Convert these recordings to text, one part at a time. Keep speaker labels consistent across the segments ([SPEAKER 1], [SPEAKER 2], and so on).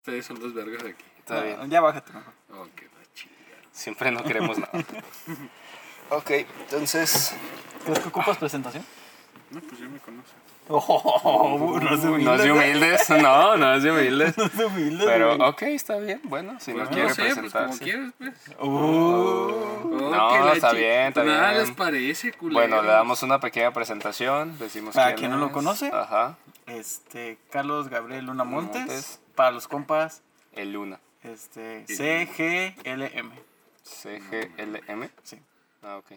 [SPEAKER 1] Ustedes son los vergas aquí.
[SPEAKER 2] Está bien.
[SPEAKER 3] Ah, Ya bájate mejor.
[SPEAKER 1] Oh, qué la chingada.
[SPEAKER 2] Siempre no queremos nada. ok, entonces.
[SPEAKER 3] ¿Crees que ocupas presentación?
[SPEAKER 1] No, pues ya me conocen.
[SPEAKER 3] Oh, no es
[SPEAKER 2] No es de humildes. No, no es de humildes.
[SPEAKER 3] No es de humilde,
[SPEAKER 2] Pero, ok, está bien. Bueno, si no
[SPEAKER 1] no,
[SPEAKER 2] quiere
[SPEAKER 1] sé, pues como
[SPEAKER 2] presentarse.
[SPEAKER 1] quieres, pues.
[SPEAKER 3] Oh.
[SPEAKER 1] Oh,
[SPEAKER 2] No, está bien, está
[SPEAKER 1] Nada
[SPEAKER 2] bien.
[SPEAKER 1] les parece, culero.
[SPEAKER 2] bueno, le damos una pequeña presentación. Decimos
[SPEAKER 3] Para
[SPEAKER 2] quién
[SPEAKER 3] quien no lo conoce.
[SPEAKER 2] Ajá.
[SPEAKER 3] Este, Carlos Gabriel Luna Montes.
[SPEAKER 2] Montes.
[SPEAKER 3] Para los compas,
[SPEAKER 2] El Luna.
[SPEAKER 3] este, CGLM.
[SPEAKER 2] CGLM.
[SPEAKER 3] Sí.
[SPEAKER 2] Ah, ok.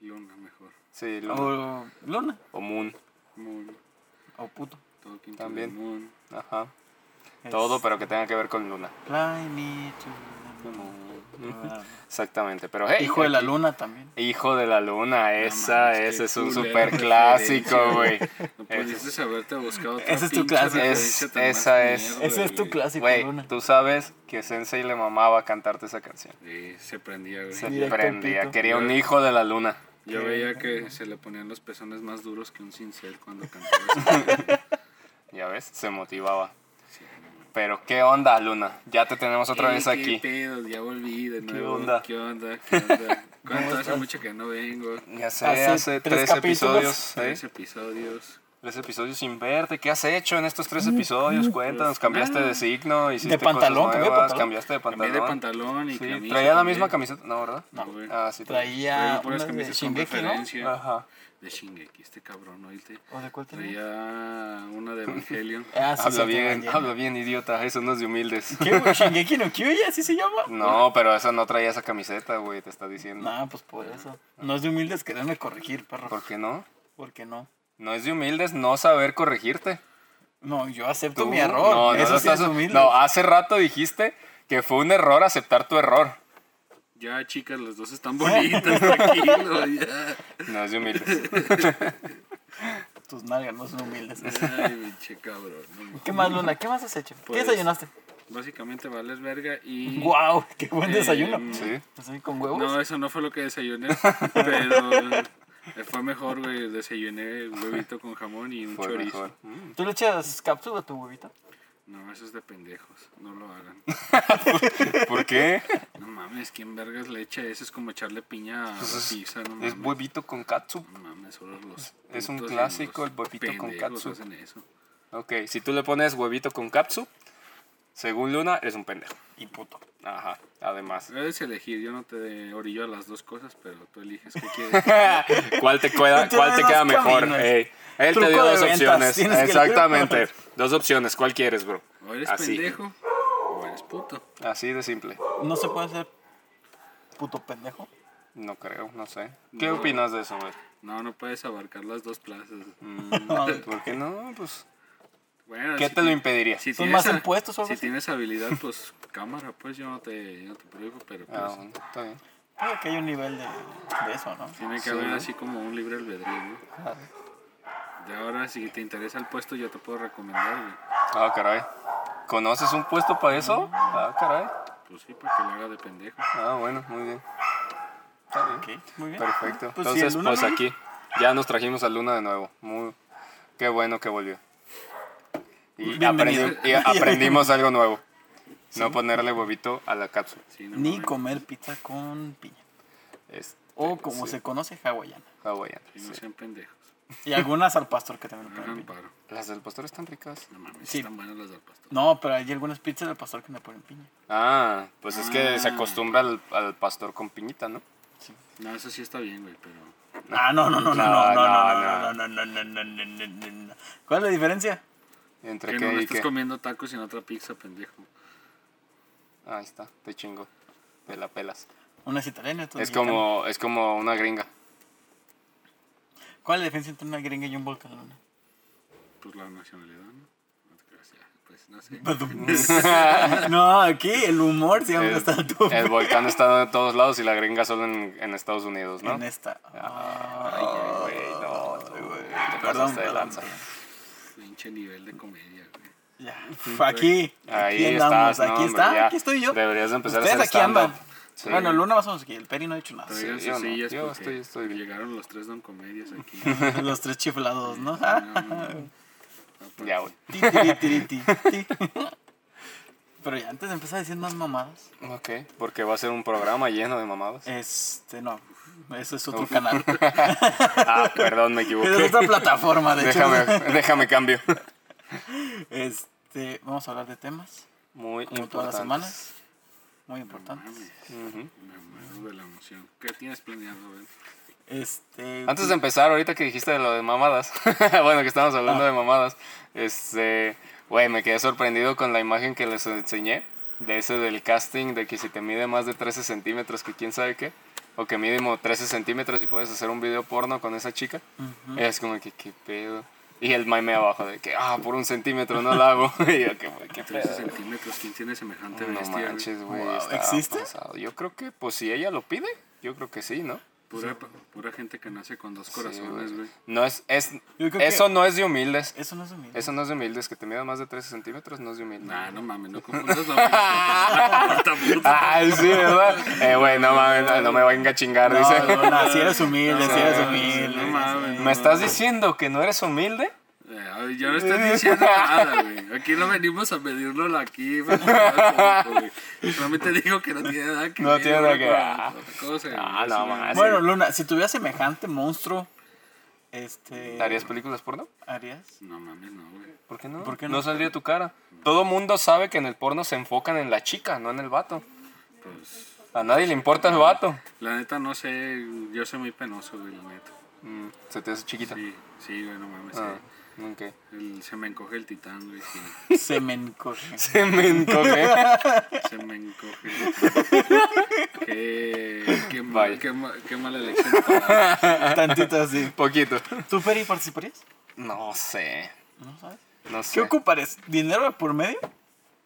[SPEAKER 1] Luna mejor.
[SPEAKER 2] Sí, Luna.
[SPEAKER 3] O Luna.
[SPEAKER 2] O Moon.
[SPEAKER 1] Moon.
[SPEAKER 3] O puto.
[SPEAKER 1] Todo quinto
[SPEAKER 2] También.
[SPEAKER 1] de Moon.
[SPEAKER 2] Ajá.
[SPEAKER 3] Es
[SPEAKER 2] Todo, pero que tenga que ver con Luna.
[SPEAKER 3] Fly me to the moon. Ah.
[SPEAKER 2] Exactamente. Pero hey.
[SPEAKER 3] Hijo de la
[SPEAKER 2] aquí-
[SPEAKER 3] luna también.
[SPEAKER 2] Hijo de la luna, esa,
[SPEAKER 1] qué
[SPEAKER 2] ese es un super clásico, güey.
[SPEAKER 1] No pudiste haberte buscado otra
[SPEAKER 3] Ese es tu clásico.
[SPEAKER 2] Es- esa es-
[SPEAKER 1] mierda,
[SPEAKER 3] Ese es tu clásico,
[SPEAKER 2] Güey, tú sabes que Sensei le mamaba cantarte esa canción.
[SPEAKER 1] Sí, se prendía, güey.
[SPEAKER 2] Se
[SPEAKER 3] Directo
[SPEAKER 2] prendía, quería un hijo de la luna.
[SPEAKER 1] Yo veía que se le ponían los pezones más duros que un cincel cuando cantaba
[SPEAKER 2] Ya ves, se motivaba. Pero qué onda, Luna. Ya te tenemos otra
[SPEAKER 1] Ey,
[SPEAKER 2] vez
[SPEAKER 1] ¿qué
[SPEAKER 2] aquí.
[SPEAKER 1] pedo? Ya volví de nuevo.
[SPEAKER 2] onda?
[SPEAKER 1] ¿Qué onda? ¿Qué onda? ¿Cuánto hace mucho que no vengo?
[SPEAKER 2] Ya sé,
[SPEAKER 3] Hace
[SPEAKER 2] hace,
[SPEAKER 3] tres
[SPEAKER 2] episodios. ¿eh?
[SPEAKER 1] Tres episodios.
[SPEAKER 2] Tres episodios sin verte. ¿Qué has hecho en estos tres episodios? Cuéntanos. Cambiaste de signo, hiciste
[SPEAKER 3] pantalón,
[SPEAKER 2] cosas
[SPEAKER 3] cambié de
[SPEAKER 2] nuevas,
[SPEAKER 3] pantalón.
[SPEAKER 2] cambiaste de
[SPEAKER 1] Cambié
[SPEAKER 2] pantalón.
[SPEAKER 1] de pantalón y
[SPEAKER 2] Sí,
[SPEAKER 1] camisa.
[SPEAKER 2] traía la misma camiseta, ¿no, verdad?
[SPEAKER 1] No.
[SPEAKER 2] Ah, sí. traía.
[SPEAKER 3] Traía unas de.
[SPEAKER 2] Ajá.
[SPEAKER 1] De Shingeki, este cabrón, oíste.
[SPEAKER 3] ¿O de cuál?
[SPEAKER 1] Traía una de Evangelion.
[SPEAKER 3] Ah, sí,
[SPEAKER 2] Habla bien,
[SPEAKER 3] Evangelion.
[SPEAKER 2] habla bien, idiota. Eso no es de humildes.
[SPEAKER 3] ¿Qué, güey? ¿Shingeki no Kyuya? ¿Así se llama?
[SPEAKER 2] No, pero esa no traía esa camiseta, güey, te está diciendo.
[SPEAKER 3] No, pues por eso. No es de humildes quererme corregir, perro.
[SPEAKER 2] ¿Por qué no?
[SPEAKER 3] ¿Por qué no?
[SPEAKER 2] No es de humildes no saber corregirte.
[SPEAKER 3] No, yo acepto
[SPEAKER 2] Tú-
[SPEAKER 3] mi error.
[SPEAKER 2] No, no,
[SPEAKER 3] eso sí
[SPEAKER 2] estás-
[SPEAKER 3] es humilde.
[SPEAKER 2] no, hace rato dijiste que fue un error aceptar tu error.
[SPEAKER 1] Ya, chicas, las dos están bonitas, tranquilo, ya.
[SPEAKER 2] No es de humildes.
[SPEAKER 3] Tus nalgas no son humildes.
[SPEAKER 1] Ay, pinche cabrón. no
[SPEAKER 3] ¿Qué más, Luna? ¿Qué más has hecho? ¿Qué
[SPEAKER 1] Pues,
[SPEAKER 3] desayunaste?
[SPEAKER 1] Básicamente vales verga y...
[SPEAKER 3] ¡Wow! ¡Qué buen
[SPEAKER 1] Eh,
[SPEAKER 3] desayuno!
[SPEAKER 2] Sí.
[SPEAKER 3] Pues ahí con huevos.
[SPEAKER 1] No, eso no fue lo que desayuné, pero eh, fue mejor, güey. Desayuné huevito con jamón y un
[SPEAKER 2] Fue
[SPEAKER 1] chorizo.
[SPEAKER 2] mejor. Mm.
[SPEAKER 3] ¿Tú le echas cápsula a tu huevito?
[SPEAKER 1] No, eso es de pendejos. No lo hagan.
[SPEAKER 2] ¿Por qué?
[SPEAKER 1] No mames, ¿quién vergas le echa eso? Es como echarle piña a la pizza, no mames.
[SPEAKER 2] Es huevito con katsu.
[SPEAKER 1] No mames, solo los
[SPEAKER 2] Es un
[SPEAKER 1] putos y
[SPEAKER 2] clásico,
[SPEAKER 1] los
[SPEAKER 2] el huevito con
[SPEAKER 1] pendejos
[SPEAKER 2] katsu.
[SPEAKER 1] hacen eso.
[SPEAKER 2] Ok, si tú le pones huevito con katsu, según Luna, eres un pendejo.
[SPEAKER 3] Y puto.
[SPEAKER 2] Ajá, además.
[SPEAKER 1] Debes elegir, yo no te orillo a las dos cosas, pero tú eliges qué quieres.
[SPEAKER 2] ¿Cuál te, cuál te queda mejor? Ey, él
[SPEAKER 3] Truco
[SPEAKER 2] te dio
[SPEAKER 3] de
[SPEAKER 2] dos
[SPEAKER 3] ventas,
[SPEAKER 2] opciones.
[SPEAKER 3] tienes que elegir
[SPEAKER 2] Exactamente. Dos opciones. ¿Cuál quieres, bro?
[SPEAKER 1] O eres
[SPEAKER 2] Así.
[SPEAKER 1] pendejo o eres puto.
[SPEAKER 2] Así de simple.
[SPEAKER 3] ¿No se puede ser puto pendejo?
[SPEAKER 2] No creo, no sé. ¿Qué
[SPEAKER 1] No.
[SPEAKER 2] opinas de eso, güey?
[SPEAKER 1] No, no puedes abarcar las dos plazas.
[SPEAKER 2] Mm, ¿Por qué no? Pues,
[SPEAKER 1] Bueno,
[SPEAKER 2] ¿qué
[SPEAKER 1] si
[SPEAKER 2] te lo impediría?
[SPEAKER 1] si
[SPEAKER 3] ¿Son
[SPEAKER 1] tienes
[SPEAKER 3] más
[SPEAKER 1] a-
[SPEAKER 3] impuestos o algo
[SPEAKER 1] Si
[SPEAKER 3] así?
[SPEAKER 1] tienes habilidad, pues cámara, pues yo no te, yo no te prohíbo, pero pues
[SPEAKER 2] Ah, bueno, está bien.
[SPEAKER 3] Creo que hay un nivel de, de eso, ¿no?
[SPEAKER 1] tiene que
[SPEAKER 2] Sí.
[SPEAKER 1] haber así como un libre albedrío, ¿no? De ahora, si te interesa el puesto, yo te puedo recomendar, güey.
[SPEAKER 2] Ah, caray. ¿Conoces un puesto para eso? Ah, caray.
[SPEAKER 1] Pues sí, para que lo haga de pendejo.
[SPEAKER 2] Ah, bueno, muy bien. Está bien.
[SPEAKER 3] Muy bien.
[SPEAKER 2] Perfecto.
[SPEAKER 3] Pues
[SPEAKER 2] Entonces, pues
[SPEAKER 3] ¿no?
[SPEAKER 2] aquí ya nos trajimos a Luna de nuevo. Muy, qué bueno que volvió. Y, aprendi- y aprendimos algo nuevo. No ponerle huevito a la cápsula.
[SPEAKER 1] Sí, no
[SPEAKER 3] Ni comer pizza con piña. O como
[SPEAKER 2] sí,
[SPEAKER 3] se conoce, hawaiana.
[SPEAKER 2] hawaiana,
[SPEAKER 1] sí, no
[SPEAKER 2] sí.
[SPEAKER 1] sean pendejos.
[SPEAKER 3] Y algunas al pastor que también
[SPEAKER 1] No
[SPEAKER 3] ponen piña.
[SPEAKER 2] Las del pastor están ricas.
[SPEAKER 1] No mames,
[SPEAKER 3] Sí.
[SPEAKER 1] están buenas las del pastor.
[SPEAKER 3] No, pero hay algunas pizzas del pastor que le ponen piña.
[SPEAKER 2] Ah, pues es que se
[SPEAKER 1] Ah.
[SPEAKER 2] acostumbra al, al pastor con piñita, ¿no?
[SPEAKER 1] No, eso sí está bien, güey, pero...
[SPEAKER 3] Ah, no, no, no, no,
[SPEAKER 2] No,
[SPEAKER 3] no, no,
[SPEAKER 2] no,
[SPEAKER 3] no, no, no, no, no, no, no, no, no, no. ¿Cuál es la diferencia?
[SPEAKER 2] ¿Entre
[SPEAKER 1] Que
[SPEAKER 2] qué
[SPEAKER 1] no
[SPEAKER 2] y
[SPEAKER 1] estés
[SPEAKER 2] qué?
[SPEAKER 1] comiendo tacos y en otra pizza, pendejo.
[SPEAKER 2] Ahí está, te chingo. Te la pelas.
[SPEAKER 3] Una es italiana,
[SPEAKER 2] Es como, es como una gringa.
[SPEAKER 3] ¿Cuál es la diferencia entre una gringa y un volcán?
[SPEAKER 1] Pues la nacionalidad, ¿no? No te creas, ya, Pues no sé.
[SPEAKER 3] no, aquí el humor siempre
[SPEAKER 2] El,
[SPEAKER 3] está al tope.
[SPEAKER 2] el volcán está en todos lados y la gringa solo en, en Estados Unidos, ¿no?
[SPEAKER 3] En esta.
[SPEAKER 2] Ay, güey, no, te
[SPEAKER 3] Perdón,
[SPEAKER 2] pasaste de
[SPEAKER 3] perdón,
[SPEAKER 2] lanza.
[SPEAKER 3] perdón.
[SPEAKER 1] Pinche nivel de comedia, güey.
[SPEAKER 3] Ya. Aquí.
[SPEAKER 2] Ahí
[SPEAKER 3] aquí andamos,
[SPEAKER 2] estás, no,
[SPEAKER 3] aquí
[SPEAKER 2] hombre,
[SPEAKER 3] está,
[SPEAKER 2] ya.
[SPEAKER 3] aquí estoy yo.
[SPEAKER 2] Deberías de empezar a
[SPEAKER 3] Ustedes
[SPEAKER 2] hacer
[SPEAKER 3] aquí andan.
[SPEAKER 2] Sí.
[SPEAKER 3] Bueno, Luna más o menos aquí. El Peri no ha dicho nada.
[SPEAKER 1] Traigan
[SPEAKER 2] yo
[SPEAKER 1] sus
[SPEAKER 2] no,
[SPEAKER 1] sillas
[SPEAKER 2] yo
[SPEAKER 1] porque
[SPEAKER 2] estoy- estoy bien.
[SPEAKER 1] llegaron los tres don comedias aquí.
[SPEAKER 3] Los tres chiflados, ¿no?
[SPEAKER 1] No, no, no.
[SPEAKER 2] Ya, güey.
[SPEAKER 3] Ti, tiri, tiri, ti, ti. Pero ya antes de empezar a decir más mamadas.
[SPEAKER 2] Ok, porque va a ser un programa lleno de mamadas.
[SPEAKER 3] Este, no. Ese es otro canal.
[SPEAKER 2] Ah, perdón, me
[SPEAKER 3] es
[SPEAKER 2] equivoqué.
[SPEAKER 3] otra plataforma, de hecho.
[SPEAKER 2] Déjame, déjame cambio.
[SPEAKER 3] Este, vamos a hablar de temas.
[SPEAKER 2] Muy
[SPEAKER 3] Como todas las semanas. Muy importantes.
[SPEAKER 1] Mames, me muero de la emoción. ¿Qué tienes planeado, güey?
[SPEAKER 3] Este.
[SPEAKER 2] Antes de empezar, ahorita que dijiste de lo de mamadas, bueno, que estamos hablando
[SPEAKER 3] Ah.
[SPEAKER 2] de mamadas, este, güey, me quedé sorprendido con la imagen que les enseñé, de ese del casting, de que si te mide más de 13 centímetros, que quién sabe qué, o que mínimo 13 centímetros y puedes hacer un video porno con esa chica, es como que, qué pedo. Y el meme abajo de que, ah, por un centímetro no lo hago. y yo, qué, qué
[SPEAKER 1] 13
[SPEAKER 2] pedo.
[SPEAKER 1] centímetros, ¿quién tiene semejante
[SPEAKER 2] No
[SPEAKER 1] bestia? güey?
[SPEAKER 2] manches, güey.
[SPEAKER 3] Wow, ¿existe?
[SPEAKER 2] pasado. Yo creo que, pues si ella lo pide, yo creo que sí, ¿no?
[SPEAKER 1] Pura, pura gente que nace con dos
[SPEAKER 2] Sí,
[SPEAKER 1] corazones, güey.
[SPEAKER 2] No es, es, eso no es de humildes.
[SPEAKER 3] Eso no es humilde.
[SPEAKER 2] Eso no es de humildes, que te mida más de 13 centímetros no es de humildes.
[SPEAKER 1] Nah, no mames, no confundas Puta puta.
[SPEAKER 2] Ay, sí, ¿verdad? Eh, güey, no mames, no, no me venga a chingar,
[SPEAKER 3] No,
[SPEAKER 2] dice.
[SPEAKER 3] no, no, si eres humilde, si eres
[SPEAKER 1] No,
[SPEAKER 3] humilde.
[SPEAKER 1] no mames.
[SPEAKER 2] ¿Me estás diciendo que no eres humilde?
[SPEAKER 1] Yo no estoy diciendo nada, güey. Aquí no venimos a medirlo aquí. güey. Solamente digo que no tiene nada que
[SPEAKER 2] No
[SPEAKER 1] ver.
[SPEAKER 2] tiene nada que ver.
[SPEAKER 1] cosa,
[SPEAKER 2] Ah, no, más.
[SPEAKER 3] Bueno, Luna, si tuviera semejante monstruo, este.
[SPEAKER 2] ¿Harías películas porno?
[SPEAKER 3] ¿Harías?
[SPEAKER 1] No mames, no, güey.
[SPEAKER 2] ¿Por qué no?
[SPEAKER 3] ¿Por qué
[SPEAKER 2] no?
[SPEAKER 3] no?
[SPEAKER 2] saldría tu cara. Todo mundo sabe que en el porno se enfocan en la chica, no en el vato.
[SPEAKER 1] Pues,
[SPEAKER 2] A nadie le importa el vato.
[SPEAKER 1] la neta, no sé. Yo soy muy penoso, güey, la neta.
[SPEAKER 2] Mm, se te hace chiquita.
[SPEAKER 1] Sí, sí, güey, no mames.
[SPEAKER 2] Ah,
[SPEAKER 1] sí.
[SPEAKER 2] Ok.
[SPEAKER 1] El- se me encoge el titán, güey, sí.
[SPEAKER 3] Se me encoge.
[SPEAKER 2] Se me encoge.
[SPEAKER 1] Se me encoge qué, qué, mal- qué, qué mala elección para...
[SPEAKER 3] Tantito así.
[SPEAKER 2] Poquito.
[SPEAKER 3] ¿Tú, Peri, participarías?
[SPEAKER 2] No sé.
[SPEAKER 3] No sabes.
[SPEAKER 2] No sé.
[SPEAKER 3] ¿Qué ocuparías? ¿Dinero por medio?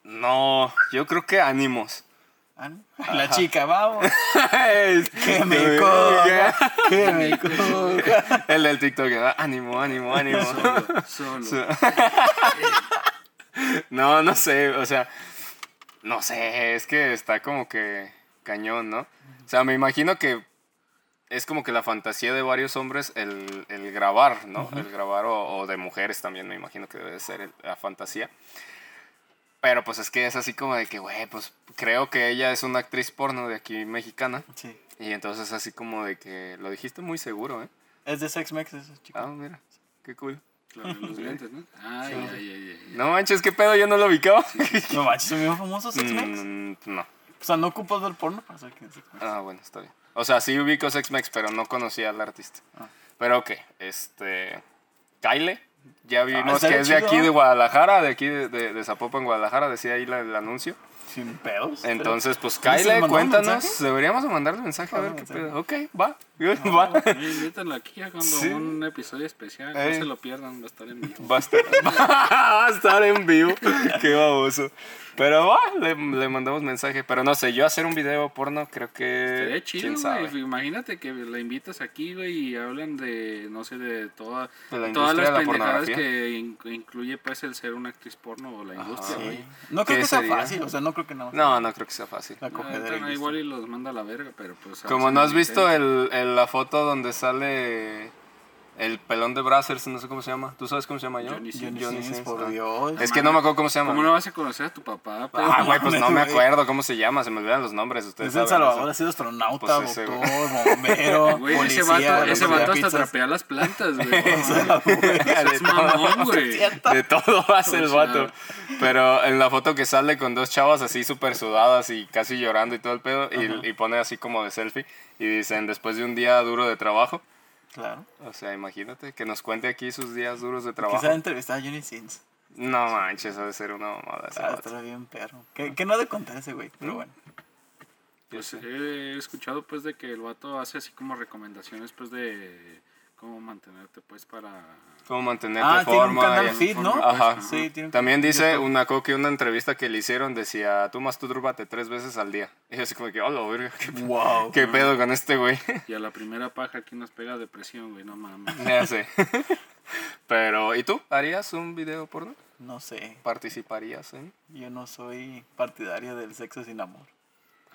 [SPEAKER 2] No, yo creo que ánimos.
[SPEAKER 3] Ah, ¿no? La chica, vamos. Que me coja. Que me coja.
[SPEAKER 2] El del TikTok, ¿verdad? ánimo, ánimo, ánimo.
[SPEAKER 1] Solo, solo.
[SPEAKER 2] No, no sé, o sea, no sé, es que está como que cañón, ¿no? O sea, me imagino que es como que la fantasía de varios hombres el, el grabar, ¿no? El grabar o, o de mujeres también me imagino que debe ser el- la fantasía. Pero pues es que es así como de que, güey, pues creo que ella es una actriz porno de aquí mexicana.
[SPEAKER 3] Sí.
[SPEAKER 2] Y entonces así como de que lo dijiste muy seguro, ¿eh?
[SPEAKER 3] Es de Sex Mex ese chico.
[SPEAKER 2] Ah, mira, qué cool.
[SPEAKER 1] Claro, los lentes, ¿no? Ay, ay, ay, ay.
[SPEAKER 2] No manches, qué pedo, yo no lo ubicaba.
[SPEAKER 3] No manches, ¿son bien famosos Sex Mex?
[SPEAKER 2] Mm, no.
[SPEAKER 3] O sea, no ocupas ver porno para saber quién es Sex Mex.
[SPEAKER 2] Ah, bueno, está bien. O sea, sí ubico Sex Mex, pero no conocía al artista.
[SPEAKER 3] Ah.
[SPEAKER 2] Pero ok, este. Kyle, ya vimos que
[SPEAKER 3] estaría
[SPEAKER 2] es de aquí de Guadalajara, de aquí de, de, de Zapopan, Guadalajara, decía ahí la- el anuncio.
[SPEAKER 3] Sin pedos.
[SPEAKER 2] Entonces, pues
[SPEAKER 3] ¿Quieres que le
[SPEAKER 2] Kyle, cuéntanos.
[SPEAKER 3] mensaje?
[SPEAKER 2] Deberíamos de mandarle mensaje a ver qué pedo. Ok, va.
[SPEAKER 1] Invítanlo aquí a cuando
[SPEAKER 2] Sí.
[SPEAKER 1] un episodio especial. No
[SPEAKER 2] Ey.
[SPEAKER 1] se lo pierdan, va a estar en vivo.
[SPEAKER 2] Va a estar, va a estar en vivo. Qué baboso. Pero va, le, le mandamos mensaje. Pero no sé, yo hacer un video porno creo que.
[SPEAKER 1] Estaría chido,
[SPEAKER 2] quién sabe.
[SPEAKER 1] güey. Imagínate que la invitas aquí, güey, y hablan de, no sé, de toda,
[SPEAKER 2] De la
[SPEAKER 1] todas
[SPEAKER 2] industria
[SPEAKER 1] las
[SPEAKER 2] de la
[SPEAKER 1] pendejadas que in- incluye, pues, el ser una actriz porno o la industria,
[SPEAKER 2] sí.
[SPEAKER 1] güey.
[SPEAKER 3] No creo
[SPEAKER 2] ¿Qué
[SPEAKER 3] que sea
[SPEAKER 2] sería?
[SPEAKER 3] fácil, o sea, no creo que no.
[SPEAKER 2] No, no creo que sea fácil.
[SPEAKER 3] La cogedera.
[SPEAKER 1] bueno, igual y los manda a la verga, pero pues...
[SPEAKER 2] Como no has visto el, el- la foto donde sale el pelón de Brazzers, no sé cómo se llama. ¿Tú sabes cómo se llama yo?
[SPEAKER 1] Johnny.
[SPEAKER 3] Johnny Sins, por
[SPEAKER 2] ah.
[SPEAKER 3] Dios.
[SPEAKER 2] Es que no me acuerdo cómo se llama.
[SPEAKER 1] ¿Cómo no vas a conocer a tu papá? Pero-
[SPEAKER 2] Ah, güey, pues no me acuerdo cómo se llama, se me olvidan los nombres. Ustedes
[SPEAKER 3] Es El
[SPEAKER 2] saben,
[SPEAKER 3] Salvador,
[SPEAKER 2] ¿no?
[SPEAKER 3] ha sido astronauta,
[SPEAKER 2] Pues ese,
[SPEAKER 3] doctor, bombero,
[SPEAKER 1] Güey,
[SPEAKER 3] policía.
[SPEAKER 1] ese vato, ese vato hasta trapea las plantas, güey.
[SPEAKER 2] De
[SPEAKER 1] Es mamón, güey.
[SPEAKER 2] De todo hace el vato. Pero en la foto que sale con dos chavas así súper sudadas y casi llorando y todo el pedo, y, y pone así como de selfie, y dicen, después de un día duro de trabajo,
[SPEAKER 3] Claro.
[SPEAKER 2] o sea, imagínate, que nos cuente aquí sus días duros de
[SPEAKER 3] Quizá
[SPEAKER 2] trabajo.
[SPEAKER 3] entrevistar a Johnny Sins.
[SPEAKER 2] No manches, ha de ser una mamada
[SPEAKER 3] Ah, estará bien perro. Que, que no ha de contar ese güey, pero bueno.
[SPEAKER 1] Pues he escuchado, pues, de que el vato hace así como recomendaciones, pues, de cómo mantenerte, pues, para...
[SPEAKER 2] Cómo mantenerte
[SPEAKER 3] Ah, tiene un
[SPEAKER 2] forma.
[SPEAKER 3] canal
[SPEAKER 2] y-
[SPEAKER 3] fit, ¿no?
[SPEAKER 2] Ajá.
[SPEAKER 3] Sí, tiene un
[SPEAKER 2] También
[SPEAKER 3] canal
[SPEAKER 2] dice,
[SPEAKER 3] YouTube.
[SPEAKER 2] una co que una entrevista que le hicieron decía, tú mastúrbate tres veces al día. Y yo así como que, hola, verga, qué,
[SPEAKER 3] Wow.
[SPEAKER 2] qué pedo con este güey.
[SPEAKER 1] Y a la primera paja aquí nos pega depresión, güey, no mames.
[SPEAKER 2] ya sé. Pero, ¿y tú? ¿Harías un video porno?
[SPEAKER 3] No sé.
[SPEAKER 2] ¿Participarías en?
[SPEAKER 3] Yo no soy partidario del sexo sin amor.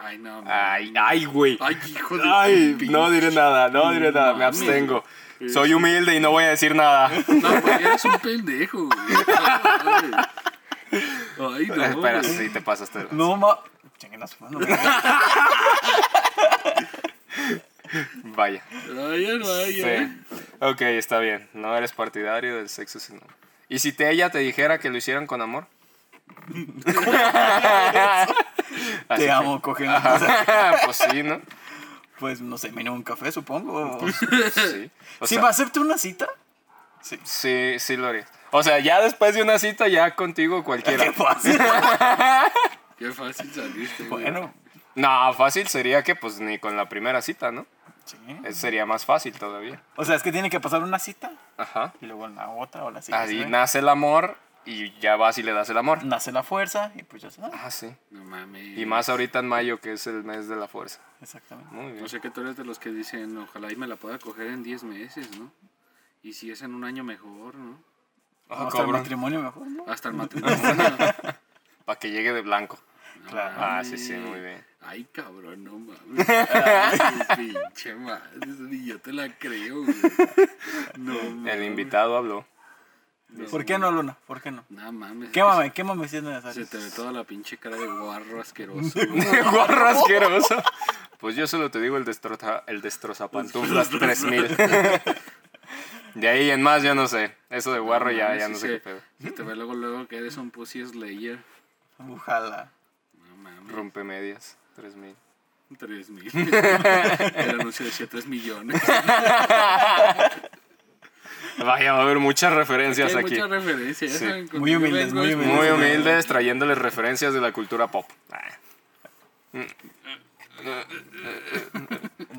[SPEAKER 1] Ay, no,
[SPEAKER 2] Ay, ay, güey.
[SPEAKER 1] Ay, hijo de...
[SPEAKER 2] Ay, no diré nada, no diré nada, me abstengo. Soy humilde y no voy a decir nada.
[SPEAKER 1] No, güey, eres un pendejo, güey. Ay, no.
[SPEAKER 2] Espera,
[SPEAKER 1] güey.
[SPEAKER 2] sí, te pasaste. de lanza.
[SPEAKER 3] No, ma. Chinguen a su mano.
[SPEAKER 2] Vaya.
[SPEAKER 1] Vaya, vaya.
[SPEAKER 2] Sí. Ok, está bien. No eres partidario del sexo sin amor. ¿Y si te, ella te dijera que lo hicieran con amor? Así
[SPEAKER 3] Te
[SPEAKER 2] que-
[SPEAKER 3] amo, cogemos.
[SPEAKER 2] pues sí, ¿no?
[SPEAKER 3] Pues no sé, mínimo un café, supongo.
[SPEAKER 2] Sí. O
[SPEAKER 3] si
[SPEAKER 2] sea,
[SPEAKER 3] me acepto una cita, sí.
[SPEAKER 2] Sí, sí lo haría. O sea, ya después de una cita, ya contigo cualquiera.
[SPEAKER 3] Qué fácil.
[SPEAKER 1] Qué fácil saliste.
[SPEAKER 3] bueno,
[SPEAKER 2] No, fácil sería que pues ni con la primera cita, ¿no?
[SPEAKER 3] sí.
[SPEAKER 2] Eso sería más fácil todavía.
[SPEAKER 3] O sea, es que tiene que pasar una cita
[SPEAKER 2] Ajá.
[SPEAKER 3] y luego la otra o la siguiente.
[SPEAKER 2] Ahí nace el amor y ya vas y le das el amor.
[SPEAKER 3] Nace la fuerza y pues ya está.
[SPEAKER 2] Ah, sí.
[SPEAKER 1] No mames.
[SPEAKER 2] Y más ahorita en mayo, que es el mes de la fuerza.
[SPEAKER 3] Exactamente.
[SPEAKER 2] Muy bien.
[SPEAKER 1] No sé que tú eres de los que dicen, ojalá y me la pueda coger en 10 meses, ¿no? Y si es en un año mejor, ¿no?
[SPEAKER 2] Ah,
[SPEAKER 3] Hasta el
[SPEAKER 2] cabrón.
[SPEAKER 3] matrimonio mejor, ¿no?
[SPEAKER 1] Hasta el matrimonio.
[SPEAKER 2] Para que llegue de blanco.
[SPEAKER 1] No
[SPEAKER 3] Claro.
[SPEAKER 2] Ah, sí, sí, muy bien.
[SPEAKER 1] Ay, cabrón, no mames. Ay, pinche madre. Ni yo te la creo, güey. No mames.
[SPEAKER 2] El invitado habló.
[SPEAKER 3] ¿Por qué no, Luna? ¿Por qué no?
[SPEAKER 1] No mames.
[SPEAKER 3] Quémame, quémame si es necesario.
[SPEAKER 1] Se te ve toda la pinche cara de guarro asqueroso. güey.
[SPEAKER 2] Guarro asqueroso. Pues yo solo te digo el destroza, el destrozapantuflas 3000. De ahí en más yo no sé. Eso de guarro ya, ya no
[SPEAKER 1] Sí
[SPEAKER 2] sé
[SPEAKER 1] se-
[SPEAKER 2] qué pedo.
[SPEAKER 1] Se te ve luego, luego que eres un pussy slayer.
[SPEAKER 3] Ojalá.
[SPEAKER 1] No mames.
[SPEAKER 2] Rompe medias 3000.
[SPEAKER 1] 3 mil. El anuncio decía 3 millones.
[SPEAKER 2] Vaya, va a haber muchas referencias
[SPEAKER 1] Hay
[SPEAKER 2] aquí.
[SPEAKER 1] muchas referencias.
[SPEAKER 2] Sí.
[SPEAKER 3] Muy humildes, muy
[SPEAKER 1] es
[SPEAKER 3] humildes.
[SPEAKER 2] Muy humildes, trayéndoles referencias de la cultura pop. Ah.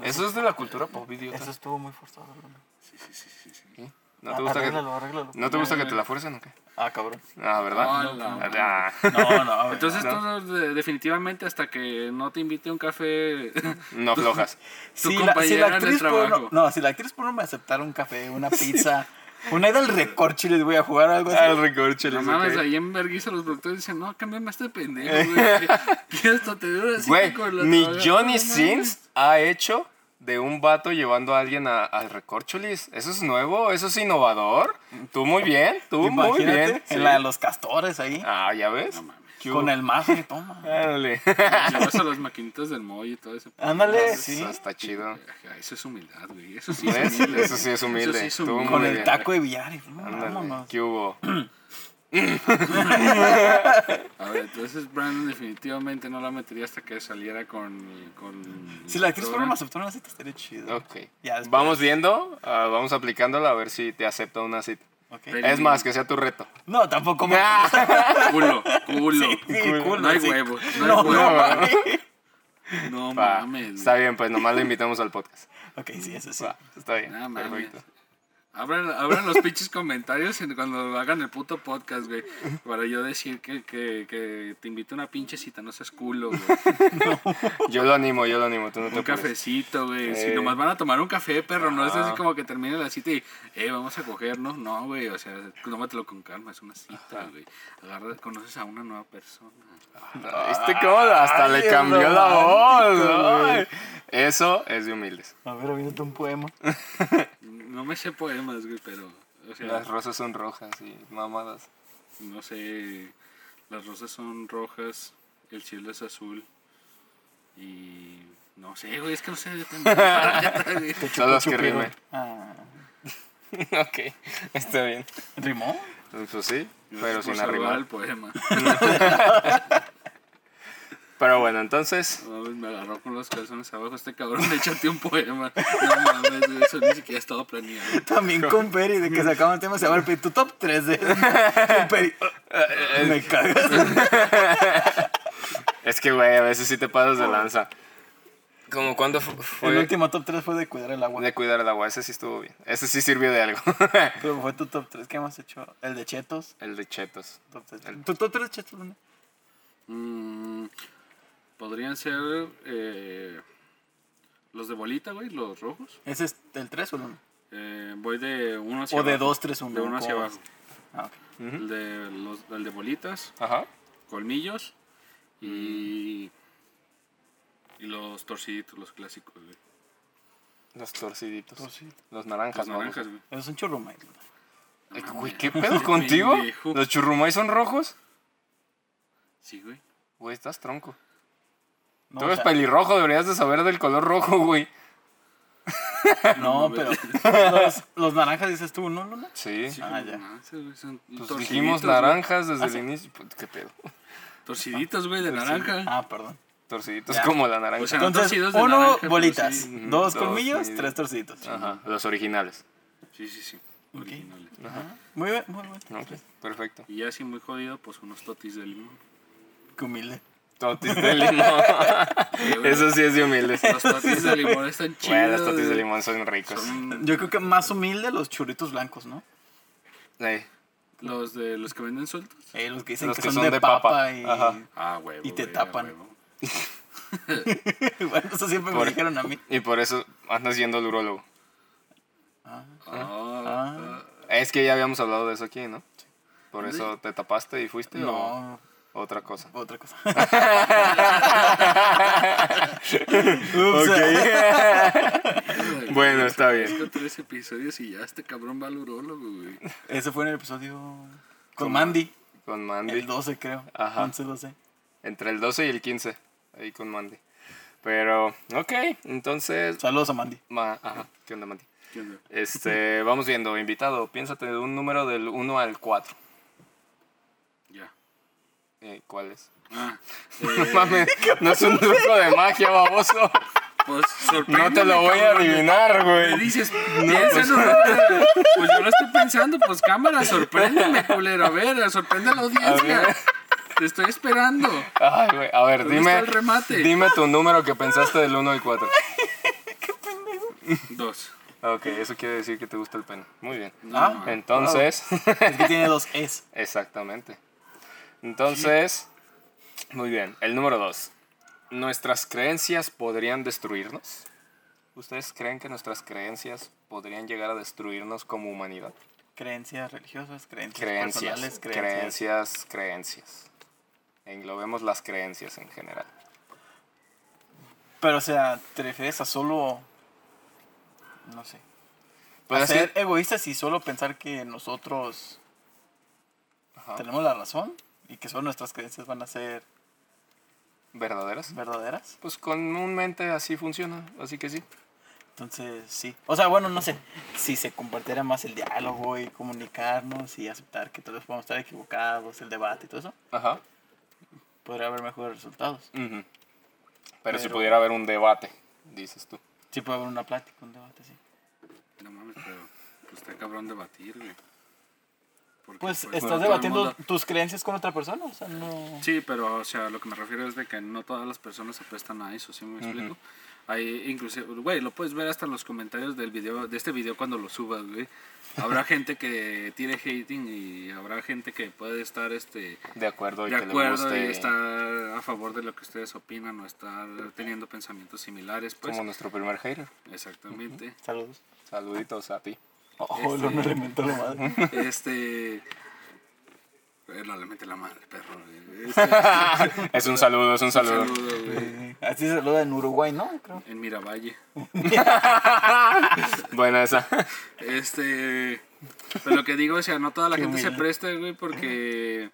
[SPEAKER 2] Eso es de la cultura pop, idiota.
[SPEAKER 3] Eso estuvo muy forzado, Luna.
[SPEAKER 2] ¿No te gusta que,
[SPEAKER 3] Arréglalo, arréglalo.
[SPEAKER 2] ¿no te gusta que te la fuercen o qué?
[SPEAKER 3] Ah, cabrón.
[SPEAKER 2] Ah, ¿verdad?
[SPEAKER 1] Hola.
[SPEAKER 2] Ah,
[SPEAKER 3] No, no.
[SPEAKER 1] Entonces
[SPEAKER 3] no.
[SPEAKER 1] tú de- definitivamente hasta que no te invite a un café
[SPEAKER 2] no flojas.
[SPEAKER 1] tu
[SPEAKER 3] si la, si
[SPEAKER 1] compañera
[SPEAKER 3] la
[SPEAKER 1] en el
[SPEAKER 3] actriz porno,
[SPEAKER 1] trabajo.
[SPEAKER 3] no, si la actriz porno me aceptara un café, una pizza, una ida al recorche les voy a jugar algo así.
[SPEAKER 2] Al recorche,
[SPEAKER 1] No
[SPEAKER 2] les
[SPEAKER 1] mames,
[SPEAKER 2] ok.
[SPEAKER 1] ahí en Berguisa los productores dicen, no, cámbiame este pendejo, güey. que hasta te dura así
[SPEAKER 2] Güey, ni. Johnny
[SPEAKER 1] No
[SPEAKER 2] Sins ha hecho de un vato llevando a alguien a- al recorcholis. ¿Eso es nuevo? ¿Eso es innovador? Tú muy bien, tú muy
[SPEAKER 3] Imagínate,
[SPEAKER 2] bien.
[SPEAKER 3] en
[SPEAKER 2] sí.
[SPEAKER 3] la de los castores ahí,
[SPEAKER 2] Ah, ¿ya ves?
[SPEAKER 3] Con el mazo y toma.
[SPEAKER 2] Ándale.
[SPEAKER 1] Llevas a las maquinitas del Moy y todo eso.
[SPEAKER 3] Ándale,
[SPEAKER 2] Eso
[SPEAKER 3] sí.
[SPEAKER 2] está chido.
[SPEAKER 1] Ajá, Eso es humildad, güey. Eso sí es humilde.
[SPEAKER 2] Eso sí es humilde.
[SPEAKER 1] Eso sí es
[SPEAKER 2] Tú
[SPEAKER 1] humilde.
[SPEAKER 2] muy
[SPEAKER 3] Con el
[SPEAKER 2] bien.
[SPEAKER 3] taco de billar.
[SPEAKER 2] Ándale. ¿Qué hubo?
[SPEAKER 1] A ver, entonces Brandon definitivamente no la metería hasta que saliera con... con
[SPEAKER 3] Si la actriz me aceptó una cita, estaría chido.
[SPEAKER 2] Ok.
[SPEAKER 3] Ya.
[SPEAKER 2] Vamos viendo, ah, vamos aplicándola a ver si te acepta una cita. Es más, que sea tu reto.
[SPEAKER 3] No, tampoco me.
[SPEAKER 1] Culo, culo.
[SPEAKER 3] Sí, culo,
[SPEAKER 1] no hay
[SPEAKER 3] sí.
[SPEAKER 1] huevos, no,
[SPEAKER 3] No,
[SPEAKER 1] hay huevos.
[SPEAKER 3] no.
[SPEAKER 1] No, mames.
[SPEAKER 2] Está bien, pues nomás le invitamos al podcast.
[SPEAKER 3] Ok, sí, eso sí.
[SPEAKER 2] Va, está bien.
[SPEAKER 1] Mames. Abran, abran los pinches comentarios en- cuando hagan el puto podcast, güey. Para yo decir que, que, que te invito a una pinche cita, no seas culo, güey.
[SPEAKER 2] Yo lo animo, yo lo animo. Tú no te
[SPEAKER 1] Un
[SPEAKER 2] apures.
[SPEAKER 1] cafecito, güey. Si
[SPEAKER 2] Eh.
[SPEAKER 1] nomás van a tomar un café, perro, no es así como que termine la cita y, eh, vamos a cogernos. No, güey, o sea, tómatelo con calma, es una cita, güey. Agarra, conoces a una nueva persona.
[SPEAKER 2] ¿Viste cómo hasta
[SPEAKER 3] Ay,
[SPEAKER 2] le cambió la voz?
[SPEAKER 3] güey.
[SPEAKER 2] Eso es de humildes.
[SPEAKER 3] A ver, aviéntate un poema.
[SPEAKER 1] No me sé poemas, güey, pero, o sea,
[SPEAKER 2] Las rosas son rojas y mamadas.
[SPEAKER 1] no sé, las rosas son rojas, el cielo es azul y no sé, güey, es que no sé de
[SPEAKER 2] las que rimen.
[SPEAKER 3] Ah.
[SPEAKER 2] ok, está bien.
[SPEAKER 3] ¿Rimó?
[SPEAKER 2] Pues sí, pero
[SPEAKER 1] Por
[SPEAKER 2] sin arrimar.
[SPEAKER 1] el poema.
[SPEAKER 2] Pero bueno, entonces,
[SPEAKER 1] No, me agarró con los calzones abajo este cabrón, le echaste un poema. No mames, eso ni siquiera estaba planeado.
[SPEAKER 3] También con Peri, de que sacamos el tema, se llama el. Tu top 3 de. Peri. Me cagas.
[SPEAKER 2] es que, güey, a veces sí te pasas de lanza. Como cuando fu-
[SPEAKER 3] El
[SPEAKER 2] fue
[SPEAKER 3] último top 3 fue de cuidar el agua.
[SPEAKER 2] de cuidar el agua, ese sí estuvo bien. Ese sí sirvió de algo.
[SPEAKER 3] Pero fue tu top 3. ¿Qué hemos hecho? El de Chetos.
[SPEAKER 2] el de chetos.
[SPEAKER 3] Top 3. ¿Tu top 3 Chetos dónde?
[SPEAKER 1] Mm, Podrían ser eh, los de bolita, güey, los rojos.
[SPEAKER 3] ¿Ese es el 3 o el 1?
[SPEAKER 1] Eh, voy de uno hacia
[SPEAKER 3] O de
[SPEAKER 1] abajo.
[SPEAKER 3] 2, 3, 1.
[SPEAKER 1] De uno hacia abajo.
[SPEAKER 3] Ah, ok.
[SPEAKER 1] El de, los, el de bolitas,
[SPEAKER 2] Ajá.
[SPEAKER 1] colmillos y, y los torciditos, los clásicos, güey.
[SPEAKER 2] Los torciditos.
[SPEAKER 3] Torciditos.
[SPEAKER 2] Los naranjas, ¿no?
[SPEAKER 1] naranjas, güey.
[SPEAKER 3] Eso es un churrumay.
[SPEAKER 2] Eh, Güey, ¿qué pedo contigo? ¿Los churrumais son rojos?
[SPEAKER 1] Sí, güey.
[SPEAKER 2] Güey, estás tronco.
[SPEAKER 3] No,
[SPEAKER 2] Tú
[SPEAKER 3] o
[SPEAKER 2] eres
[SPEAKER 3] sea,
[SPEAKER 2] pelirrojo, deberías de saber del color rojo, güey.
[SPEAKER 3] no,
[SPEAKER 1] No,
[SPEAKER 3] pero los, los naranjas dices tú, ¿no, Luna?
[SPEAKER 2] Sí.
[SPEAKER 1] Sí,
[SPEAKER 3] Ah, ya.
[SPEAKER 1] son
[SPEAKER 2] Pues dijimos naranjas desde
[SPEAKER 3] Ah,
[SPEAKER 2] el
[SPEAKER 3] sí.
[SPEAKER 2] inicio. Pues, ¿Qué pedo?
[SPEAKER 1] Torciditos, güey, de naranja.
[SPEAKER 3] Ah, perdón.
[SPEAKER 2] Torciditos
[SPEAKER 3] Ya.
[SPEAKER 2] como la naranja.
[SPEAKER 1] O sea,
[SPEAKER 3] Entonces,
[SPEAKER 1] torcidos de
[SPEAKER 3] uno
[SPEAKER 1] naranja,
[SPEAKER 3] bolitas,
[SPEAKER 1] sí.
[SPEAKER 3] Dos
[SPEAKER 2] dos
[SPEAKER 3] colmillos, tres torciditos.
[SPEAKER 2] Ajá, los originales.
[SPEAKER 1] Sí, sí, sí.
[SPEAKER 3] Ok.
[SPEAKER 1] Originales.
[SPEAKER 3] Ajá. Muy bien, muy bien.
[SPEAKER 2] Ok, perfecto.
[SPEAKER 1] Y ya así muy jodido, pues unos totis de limón.
[SPEAKER 3] Qué humilde.
[SPEAKER 2] Totis de limón. Eso sí es de humildes.
[SPEAKER 1] Los totis de limón están chidos.
[SPEAKER 2] Bueno, los totis de limón son ricos.
[SPEAKER 1] Son
[SPEAKER 3] Yo creo que más humilde los churritos blancos, ¿no?
[SPEAKER 2] Ey,
[SPEAKER 1] los de los que venden sueltos.
[SPEAKER 3] Eh, los que dicen
[SPEAKER 2] Los
[SPEAKER 3] que,
[SPEAKER 2] que
[SPEAKER 3] son,
[SPEAKER 2] son
[SPEAKER 3] de,
[SPEAKER 2] de
[SPEAKER 3] papa,
[SPEAKER 2] papa.
[SPEAKER 3] y...
[SPEAKER 2] Ajá.
[SPEAKER 1] Ah, huevo.
[SPEAKER 3] Y te tapan.
[SPEAKER 1] huevo.
[SPEAKER 3] bueno, eso siempre me dijeron a mí.
[SPEAKER 2] Y por eso andas yendo al urólogo.
[SPEAKER 3] Ah,
[SPEAKER 1] Ah,
[SPEAKER 3] Ah.
[SPEAKER 2] Es que ya habíamos hablado de eso aquí, ¿no? Por eso te tapaste y fuiste
[SPEAKER 3] no,
[SPEAKER 2] o otra cosa.
[SPEAKER 3] otra cosa.
[SPEAKER 1] ah.
[SPEAKER 2] Bueno, está bien.
[SPEAKER 1] Tengo tres episodios y ya este cabrón va al urólogo, güey.
[SPEAKER 3] Ese fue en el episodio con
[SPEAKER 2] Con
[SPEAKER 3] Mandy.
[SPEAKER 2] Con Mandy.
[SPEAKER 3] El 12, creo.
[SPEAKER 2] Ajá.
[SPEAKER 3] 11, 12.
[SPEAKER 2] Entre el 12 y el 15. Ahí con Mandy. Pero, ok, entonces.
[SPEAKER 3] Saludos a Mandy.
[SPEAKER 2] Ma- ajá, ¿qué onda, Mandy?
[SPEAKER 1] ¿Qué onda?
[SPEAKER 2] Este, vamos viendo, invitado, piénsate de un número del 1 al 4. Eh, ¿Cuál es?
[SPEAKER 1] Ah,
[SPEAKER 2] No
[SPEAKER 1] eh,
[SPEAKER 2] mames, no es un truco de magia, baboso.
[SPEAKER 1] pues
[SPEAKER 2] No te lo voy a adivinar,
[SPEAKER 1] Me
[SPEAKER 2] güey.
[SPEAKER 1] dices, piensa en un número. Pues yo lo estoy pensando, pues cámara, sorpréndeme, culero. A ver, sorprende a la audiencia.
[SPEAKER 2] A.
[SPEAKER 1] Te estoy esperando.
[SPEAKER 2] Ay, güey, a ver,
[SPEAKER 1] ¿Dónde
[SPEAKER 2] dime.
[SPEAKER 1] está el remate?
[SPEAKER 2] Dime tu número que pensaste del 1 al 4.
[SPEAKER 1] Dos.
[SPEAKER 2] Ok, eso quiere decir que te gusta el pene. Muy bien.
[SPEAKER 1] No,
[SPEAKER 3] Ah.
[SPEAKER 2] Entonces,
[SPEAKER 3] Es que tiene dos S.
[SPEAKER 2] exactamente. Entonces, muy bien. El número 2. ¿Nuestras creencias podrían destruirnos? ¿Ustedes creen que nuestras creencias podrían llegar a destruirnos como humanidad?
[SPEAKER 3] Creencias religiosas, creencias,
[SPEAKER 2] Creencias,
[SPEAKER 3] personales,
[SPEAKER 2] creencias,
[SPEAKER 3] creencias.
[SPEAKER 2] creencias. Englobemos las creencias en general.
[SPEAKER 3] Pero, o sea, ¿te refieres a solo. No sé.
[SPEAKER 2] Pues
[SPEAKER 3] a ser egoístas y solo pensar que nosotros
[SPEAKER 2] Ajá.
[SPEAKER 3] tenemos la razón y que solo nuestras creencias van a ser
[SPEAKER 2] ¿Verdaderas?
[SPEAKER 3] verdaderas.
[SPEAKER 2] Pues comúnmente así funciona, así que sí.
[SPEAKER 3] Entonces, sí. O sea, bueno, no sé. Si se compartiera más el diálogo y comunicarnos y aceptar que vez podemos estar equivocados, el debate y todo eso,
[SPEAKER 2] Ajá.
[SPEAKER 3] podría haber mejores resultados.
[SPEAKER 2] Ujú. Pero, si
[SPEAKER 3] Pero-
[SPEAKER 2] pudiera haber un debate, dices tú.
[SPEAKER 3] Sí puede haber una plática, un debate, sí.
[SPEAKER 1] No mames, pero pues está cabrón debatir, güey. Porque,
[SPEAKER 3] Pues
[SPEAKER 1] todo
[SPEAKER 3] estás debatiendo
[SPEAKER 1] mundo-
[SPEAKER 3] tus creencias con otra persona, o sea, no...
[SPEAKER 1] Sí, pero o sea, lo que me refiero es de que no todas las personas se prestan a eso, ¿sí me explico? Hay inclusive, güey, lo puedes ver hasta en los comentarios del video, de este video cuando lo subas, güey. Habrá gente que tire hating y habrá gente que puede estar este
[SPEAKER 2] De acuerdo y
[SPEAKER 1] de
[SPEAKER 2] que le
[SPEAKER 1] acuerdo
[SPEAKER 2] guste.
[SPEAKER 1] y estar a favor de lo que ustedes opinan o estar teniendo pensamientos similares, pues.
[SPEAKER 2] Como nuestro primer hater.
[SPEAKER 1] Exactamente.
[SPEAKER 3] Saludos.
[SPEAKER 2] Saluditos a ti.
[SPEAKER 3] Oh, lo me reventó la madre.
[SPEAKER 1] Este. eh, No le mete la madre, perro. Este,
[SPEAKER 2] Es un saludo, es un saludo.
[SPEAKER 1] saludo, güey.
[SPEAKER 3] Eh, Así se saluda en Uruguay, ¿no? Creo.
[SPEAKER 1] En Miravalle.
[SPEAKER 2] Buena esa.
[SPEAKER 1] Este. Pero lo que digo, o sea, no toda la
[SPEAKER 3] Qué
[SPEAKER 1] gente se presta, güey, porque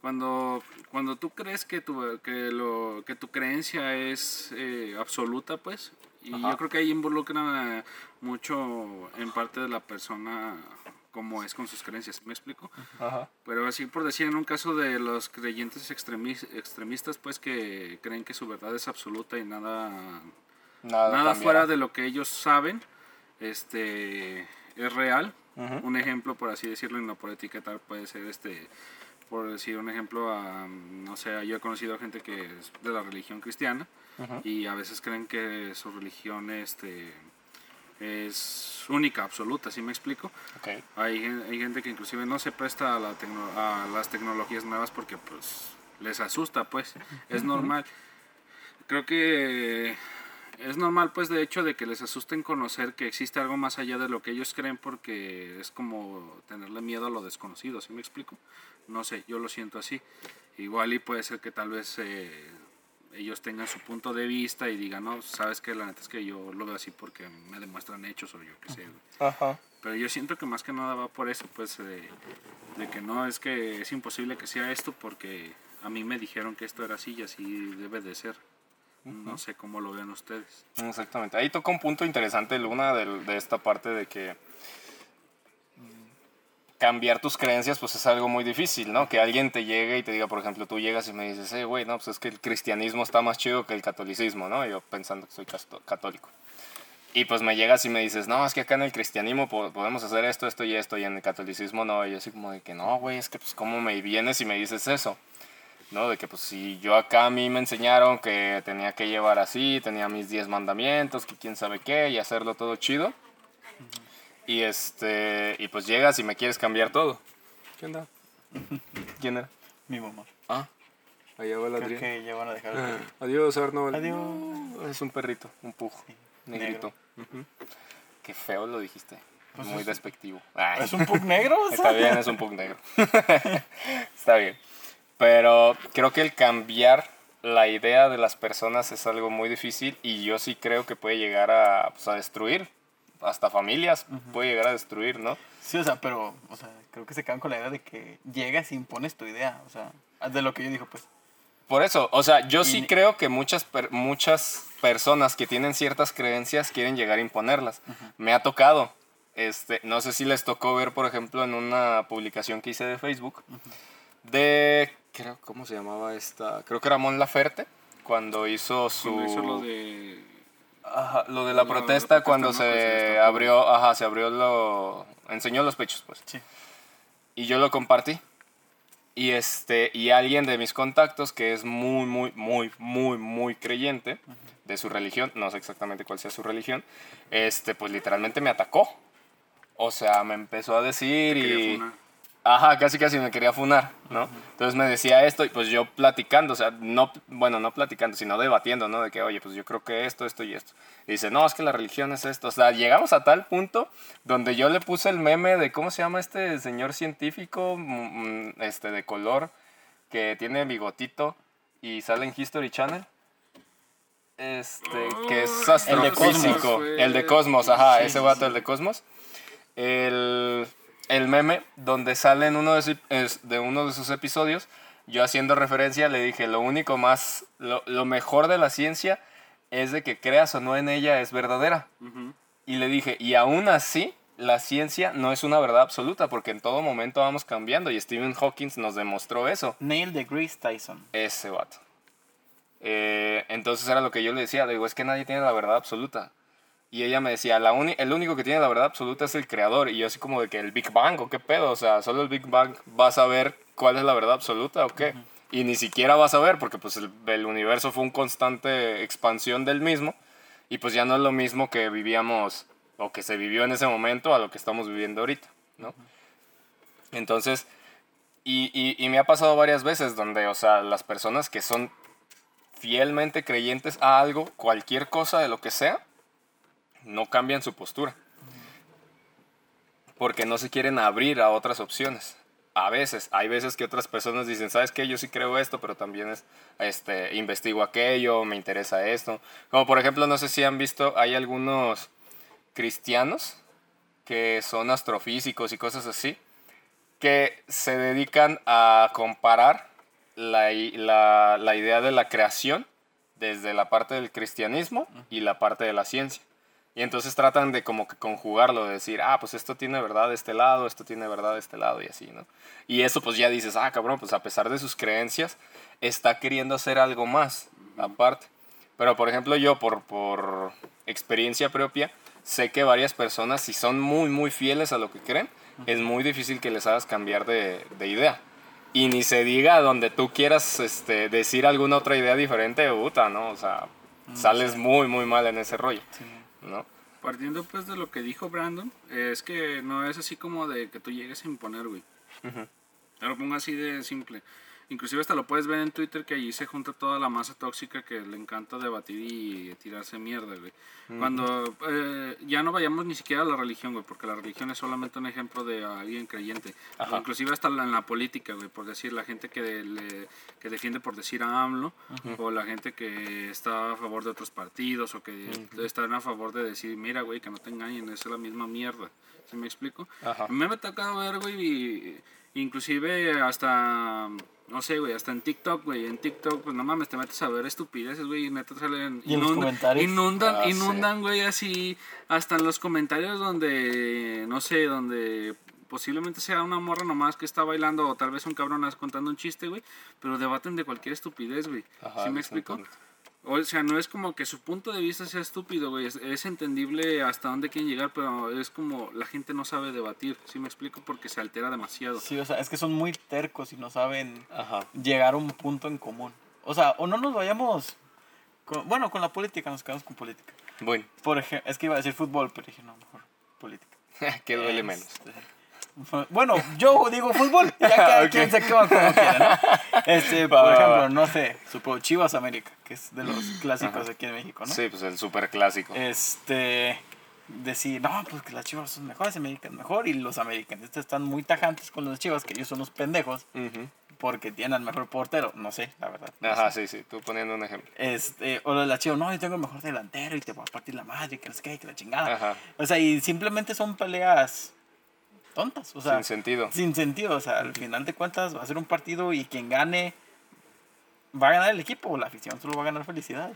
[SPEAKER 1] cuando, cuando tú crees que tu, que lo, que tu creencia es eh, absoluta, pues, y
[SPEAKER 3] Ajá.
[SPEAKER 1] yo creo que ahí involucra mucho en parte de la persona como es con sus creencias, ¿me explico?
[SPEAKER 2] Ajá.
[SPEAKER 1] Pero así por decir, en un caso de los creyentes extremis- extremistas, pues que creen que su verdad es absoluta y nada
[SPEAKER 2] Nada,
[SPEAKER 1] nada fuera de lo que ellos saben este es real un ejemplo por así decirlo y no por etiquetar puede ser este por decir un ejemplo a, no sé yo he conocido gente que es de la religión cristiana
[SPEAKER 2] Ujú.
[SPEAKER 1] y a veces creen que su religión este es única absoluta ¿sí me explico?
[SPEAKER 2] Ok.
[SPEAKER 1] hay, hay gente que inclusive no se presta a, la tecno- a las tecnologías nuevas porque pues les asusta pues es normal creo que es normal pues de hecho de que les asusten conocer que existe algo más allá de lo que ellos creen porque es como tenerle miedo a lo desconocido ¿sí me explico? no sé yo lo siento así igual y puede ser que tal vez eh, ellos tengan su punto de vista y digan no sabes que la neta es que yo lo veo así porque me demuestran hechos o yo qué sé güey".
[SPEAKER 2] Ajá.
[SPEAKER 1] pero yo siento que más que nada va por eso, pues, de, de que no es que es imposible que sea esto porque a mí me dijeron que esto era así y así debe de ser. No sé cómo lo vean ustedes.
[SPEAKER 2] Exactamente. Ahí toca un punto interesante, Luna, de, de esta parte de que cambiar tus creencias pues es algo muy difícil, ¿no? Que alguien te llegue y te diga, por ejemplo, tú llegas y me dices, eh, güey, no, pues es que el cristianismo está más chido que el catolicismo, ¿no? Yo pensando que soy católico. Y pues me llegas y me dices, no, es que acá en el cristianismo po- podemos hacer esto, esto y esto, y en el catolicismo no. Y yo así como de que no, güey, es que pues cómo me vienes y me dices eso. ¿No? De que pues si yo acá a mí me enseñaron que tenía que llevar así, tenía mis 10 mandamientos, que quién sabe qué, y hacerlo todo chido. Y este, y pues llegas y me quieres cambiar todo. ¿Qué onda? ¿Quién era?
[SPEAKER 3] Mi mamá.
[SPEAKER 2] Ah, allá va el
[SPEAKER 3] Creo
[SPEAKER 2] Adrián.
[SPEAKER 3] que ya van a dejar.
[SPEAKER 2] Ah, Adiós, Arnold.
[SPEAKER 3] Adiós.
[SPEAKER 2] No, es un perrito, un pujo, negrito. Qué feo lo dijiste.
[SPEAKER 3] Pues
[SPEAKER 2] Muy
[SPEAKER 3] es-
[SPEAKER 2] despectivo. Ay.
[SPEAKER 3] ¿Es un pug negro? o sea?
[SPEAKER 2] Está bien, es un pug negro. Está bien. Pero creo que el cambiar la idea de las personas es algo muy difícil y yo sí creo que puede llegar a, pues, a destruir. Hasta familias puede llegar a destruir, ¿no?
[SPEAKER 3] Sí, o sea, pero, o sea, creo que se quedan con la idea de que llegas y impones tu idea, o sea, de lo que yo digo, pues.
[SPEAKER 2] Por eso, o sea, yo sí creo que muchas, per- muchas personas que tienen ciertas creencias quieren llegar a imponerlas. Me ha tocado. Este, no sé si les tocó ver, por ejemplo, en una publicación que hice de Facebook, de, creo, ¿cómo se llamaba esta? Creo que era Mon Laferte, cuando hizo su...
[SPEAKER 1] Cuando hizo lo de...
[SPEAKER 2] Ajá, lo de la protesta
[SPEAKER 1] protesta,
[SPEAKER 2] cuando
[SPEAKER 1] ¿no?
[SPEAKER 2] se abrió, ajá, se abrió lo... enseñó los pechos, pues.
[SPEAKER 3] Sí.
[SPEAKER 2] Y yo lo compartí. Y este, y alguien de mis contactos que es muy, muy, muy, muy, muy creyente de su religión, no sé exactamente cuál sea su religión, este, pues literalmente me atacó. O sea, me empezó a decir y...
[SPEAKER 1] funar.
[SPEAKER 2] Ajá, casi casi me quería funar, ¿no? Entonces me decía esto y pues yo platicando, o sea, no, bueno, no platicando, sino debatiendo, ¿no? De que, oye, pues yo creo que esto, esto y esto. Y dice, no, es que la religión es esto. O sea, llegamos a tal punto donde yo le puse el meme de, ¿cómo se llama este señor científico, mm, mm, este, de color, que tiene bigotito y sale en History Channel? Este, que es
[SPEAKER 1] Oh,
[SPEAKER 3] el de Cosmos,
[SPEAKER 2] astrofísico. El de Cosmos, ajá,
[SPEAKER 3] Sí,
[SPEAKER 2] ese vato,
[SPEAKER 3] sí.
[SPEAKER 2] el de Cosmos. El, el meme donde sale en uno de, es- de uno de sus episodios, yo haciendo referencia le dije, lo único más, lo, lo mejor de la ciencia es de que creas o no en ella es verdadera. Y le dije, y aún así, la ciencia no es una verdad absoluta, porque en todo momento vamos cambiando, y Stephen Hawking nos demostró eso.
[SPEAKER 3] Neil deGrasse Tyson.
[SPEAKER 2] Ese vato. Eh, entonces era lo que yo le decía, le digo, es que nadie tiene la verdad absoluta. Y ella me decía, la el único que tiene la verdad absoluta es el creador. Y yo así como de que el Big Bang, ¿o qué pedo? O sea, solo el Big Bang va a saber cuál es la verdad absoluta o qué. Y ni siquiera va a saber porque pues el, el universo fue un constante expansión del mismo. Y pues ya no es lo mismo que vivíamos o que se vivió en ese momento a lo que estamos viviendo ahorita, ¿no? Entonces, y, y, y me ha pasado varias veces donde, o sea, las personas que son fielmente creyentes a algo, cualquier cosa de lo que sea, no cambian su postura. Porque no se quieren abrir a otras opciones. A veces, hay veces que otras personas dicen, ¿sabes qué? Yo sí creo esto, pero también es, este, investigo aquello, me interesa esto. Como por ejemplo, no sé si han visto, hay algunos cristianos que son astrofísicos y cosas así, que se dedican a comparar la, la, la idea de la creación desde la parte del cristianismo y la parte de la ciencia. Y entonces tratan de como que conjugarlo, de decir, ah, pues esto tiene verdad de este lado, esto tiene verdad de este lado y así, ¿no? Y eso pues ya dices, ah, cabrón, pues a pesar de sus creencias, está queriendo hacer algo más aparte. Pero por ejemplo yo, por, por experiencia propia, sé que varias personas, si son muy, muy fieles a lo que creen, es muy difícil que les hagas cambiar de, de idea. Y ni se diga donde tú quieras este, decir alguna otra idea diferente, puta, ¿no? O sea, sales muy, muy mal en ese rollo, ¿no?
[SPEAKER 1] Partiendo pues de lo que dijo Brandon, es que no es así como de que tú llegues a imponer, güey. Te lo pongo así de simple. Inclusive hasta lo puedes ver en Twitter que allí se junta toda la masa tóxica que le encanta debatir y tirarse mierda, güey. Cuando eh, ya no vayamos ni siquiera a la religión, güey, porque la religión es solamente un ejemplo de alguien creyente.
[SPEAKER 2] Ajá.
[SPEAKER 1] Inclusive hasta la- en la política, güey, por decir la gente que, le- que defiende por decir a AMLO, o la gente que está a favor de otros partidos, o que están a favor de decir, mira, güey, que no te engañen, es la misma mierda. ¿Sí me explico?
[SPEAKER 2] Ajá.
[SPEAKER 1] A mí me ha tocado ver, güey, y, Inclusive hasta, no sé, güey, hasta en TikTok, güey, en TikTok, pues no mames, te metes a ver estupideces, güey, y neta salen...
[SPEAKER 3] ¿Y en los
[SPEAKER 1] inunda-
[SPEAKER 3] comentarios?
[SPEAKER 1] Inundan,
[SPEAKER 2] Ah, sí.
[SPEAKER 1] inundan, güey, así, hasta en los comentarios donde, no sé, donde posiblemente sea una morra nomás que está bailando o tal vez un cabrón contando un chiste, güey, pero debaten de cualquier estupidez, güey.
[SPEAKER 2] Ajá,
[SPEAKER 1] ¿Sí me explico?
[SPEAKER 2] punto.
[SPEAKER 1] O sea, no es como que su punto de vista sea estúpido, güey. Es, es entendible hasta dónde quieren llegar, pero es como la gente no sabe debatir. ¿Sí me explico? Porque se altera demasiado.
[SPEAKER 3] Sí, o sea, es que son muy tercos y no saben
[SPEAKER 2] Ajá.
[SPEAKER 3] llegar a un punto en común. O sea, o no nos vayamos. con- bueno, con la política, nos quedamos con política.
[SPEAKER 2] Bueno,
[SPEAKER 3] Por ejemplo, es que iba a decir fútbol, pero dije, no, mejor política.
[SPEAKER 2] que duele menos.
[SPEAKER 3] Bueno, yo digo fútbol, ya cada
[SPEAKER 2] Ok.
[SPEAKER 3] quien se quema como quiera, ¿no? Este, por ejemplo, no sé, supongo Chivas América, que es de los clásicos
[SPEAKER 2] Ajá.
[SPEAKER 3] aquí en México, ¿no?
[SPEAKER 2] Sí, pues el super clásico.
[SPEAKER 3] Este, decir, no, pues que las Chivas son mejores, América es mejor, y los americanistas están muy tajantes con los Chivas, que ellos son los pendejos,
[SPEAKER 2] Ujú.
[SPEAKER 3] porque tienen al mejor portero, no sé, la verdad. no
[SPEAKER 2] Ajá,
[SPEAKER 3] sé.
[SPEAKER 2] sí, sí, tú poniendo un ejemplo.
[SPEAKER 3] Este, o lo de la Chivas, no, yo tengo el mejor delantero y te voy a partir la madre, que no sé qué, que la chingada.
[SPEAKER 2] Ajá.
[SPEAKER 3] O sea, y simplemente son peleas tontas, o sea,
[SPEAKER 2] Sin sentido.
[SPEAKER 3] sin sentido, o sea, al final de cuentas va a ser un partido y quien gane va a ganar el equipo, la afición solo va a ganar felicidad.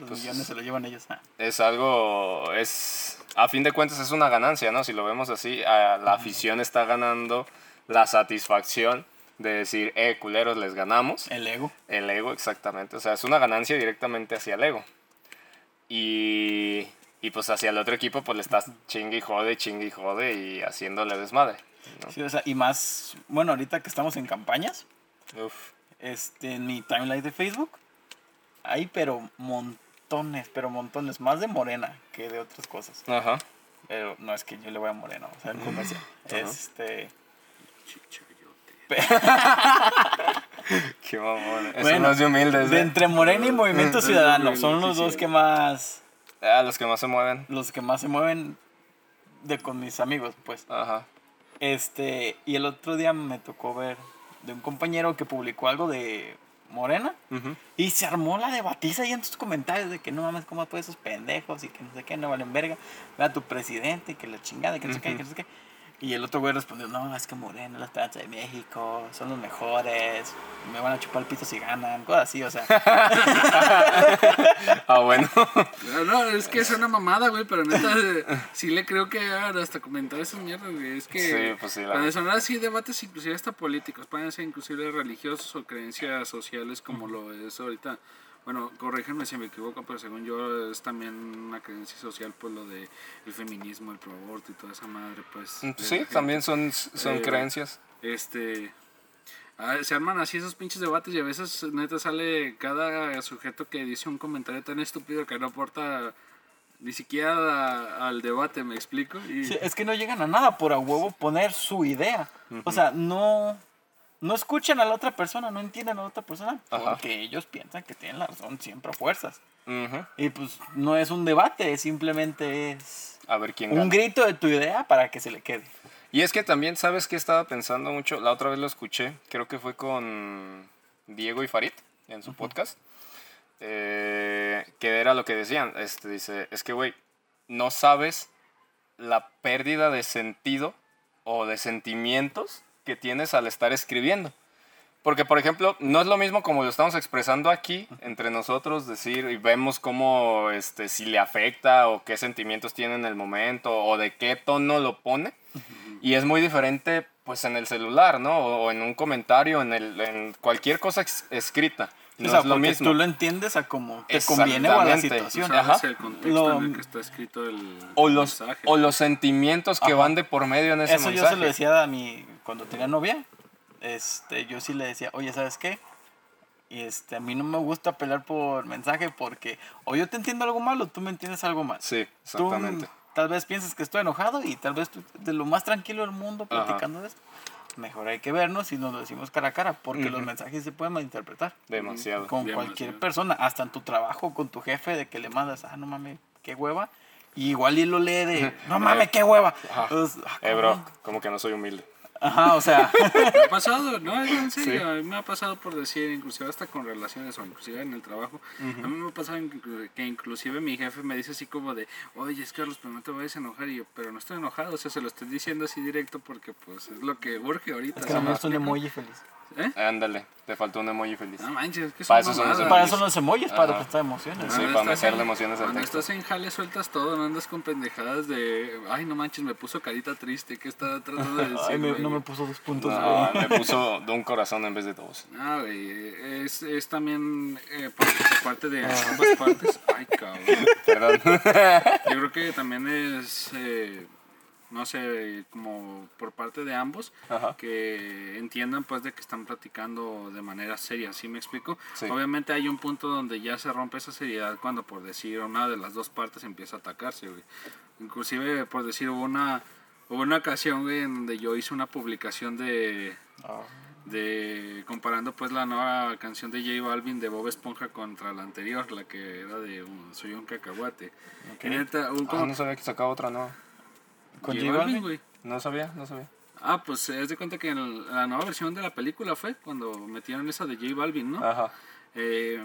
[SPEAKER 3] Los
[SPEAKER 2] Pues-
[SPEAKER 3] millones se lo llevan ellos. ah.
[SPEAKER 2] Es algo, es, a fin de cuentas es una ganancia, ¿no? Si lo vemos así, a- la afición está ganando la satisfacción de decir, eh, culeros, les ganamos.
[SPEAKER 3] El ego.
[SPEAKER 2] El ego, exactamente. O sea, es una ganancia directamente hacia el ego. Y, y pues hacia el otro equipo, pues le estás chingue y jode, chingue y jode y haciéndole desmadre. ¿no?
[SPEAKER 3] Sí, o sea, y más, bueno, ahorita que estamos en campañas,
[SPEAKER 2] Uf.
[SPEAKER 3] este, en mi timeline de Facebook, hay pero montones, pero montones, más de Morena que de otras cosas.
[SPEAKER 2] Ajá.
[SPEAKER 3] Pero no es que yo le voy a Morena, o sea, en comercial.
[SPEAKER 2] Ajá.
[SPEAKER 3] Este,
[SPEAKER 2] Qué mamón. Eso
[SPEAKER 3] Bueno,
[SPEAKER 2] no es de humildes,
[SPEAKER 3] de
[SPEAKER 2] ¿eh?
[SPEAKER 3] entre Morena y Movimiento Ciudadano, son los dos que más,
[SPEAKER 2] Ah, los que más se mueven.
[SPEAKER 3] los que más se mueven de con mis amigos, pues.
[SPEAKER 2] Ajá.
[SPEAKER 3] Este, y el otro día me tocó ver de un compañero que publicó algo de Morena
[SPEAKER 2] Ujú.
[SPEAKER 3] y se armó la debatiza ahí en sus comentarios de que no mames, ¿cómo puedes esos pendejos? Y que no sé qué, no valen verga. Ve a tu presidente y que la chingada, y que no sé qué, y que no sé qué. Y el otro güey respondió, no, es que Morena, la esperanza de México, son los mejores, me van a chupar el pito si ganan, cosas así, o sea.
[SPEAKER 2] Ah, bueno.
[SPEAKER 1] No, no, es que es una mamada, güey, pero neta, eh, sí le creo que hasta comentar esas mierdas, güey. Es que
[SPEAKER 2] Sí, pues sí, la
[SPEAKER 1] cuando
[SPEAKER 2] neta.
[SPEAKER 1] son así debates, inclusive hasta políticos, pueden ser inclusive religiosos o creencias sociales como lo es ahorita. Bueno, corríjanme si me equivoco, pero según yo es también una creencia social, pues lo de el feminismo, el proaborto y toda esa madre, pues. la
[SPEAKER 2] Sí, también son, son
[SPEAKER 1] Eh,
[SPEAKER 2] creencias.
[SPEAKER 1] Este. ah, se arman así esos pinches debates y a veces neta sale cada sujeto que dice un comentario tan estúpido que no aporta ni siquiera a- al debate, me explico. Y,
[SPEAKER 3] Sí, es que no llegan a nada por a huevo poner su idea. O sea, no, no escuchan a la otra persona, no entienden a la otra persona,
[SPEAKER 2] Ajá.
[SPEAKER 3] porque ellos piensan que tienen la razón siempre a fuerzas. Y pues no es un debate, simplemente es
[SPEAKER 2] A ver quién
[SPEAKER 3] un
[SPEAKER 2] gana.
[SPEAKER 3] grito de tu idea para que se le quede.
[SPEAKER 2] Y es que también, ¿sabes qué estaba pensando mucho? La otra vez lo escuché, creo que fue con Diego y Farid en su podcast. eh, que era lo que decían. Este, dice, es que, güey, no sabes la pérdida de sentido o de sentimientos que tienes al estar escribiendo. Porque, por ejemplo, no es lo mismo como lo estamos expresando aquí entre nosotros, decir, y vemos cómo, este, si le afecta o qué sentimientos tiene en el momento o de qué tono lo pone. Y es muy diferente, pues, en el celular, ¿no? O, o en un comentario, en, el, en cualquier cosa ex- escrita. No
[SPEAKER 3] o sea,
[SPEAKER 2] es lo mismo.
[SPEAKER 3] tú lo entiendes a como te conviene o a la situación.
[SPEAKER 1] sabes
[SPEAKER 2] Ajá.
[SPEAKER 1] el contexto
[SPEAKER 3] Lo-
[SPEAKER 1] en el que está escrito el
[SPEAKER 2] O los,
[SPEAKER 1] mensaje.
[SPEAKER 2] o los sentimientos que
[SPEAKER 3] Ajá.
[SPEAKER 2] van de por medio en ese
[SPEAKER 3] Eso yo
[SPEAKER 2] mensaje.
[SPEAKER 3] se lo decía a mi, cuando tenía novia, este, yo sí le decía, oye, ¿sabes qué? Y este, a mí no me gusta pelear por mensaje porque o yo te entiendo algo mal o tú me entiendes algo mal.
[SPEAKER 2] Sí,
[SPEAKER 3] Tú
[SPEAKER 2] exactamente.
[SPEAKER 3] tal vez pienses que estoy enojado y tal vez tú de lo más tranquilo del mundo
[SPEAKER 2] Ajá.
[SPEAKER 3] platicando de esto. Mejor hay que vernos y nos lo decimos cara a cara porque los
[SPEAKER 2] Ujú.
[SPEAKER 3] mensajes se pueden malinterpretar.
[SPEAKER 2] Demasiado.
[SPEAKER 3] Con
[SPEAKER 1] Demasiado.
[SPEAKER 3] cualquier persona, hasta en tu trabajo, con tu jefe, de que le mandas, ah, no mames, qué hueva. Y igual y lo lee de, no mames, qué hueva.
[SPEAKER 2] Ajá.
[SPEAKER 3] Entonces, ah,
[SPEAKER 2] Eh, bro, como que no soy humilde.
[SPEAKER 3] Ajá, o sea.
[SPEAKER 1] Me ha pasado, no, es en serio, a mí me ha pasado por decir, inclusive hasta con relaciones o inclusive en el trabajo, a mí me ha pasado que inclusive mi jefe me dice así como de, oye, es Carlos, pero no te vayas a enojar, y yo, pero no estoy enojado, o sea, se lo estoy diciendo así directo porque pues es lo que urge ahorita.
[SPEAKER 3] Es que
[SPEAKER 1] ¿sí
[SPEAKER 3] no un emoji feliz.
[SPEAKER 1] ¿Eh?
[SPEAKER 2] Ándale, te faltó un emoji feliz.
[SPEAKER 1] No manches, es que
[SPEAKER 2] Para
[SPEAKER 1] son
[SPEAKER 2] eso son los.
[SPEAKER 3] Para eso los emojis, para
[SPEAKER 2] Ajá.
[SPEAKER 3] prestar emociones.
[SPEAKER 2] Sí, para meterle
[SPEAKER 1] en-
[SPEAKER 2] emociones al
[SPEAKER 1] Cuando
[SPEAKER 2] texto.
[SPEAKER 1] estás en jale sueltas todo, no andas con pendejadas de, ay, no manches, me puso carita triste, ¿qué está tratando de decir?
[SPEAKER 3] Ay, me-
[SPEAKER 1] güey?
[SPEAKER 3] no me puso dos puntos.
[SPEAKER 2] No,
[SPEAKER 3] güey.
[SPEAKER 2] me puso de un corazón en vez de dos.
[SPEAKER 1] Ah, güey, es, es también eh, parte, parte de ambas partes. Ay, cabrón.
[SPEAKER 2] Perdón.
[SPEAKER 1] Yo creo que también es, eh, no sé, como por parte de ambos,
[SPEAKER 2] Ajá.
[SPEAKER 1] que entiendan pues de que están platicando de manera seria, ¿sí me explico?
[SPEAKER 2] Sí.
[SPEAKER 1] Obviamente hay un punto donde ya se rompe esa seriedad cuando por decir una de las dos partes empieza a atacarse, güey. Inclusive por decir hubo una, hubo una ocasión, güey, en donde yo hice una publicación de
[SPEAKER 3] Ah.
[SPEAKER 1] de comparando pues la nueva canción de J Balvin de Bob Esponja contra la anterior, la que era de un- Soy un cacahuate. Un-
[SPEAKER 2] Ah, no sabía que sacaba otra, no.
[SPEAKER 3] ¿Con
[SPEAKER 1] J
[SPEAKER 3] Balvin?
[SPEAKER 1] güey.
[SPEAKER 2] No sabía, no sabía.
[SPEAKER 1] Ah, pues es de cuenta que en la nueva versión de la película fue cuando metieron esa de J Balvin, ¿no?
[SPEAKER 2] Ajá.
[SPEAKER 1] Eh,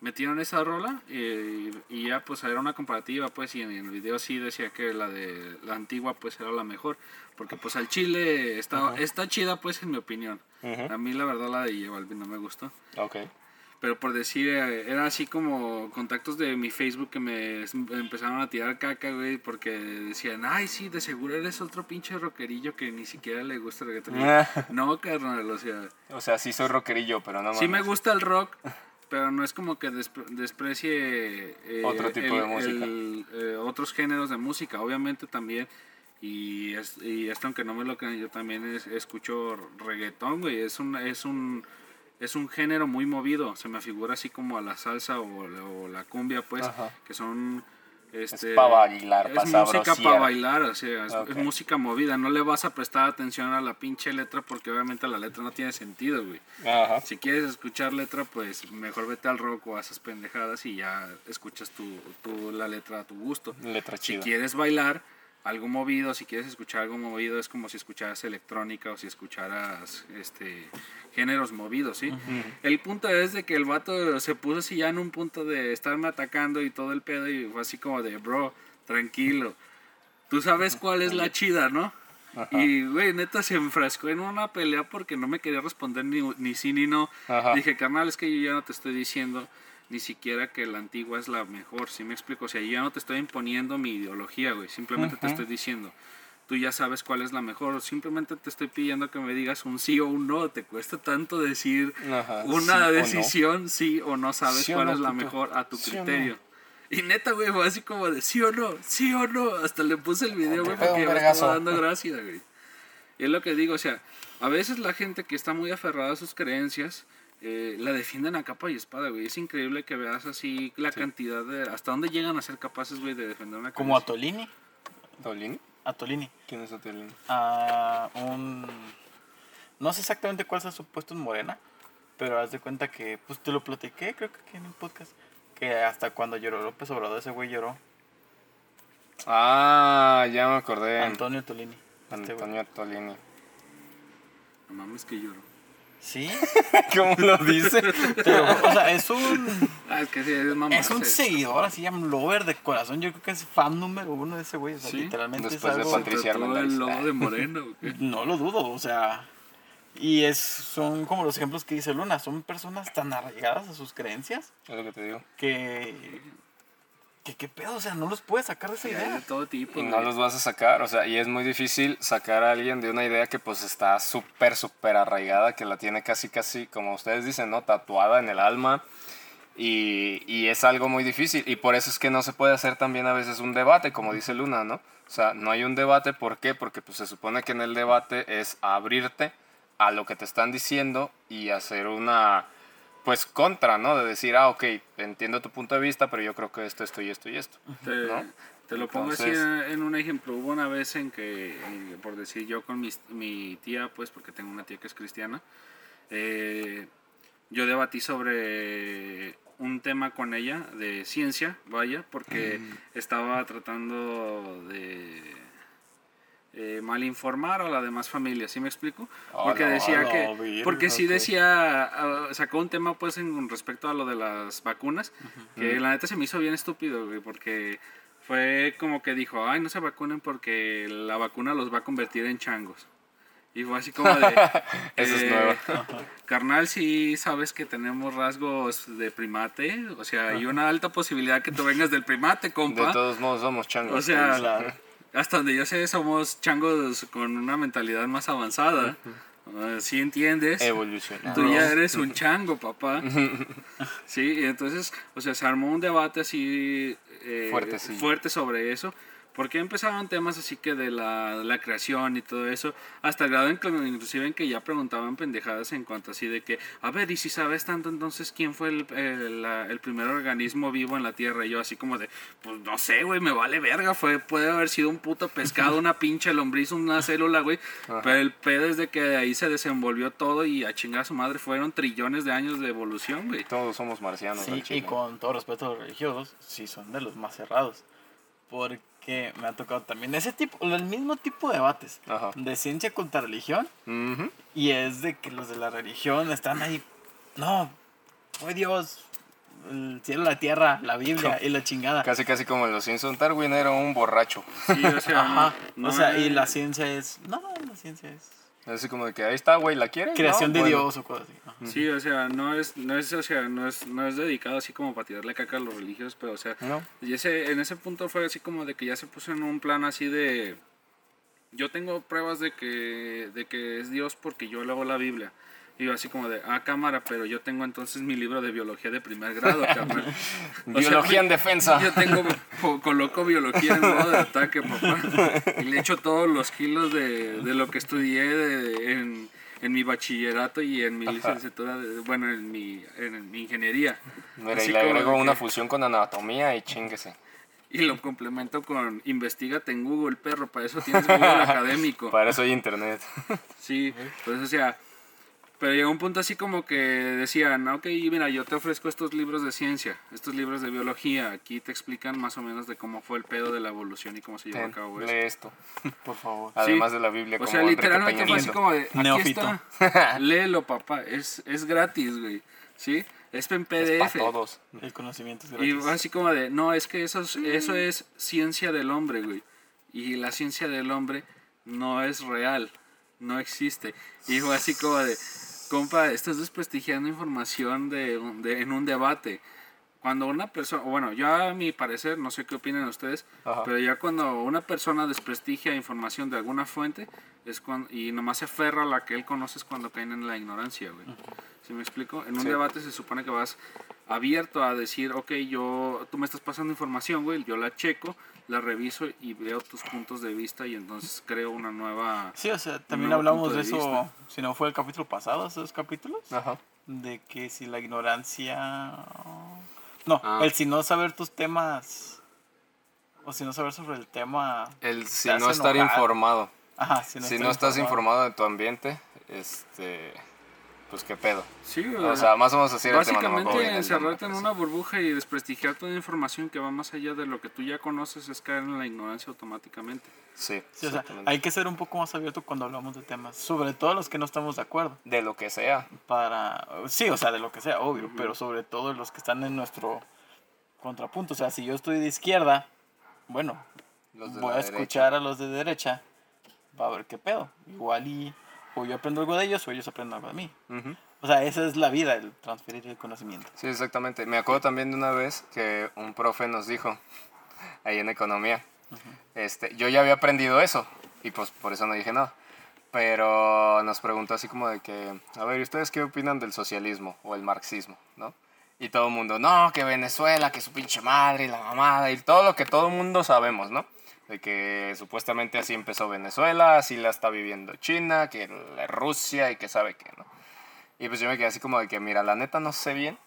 [SPEAKER 1] metieron esa rola eh, y ya pues era una comparativa pues y en el video sí decía que la de la antigua pues era la mejor porque pues al chile está, está chida pues en mi opinión
[SPEAKER 2] Ujú.
[SPEAKER 1] a mí la verdad la de J Balvin no me gustó
[SPEAKER 2] Ok.
[SPEAKER 1] Pero por decir, eh, era así como contactos de mi Facebook que me empezaron a tirar caca, güey, porque decían, ay, sí, de seguro eres otro pinche rockerillo que ni siquiera le gusta el reggaetón. Yo, no, carnal, o sea,
[SPEAKER 2] O sea, sí soy rockerillo, pero no
[SPEAKER 1] sí me
[SPEAKER 2] mames.
[SPEAKER 1] gusta el rock, pero no es como que despre- desprecie eh,
[SPEAKER 2] Otro tipo de música.
[SPEAKER 1] el, eh, otros géneros de música, obviamente también. Y, es, y esto, aunque no me lo crean, yo también es- escucho reggaetón, güey. Es un, es un es un género muy movido. Se me figura así como a la salsa o, la- o la cumbia, pues,
[SPEAKER 2] Ajá.
[SPEAKER 1] que son. Este,
[SPEAKER 2] pa' bailar, pa'
[SPEAKER 1] Es música para bailar, o sea, es, es música movida. No le vas a prestar atención a la pinche letra porque obviamente la letra no tiene sentido, güey.
[SPEAKER 2] Ajá.
[SPEAKER 1] Si quieres escuchar letra, pues mejor vete al rock o a esas pendejadas y ya escuchas tu, tu- la letra a tu gusto.
[SPEAKER 2] Letra
[SPEAKER 1] Si
[SPEAKER 2] chida.
[SPEAKER 1] quieres bailar algo movido, si quieres escuchar algo movido, es como si escucharas electrónica o si escucharas este géneros movidos, ¿sí? El punto es de que el vato se puso así ya en un punto de estarme atacando y todo el pedo y fue así como de, bro, tranquilo. Tú sabes cuál es la chida, ¿no? Y, güey, neta se enfrascó en una pelea porque no me quería responder ni, ni sí ni no.
[SPEAKER 2] Ajá.
[SPEAKER 1] Dije, carnal, es que yo ya no te estoy diciendo ni siquiera que la antigua es la mejor, ¿sí me explico? O sea, yo ya no te estoy imponiendo mi ideología, güey. Simplemente te estoy diciendo, tú ya sabes cuál es la mejor. Simplemente te estoy pidiendo que me digas un sí o un no. Te cuesta tanto decir
[SPEAKER 2] Ajá, sí o
[SPEAKER 1] una
[SPEAKER 2] no.
[SPEAKER 1] decisión, sí o no sabes
[SPEAKER 2] Sí o
[SPEAKER 1] cuál
[SPEAKER 2] no,
[SPEAKER 1] es la
[SPEAKER 2] puto.
[SPEAKER 1] mejor a tu
[SPEAKER 2] o no.
[SPEAKER 1] criterio. Y neta, güey, fue así como de sí o no, sí o no. Hasta le puse el video, güey,
[SPEAKER 2] pego
[SPEAKER 1] porque me estaba dando gracia, güey. Y es lo que digo, o sea, a veces la gente que está muy aferrada a sus creencias, eh, la defienden a capa y espada, güey. Es increíble que veas así la cantidad de... Hasta dónde llegan a ser capaces, güey, de defender una
[SPEAKER 3] Como a. Tolini.
[SPEAKER 2] ¿Tolini?
[SPEAKER 3] A Tolini.
[SPEAKER 2] ¿Quién es Tolini?
[SPEAKER 3] A un. No sé exactamente cuál es su puesto en Morena. Pero haz de cuenta que. Pues te lo platiqué, creo que aquí en el podcast. Que hasta cuando lloró López Obrador, ese güey lloró.
[SPEAKER 2] Ah, ya me acordé.
[SPEAKER 3] Antonio Tolini. este.
[SPEAKER 2] Antonio Tolini.
[SPEAKER 1] No mames que lloro.
[SPEAKER 3] Sí.
[SPEAKER 2] ¿Cómo lo dice?
[SPEAKER 3] te lo- o sea, es un.
[SPEAKER 1] Ah, es que sí, es mamá.
[SPEAKER 3] Es un seguidor así, un lover de corazón. Yo creo que es fan número uno de ese güey. O sea,
[SPEAKER 1] Sí,
[SPEAKER 3] literalmente
[SPEAKER 2] después
[SPEAKER 3] es
[SPEAKER 2] de
[SPEAKER 3] algo.
[SPEAKER 2] Patricia
[SPEAKER 1] el logo de Moreno.
[SPEAKER 3] No lo dudo, o sea. Y es, son como los ejemplos que dice Luna. Son personas tan arraigadas a sus creencias
[SPEAKER 2] Es lo que te digo.
[SPEAKER 3] que. Que qué pedo, o sea, no los puedes sacar de esa
[SPEAKER 1] Hay de
[SPEAKER 3] idea.
[SPEAKER 1] todo tipo.
[SPEAKER 2] Y no los vas a sacar, o sea, y es muy difícil sacar a alguien de una idea que pues está súper, súper arraigada, que la tiene casi, casi, como ustedes dicen, ¿no? Tatuada en el alma. Y, y es algo muy difícil. Y por eso es que no se puede hacer también a veces un debate, como dice Luna, ¿no? O sea, no hay un debate, ¿por qué? Porque pues se supone que en el debate es abrirte a lo que te están diciendo y hacer una, pues, contra, ¿no? De decir, ah, ok, entiendo tu punto de vista, pero yo creo que esto, esto y esto y esto.
[SPEAKER 1] Te,
[SPEAKER 2] ¿no?
[SPEAKER 1] te lo pongo así
[SPEAKER 2] Entonces-
[SPEAKER 1] en, en un ejemplo. Hubo una vez en que, por decir yo con mi tía, pues porque tengo una tía que es cristiana, eh, yo debatí sobre un tema con ella de ciencia, vaya, porque estaba tratando de... eh, mal informar a la demás familia, ¿sí me explico?
[SPEAKER 2] A
[SPEAKER 1] Porque decía que,
[SPEAKER 3] virgen,
[SPEAKER 1] porque sí
[SPEAKER 3] ok.
[SPEAKER 1] decía, ah, sacó un tema pues en con respecto a lo de las vacunas, que la neta se me hizo bien estúpido, güey, porque fue como que dijo, ay, no se vacunen porque la vacuna los va a convertir en changos. Y fue así como de...
[SPEAKER 2] Eso es
[SPEAKER 1] eh,
[SPEAKER 2] nuevo.
[SPEAKER 1] Carnal, sí sabes que tenemos rasgos de primate, o sea, hay una alta posibilidad que tú vengas del primate,
[SPEAKER 2] De
[SPEAKER 1] compa.
[SPEAKER 2] todos modos somos changos.
[SPEAKER 1] O sea,
[SPEAKER 3] Claro.
[SPEAKER 1] Hasta donde yo sé, somos changos con una mentalidad más avanzada. Ah, ¿Sí entiendes?
[SPEAKER 2] evolucionados.
[SPEAKER 1] Tú ya eres un chango, papá. Sí, y entonces, o sea, se armó un debate así eh,
[SPEAKER 2] Fuerte, sí.
[SPEAKER 1] fuerte sobre eso. Porque empezaban temas así que de la, la creación y todo eso, hasta el grado inclu- inclusive en que ya preguntaban pendejadas en cuanto así de que, a ver, y si sabes tanto entonces quién fue el, el, la- el primer organismo vivo en la Tierra, y yo así como de, pues no sé, güey, me vale verga, fue, puede haber sido un puto pescado, una pinche lombriz, una célula, güey, pero el pedo es de que de ahí se desenvolvió todo y a chingar a su madre fueron trillones de años de evolución, güey.
[SPEAKER 2] Todos somos marcianos.
[SPEAKER 3] Sí, y con todo respeto a los religiosos, sí son de los más cerrados. Porque me ha tocado también ese tipo, el mismo tipo de debates
[SPEAKER 2] Ajá.
[SPEAKER 3] de ciencia contra religión. Y es de que los de la religión están ahí. No, fue Dios, el cielo, la tierra, la Biblia y la chingada.
[SPEAKER 2] Casi, casi como en los Simpsons. Darwin era un borracho.
[SPEAKER 1] Sí, o sea,
[SPEAKER 3] Ajá.
[SPEAKER 1] no
[SPEAKER 3] o sea, y la ciencia es. No, la ciencia es.
[SPEAKER 2] Así como de que ahí está, güey, ¿la quieres?
[SPEAKER 3] Creación
[SPEAKER 2] No,
[SPEAKER 3] de
[SPEAKER 2] bueno.
[SPEAKER 3] Dios o cosas así. Ajá.
[SPEAKER 1] Sí, o sea, no es, no es, o sea, no es, no es dedicado así como para tirarle caca a los religiosos, pero o sea,
[SPEAKER 2] No.
[SPEAKER 1] y ese, en ese punto fue así como de que ya se puso en un plan así de yo tengo pruebas de que, de que es Dios porque yo leo la Biblia. Y yo así como de, ah, cámara, pero yo tengo entonces mi libro de biología de primer grado, sea,
[SPEAKER 2] Biología en defensa.
[SPEAKER 1] Yo tengo, co- coloco biología en modo de ataque, papá. Y le echo todos los kilos de, de lo que estudié de- en, en mi bachillerato y en mi licenciatura, de- bueno, en mi, en mi ingeniería.
[SPEAKER 2] Mira,
[SPEAKER 1] Así
[SPEAKER 2] y le agrego una
[SPEAKER 1] que-
[SPEAKER 2] fusión con anatomía y chinguese.
[SPEAKER 1] Y lo complemento con investigate en Google, perro, para eso tienes Google académico.
[SPEAKER 2] Para eso hay internet.
[SPEAKER 1] Sí, pues o sea, pero llegó un punto así como que decían, ok, mira, yo te ofrezco estos libros de ciencia, estos libros de biología, aquí te explican más o menos de cómo fue el pedo de la evolución y cómo se llevó
[SPEAKER 2] Ten,
[SPEAKER 1] a cabo eso.
[SPEAKER 2] lee esto.
[SPEAKER 3] Por favor.
[SPEAKER 2] Además de la Biblia,
[SPEAKER 1] O
[SPEAKER 2] como
[SPEAKER 1] sea, literalmente fue así como de, aquí está, léelo papá, es, es gratis, güey, ¿sí? Es en
[SPEAKER 2] Es para
[SPEAKER 1] PDF.
[SPEAKER 2] todos.
[SPEAKER 3] El conocimiento es
[SPEAKER 1] Y
[SPEAKER 3] gratis.
[SPEAKER 1] fue así como de, no, es que eso es, eso es ciencia del hombre, güey. Y la ciencia del hombre no es real, no existe. Y fue así como de, compa, estás desprestigiando información de, de- en un debate. Cuando una persona, bueno, yo a mi parecer, no sé qué opinan ustedes,
[SPEAKER 2] Ajá.
[SPEAKER 1] pero ya cuando una persona desprestigia información de alguna fuente es cuando, y nomás se aferra a la que él conoce es cuando caen en la ignorancia, güey. ¿Sí me explico? En un
[SPEAKER 2] Sí.
[SPEAKER 1] debate se supone que vas abierto a decir, ok, yo, tú me estás pasando información, güey, yo la checo, la reviso y veo tus puntos de vista y entonces creo una nueva...
[SPEAKER 3] Sí, o sea, también hablamos de,
[SPEAKER 1] de
[SPEAKER 3] eso, si no fue el capítulo pasado, esos capítulos,
[SPEAKER 2] Ajá.
[SPEAKER 3] de que si la ignorancia... No,
[SPEAKER 1] Ah.
[SPEAKER 3] el si no saber tus temas, o si no saber sobre el tema...
[SPEAKER 2] El si
[SPEAKER 3] Te
[SPEAKER 2] no estar
[SPEAKER 3] enojar.
[SPEAKER 2] informado.
[SPEAKER 3] Ajá, si no,
[SPEAKER 2] si
[SPEAKER 3] estar
[SPEAKER 2] no estás informado de tu ambiente, este. Pues qué pedo.
[SPEAKER 1] Sí.
[SPEAKER 2] O sea, más o menos así era
[SPEAKER 1] Básicamente encerrarte en una burbuja y desprestigiar toda información que va más allá de lo que tú ya conoces es caer en la ignorancia automáticamente.
[SPEAKER 2] Sí,
[SPEAKER 3] Sí, o sea, hay que ser un poco más abierto cuando hablamos de temas, sobre todo los que no estamos de acuerdo.
[SPEAKER 2] De lo que sea.
[SPEAKER 3] Para, sí, o sea, de lo que sea, obvio, pero sobre todo los que están en nuestro contrapunto. O sea, si yo estoy de izquierda, bueno,
[SPEAKER 2] Los de
[SPEAKER 3] voy a escuchar a los de derecha, va a ver qué pedo. Igual y o yo aprendo algo de ellos o ellos aprenden algo de mí. O sea, esa es la vida, el transferir el conocimiento.
[SPEAKER 2] Sí, exactamente. Me acuerdo también de una vez que un profe nos dijo, ahí en economía, este, yo ya había aprendido eso y pues por eso no dije nada. Pero nos preguntó así como de que, a ver, ¿y ustedes qué opinan del socialismo o el marxismo? ¿No? Y todo el mundo, no, que Venezuela, que su pinche madre y la mamada y todo lo que todo el mundo sabemos, ¿no? De que supuestamente así empezó Venezuela, así la está viviendo China, que Rusia y que sabe qué, ¿no? Y pues yo me quedé así como de que, mira, la neta no sé bien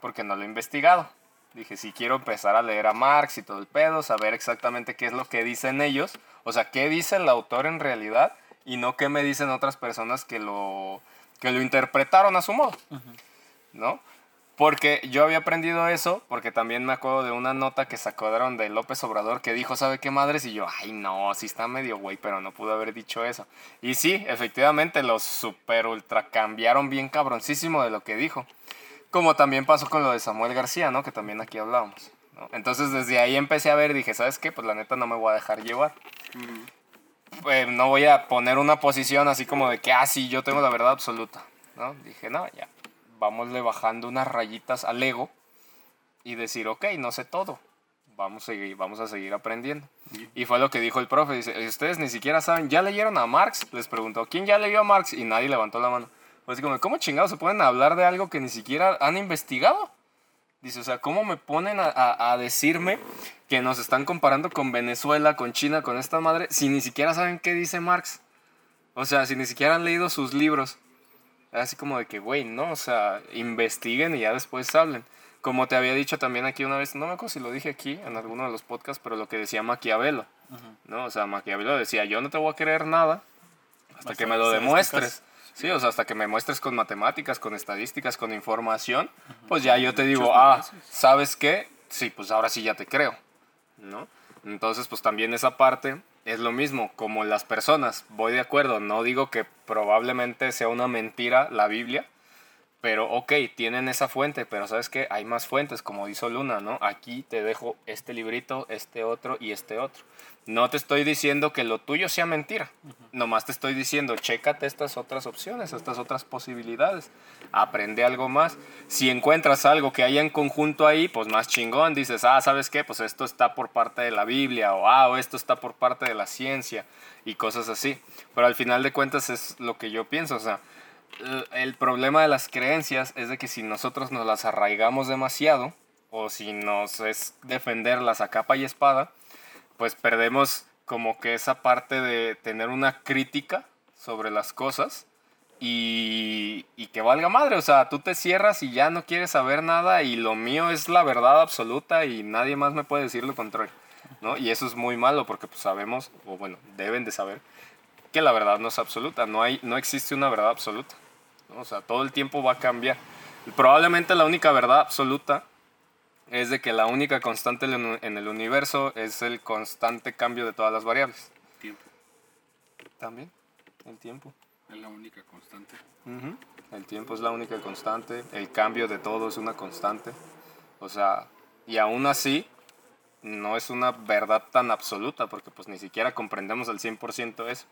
[SPEAKER 2] porque no lo he investigado. Dije, si quiero empezar a leer a Marx y todo el pedo, saber exactamente qué es lo que dicen ellos, o sea, qué dice el autor en realidad y no qué me dicen otras personas que lo, que lo interpretaron a su modo, ¿no? Porque yo había aprendido eso, porque también me acuerdo de una nota que sacaron de López Obrador que dijo, ¿sabe qué madres? Y yo, ay no, sí está medio güey, pero no pudo haber dicho eso. Y sí, efectivamente, los super ultra cambiaron bien cabroncísimo de lo que dijo. Como también pasó con lo de Samuel García, ¿no? Que también aquí hablábamos. ¿no? Entonces desde ahí empecé a ver, dije, ¿sabes qué? Pues la neta no me voy a dejar llevar. Pues no voy a poner una posición así como de que, ah, sí, yo tengo la verdad absoluta. ¿no? Dije, no, ya, vámosle bajando unas rayitas al ego y decir, ok, no sé todo, vamos a seguir, vamos a seguir aprendiendo. Y fue lo que dijo el profe, dice, ustedes ni siquiera saben, ¿ya leyeron a Marx? Les preguntó, ¿quién ya leyó a Marx? Y nadie levantó la mano. Pues como, ¿cómo chingados se pueden hablar de algo que ni siquiera han investigado? Dice, o sea, ¿cómo me ponen a, a, a decirme que nos están comparando con Venezuela, con China, con esta madre, si ni siquiera saben qué dice Marx? O sea, si ni siquiera han leído sus libros. Así como de que, güey, no, o sea, investiguen y ya después hablen. Como te había dicho también aquí una vez, no me acuerdo si lo dije aquí en alguno de los podcasts, pero lo que decía Maquiavelo, ¿no? O sea, Maquiavelo decía, yo no te voy a creer nada hasta que me lo demuestres. Sí, o sea, hasta que me muestres con matemáticas, con estadísticas, con información, pues ya yo te digo, ah. ¿sabes qué? Sí, pues ahora sí ya te creo, ¿no? Entonces, pues también esa parte es lo mismo, como las personas, voy de acuerdo, no digo que probablemente sea una mentira la Biblia, pero ok, tienen esa fuente, pero sabes que hay más fuentes, como dijo Luna, ¿no? Aquí te dejo este librito, este otro y este otro. No te estoy diciendo que lo tuyo sea mentira, nomás te estoy diciendo, chécate estas otras opciones, estas otras posibilidades, aprende algo más. Si encuentras algo que haya en conjunto ahí, pues más chingón, dices, ah, ¿sabes qué? Pues esto está por parte de la Biblia, o ah, o esto está por parte de la ciencia, y cosas así. Pero al final de cuentas es lo que yo pienso, o sea, el- el problema de las creencias es de que si nosotros nos las arraigamos demasiado, o si nos es defenderlas a capa y espada, pues perdemos como que esa parte de tener una crítica sobre las cosas y, que valga madre, o sea, tú te cierras y ya no quieres saber nada y lo mío es la verdad absoluta y nadie más me puede decir lo contrario, ¿no? Y eso es muy malo porque pues sabemos, o bueno, deben de saber que la verdad no es absoluta, no, hay, no existe una verdad absoluta. O sea, todo el tiempo va a cambiar. Probablemente la única verdad absoluta es de que la única constante en el- universo es el constante cambio de todas las variables.
[SPEAKER 1] Tiempo.
[SPEAKER 2] También, el tiempo.
[SPEAKER 1] Es la única constante.
[SPEAKER 2] El tiempo es la única constante, el cambio de todo es una constante. O sea, y aún así, no es una verdad tan absoluta, porque pues ni siquiera comprendemos al 100% eso.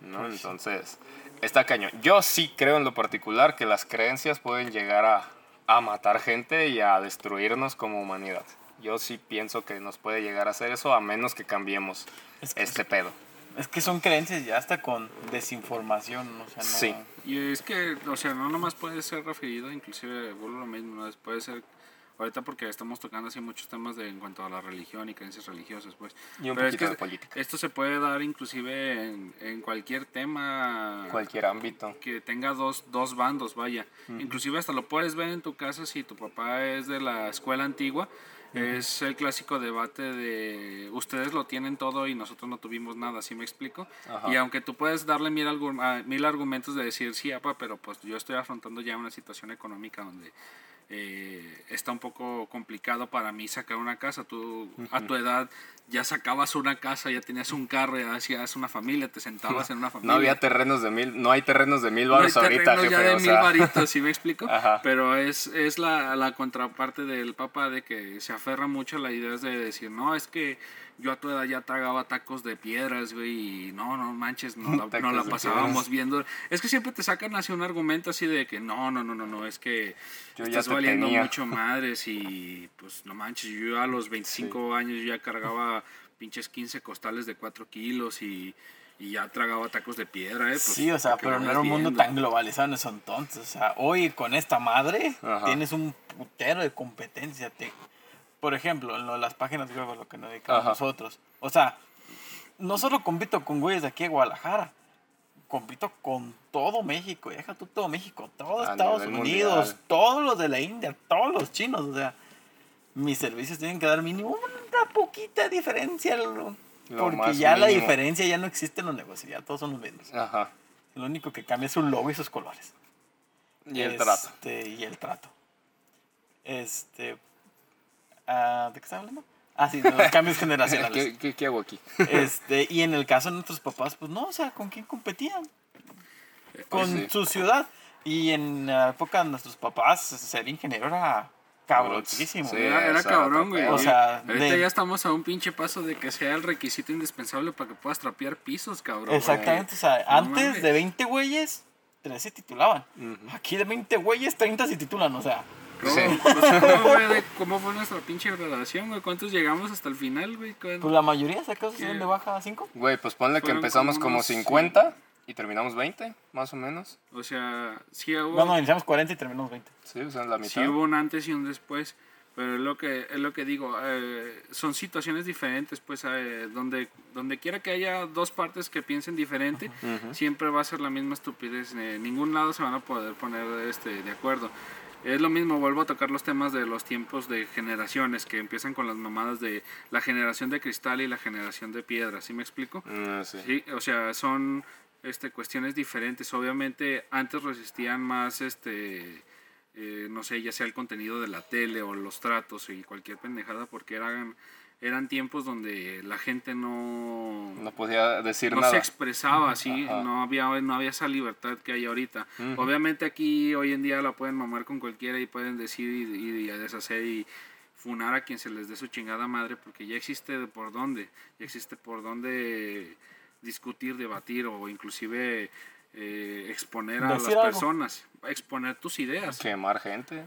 [SPEAKER 2] ¿No? Entonces, está cañón. Yo sí creo en lo particular que las creencias pueden llegar a, a matar gente y a destruirnos como humanidad. Yo sí pienso que nos puede llegar a hacer eso a menos que cambiemos
[SPEAKER 3] Es que,
[SPEAKER 2] este pedo.
[SPEAKER 3] es que son creencias ya hasta con desinformación, o sea, no...
[SPEAKER 2] Sí.
[SPEAKER 1] Y es que, o sea, no nomás puede ser referido, inclusive vuelvo a lo mismo, ¿no? puede ser, ahorita porque estamos tocando así muchos temas de, en cuanto a la religión y creencias religiosas, pues.
[SPEAKER 2] Y un
[SPEAKER 1] Pero es
[SPEAKER 2] poquito
[SPEAKER 1] que
[SPEAKER 2] de política.
[SPEAKER 1] Esto se puede dar inclusive en, en cualquier tema
[SPEAKER 2] Cualquier ámbito.
[SPEAKER 1] que tenga dos, dos bandos, vaya. Inclusive hasta lo puedes ver en tu casa si tu papá es de la escuela antigua. Es el clásico debate de ustedes lo tienen todo y nosotros no tuvimos nada, ¿sí me explico?
[SPEAKER 2] Ajá.
[SPEAKER 1] Y aunque tú puedes darle mil, ah, mil argumentos de decir, sí, apa, pero pues yo estoy afrontando ya una situación económica donde eh, está un poco complicado para mí sacar una casa. Tú a tu edad ya sacabas una casa, ya tenías un carro, ya hacías una familia, te sentabas en una familia.
[SPEAKER 2] No había terrenos de mil, no hay terrenos de mil
[SPEAKER 1] No hay
[SPEAKER 2] baros ahorita,
[SPEAKER 1] ya de
[SPEAKER 2] o
[SPEAKER 1] mil
[SPEAKER 2] sea.
[SPEAKER 1] varitos, ¿sí me explico?
[SPEAKER 2] Ajá.
[SPEAKER 1] Pero es, es la, la contraparte del papá de que se aferra mucho a la idea de decir, no, es que yo a tu edad ya tragaba tacos de piedras, güey, y no, no manches, no la, no la pasábamos viendo. Es que siempre te sacan así un argumento así de que no, no, no, no, no, es que
[SPEAKER 2] Yo
[SPEAKER 1] estás valiendo
[SPEAKER 2] tenía.
[SPEAKER 1] mucho madres y pues no manches, yo a los 25 años yo ya cargaba pinches 15 costales de 4 kilos y... Y ya tragaba tacos de piedra, ¿eh? Pues,
[SPEAKER 3] Sí, o sea, pero no era un mundo tan globalizado en eso entonces. O sea, hoy con esta madre
[SPEAKER 2] Ajá.
[SPEAKER 3] tienes un putero de competencia. Te- por ejemplo, en las páginas web, a lo que nos dedicamos
[SPEAKER 2] Ajá.
[SPEAKER 3] nosotros. O sea, no solo compito con güeyes de aquí de Guadalajara, compito con todo México. Deja tú todo México, todo
[SPEAKER 2] A
[SPEAKER 3] Estados Unidos,
[SPEAKER 2] mundial.
[SPEAKER 3] todos los de la India, todos los chinos. O sea, mis servicios tienen que dar mínimo una poquita diferencia. lo-
[SPEAKER 2] Lo
[SPEAKER 3] Porque ya la diferencia ya no existe en los negocios, ya todos son los mismos.
[SPEAKER 2] Ajá.
[SPEAKER 3] Lo único que cambia es su logo y sus colores.
[SPEAKER 2] Y el trato.
[SPEAKER 3] Este, y el trato. Este. Ah, ¿De qué estaba hablando? Ah, sí, los cambios generacionales.
[SPEAKER 2] ¿Qué, qué, qué hago aquí?
[SPEAKER 3] Este, y en el caso de nuestros papás, pues no, o sea, ¿con quién competían? Con
[SPEAKER 2] sí.
[SPEAKER 3] su ciudad. Y en la época de nuestros papás, ser ingeniero era cabroncísimo.
[SPEAKER 2] Sí.
[SPEAKER 1] Era, cabrón, güey.
[SPEAKER 3] O sea,
[SPEAKER 1] ahorita
[SPEAKER 3] de-
[SPEAKER 1] ya estamos a un pinche paso de que sea el requisito indispensable para que puedas trapear pisos, cabrón.
[SPEAKER 3] Exactamente, o sea,
[SPEAKER 1] No
[SPEAKER 3] antes
[SPEAKER 1] mames.
[SPEAKER 3] de 20 güeyes, 3 se titulaban.
[SPEAKER 2] Ujú.
[SPEAKER 3] Aquí de 20 güeyes, 30 se titulan, o sea.
[SPEAKER 1] ¿Cómo,
[SPEAKER 2] Sí.
[SPEAKER 1] sea, ¿cómo, cómo fue nuestra pinche graduación, güey? ¿Cuántos llegamos hasta el final, güey? ¿Cuán-
[SPEAKER 3] Pues la mayoría se
[SPEAKER 1] ¿Qué?
[SPEAKER 3] de baja a 5.
[SPEAKER 2] Güey, pues ponle que empezamos
[SPEAKER 1] como
[SPEAKER 2] como
[SPEAKER 1] unos
[SPEAKER 2] 50 y terminamos 20, más o menos.
[SPEAKER 1] O sea, sí hubo,
[SPEAKER 3] No, no, iniciamos 40 y terminamos 20.
[SPEAKER 2] Sí, o sea, la mitad.
[SPEAKER 1] sí hubo un antes y un después. Pero es lo que, es lo que digo, eh, son situaciones diferentes, pues eh, donde, donde quiera que haya dos partes que piensen diferente,
[SPEAKER 2] Ujú.
[SPEAKER 1] siempre va a ser la misma estupidez. En ningún lado se van a poder poner este, de acuerdo. Es lo mismo, vuelvo a tocar los temas de los tiempos de generaciones, que empiezan con las mamadas de la generación de cristal y la generación de piedra, ¿sí me explico?
[SPEAKER 2] Sí.
[SPEAKER 1] Sí, o sea, son este, cuestiones diferentes. Obviamente antes resistían más, este, eh, no sé, ya sea el contenido de la tele o los tratos y cualquier pendejada, porque eran, eran tiempos donde la gente no,
[SPEAKER 2] No podía decir
[SPEAKER 1] no
[SPEAKER 2] nada.
[SPEAKER 1] se expresaba así, no había, no había esa libertad que hay ahorita. Obviamente aquí hoy en día la pueden mamar con cualquiera y pueden decir y, y deshacer y funar a quien se les dé su chingada madre porque ya existe de por dónde, ya existe por dónde discutir, debatir o inclusive eh, exponer a las
[SPEAKER 3] algo.
[SPEAKER 1] personas, exponer tus ideas.
[SPEAKER 2] Quemar gente.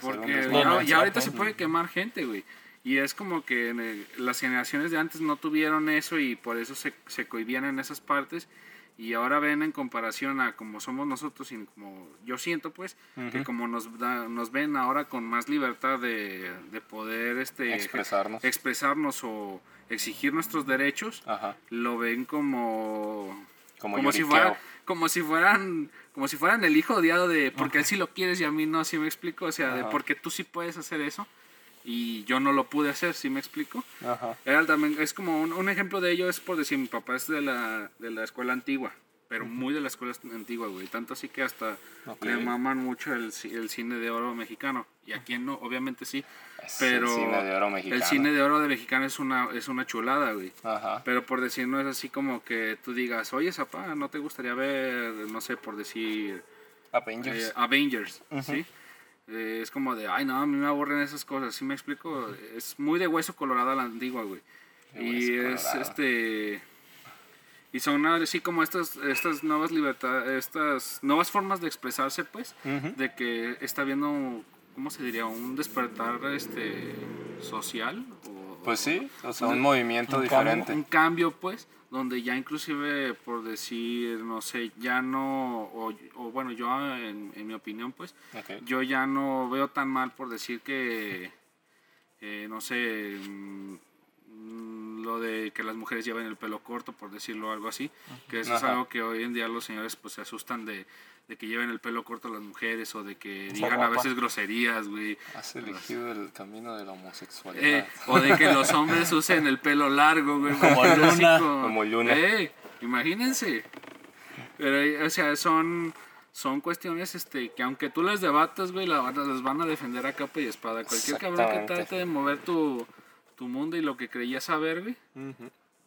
[SPEAKER 1] Porque ya, ahorita se puede quemar gente, güey. Y es como que en el- las generaciones de antes no tuvieron eso y por eso se, se cohibían en esas partes. Y ahora ven en comparación a como somos nosotros y como yo siento, pues, que
[SPEAKER 2] Ujú.
[SPEAKER 1] como nos, da- nos ven ahora con más libertad de, de poder este,
[SPEAKER 2] Expresarnos.
[SPEAKER 1] expresarnos o exigir nuestros derechos,
[SPEAKER 2] Ajá.
[SPEAKER 1] lo ven como
[SPEAKER 2] Como,
[SPEAKER 1] como si fuera, como si fueran como si fueran el hijo odiado de porque él sí lo quieres y a mí no así me explico o sea de
[SPEAKER 2] Ajá.
[SPEAKER 1] porque tú sí puedes hacer eso y yo no lo pude hacer sí me explico
[SPEAKER 2] Ajá.
[SPEAKER 1] Era también es como un, un ejemplo de ello es por decir mi papá es de la de la escuela antigua pero muy de la escuela antigua güey tanto así que hasta
[SPEAKER 2] Ok.
[SPEAKER 1] le maman mucho el, el cine de oro mexicano y a quien no obviamente sí
[SPEAKER 2] Es
[SPEAKER 1] pero
[SPEAKER 2] el cine de oro mexicano.
[SPEAKER 1] el cine de oro de mexicano es una es una chulada güey
[SPEAKER 2] Ajá.
[SPEAKER 1] pero por decir, no es así como que tú digas, oye, Zapá, ¿no te gustaría ver, no sé, por decir,
[SPEAKER 2] Avengers.
[SPEAKER 1] eh, Avengers? ¿Sí? Eh, es como de, ay, no, a mí me aburren esas cosas, ¿sí me explico? Es muy de hueso colorado a la antigua, güey. Y es,
[SPEAKER 2] colorado.
[SPEAKER 1] este... Y son así como estas, estas nuevas libertades, estas nuevas formas de expresarse, pues,
[SPEAKER 2] Ujú.
[SPEAKER 1] de que está habiendo, ¿cómo se diría? Un despertar este social. O,
[SPEAKER 2] Pues sí, o sea, un movimiento
[SPEAKER 3] un
[SPEAKER 2] diferente.
[SPEAKER 1] un cambio pues donde ya inclusive por decir no sé ya no o, o bueno yo en, en mi opinión pues yo ya no veo tan mal por decir que eh, no sé mm, lo de que las mujeres lleven el pelo corto por decirlo algo así que eso es algo que hoy en día los señores pues se asustan de de que lleven el pelo corto las mujeres o de que digan a veces groserías, güey.
[SPEAKER 2] Has elegido el camino de la homosexualidad.
[SPEAKER 1] Eh, o de que los hombres usen el pelo largo, güey.
[SPEAKER 3] Como Luna.
[SPEAKER 2] Como Luna.
[SPEAKER 1] Eh, imagínense. Pero, eh, o sea, son, son cuestiones este, que aunque tú las debatas, güey, la, van a- las van a defender a capa y espada. Cualquier cabrón que trate de mover tu, tu mundo y lo que creía saber, güey,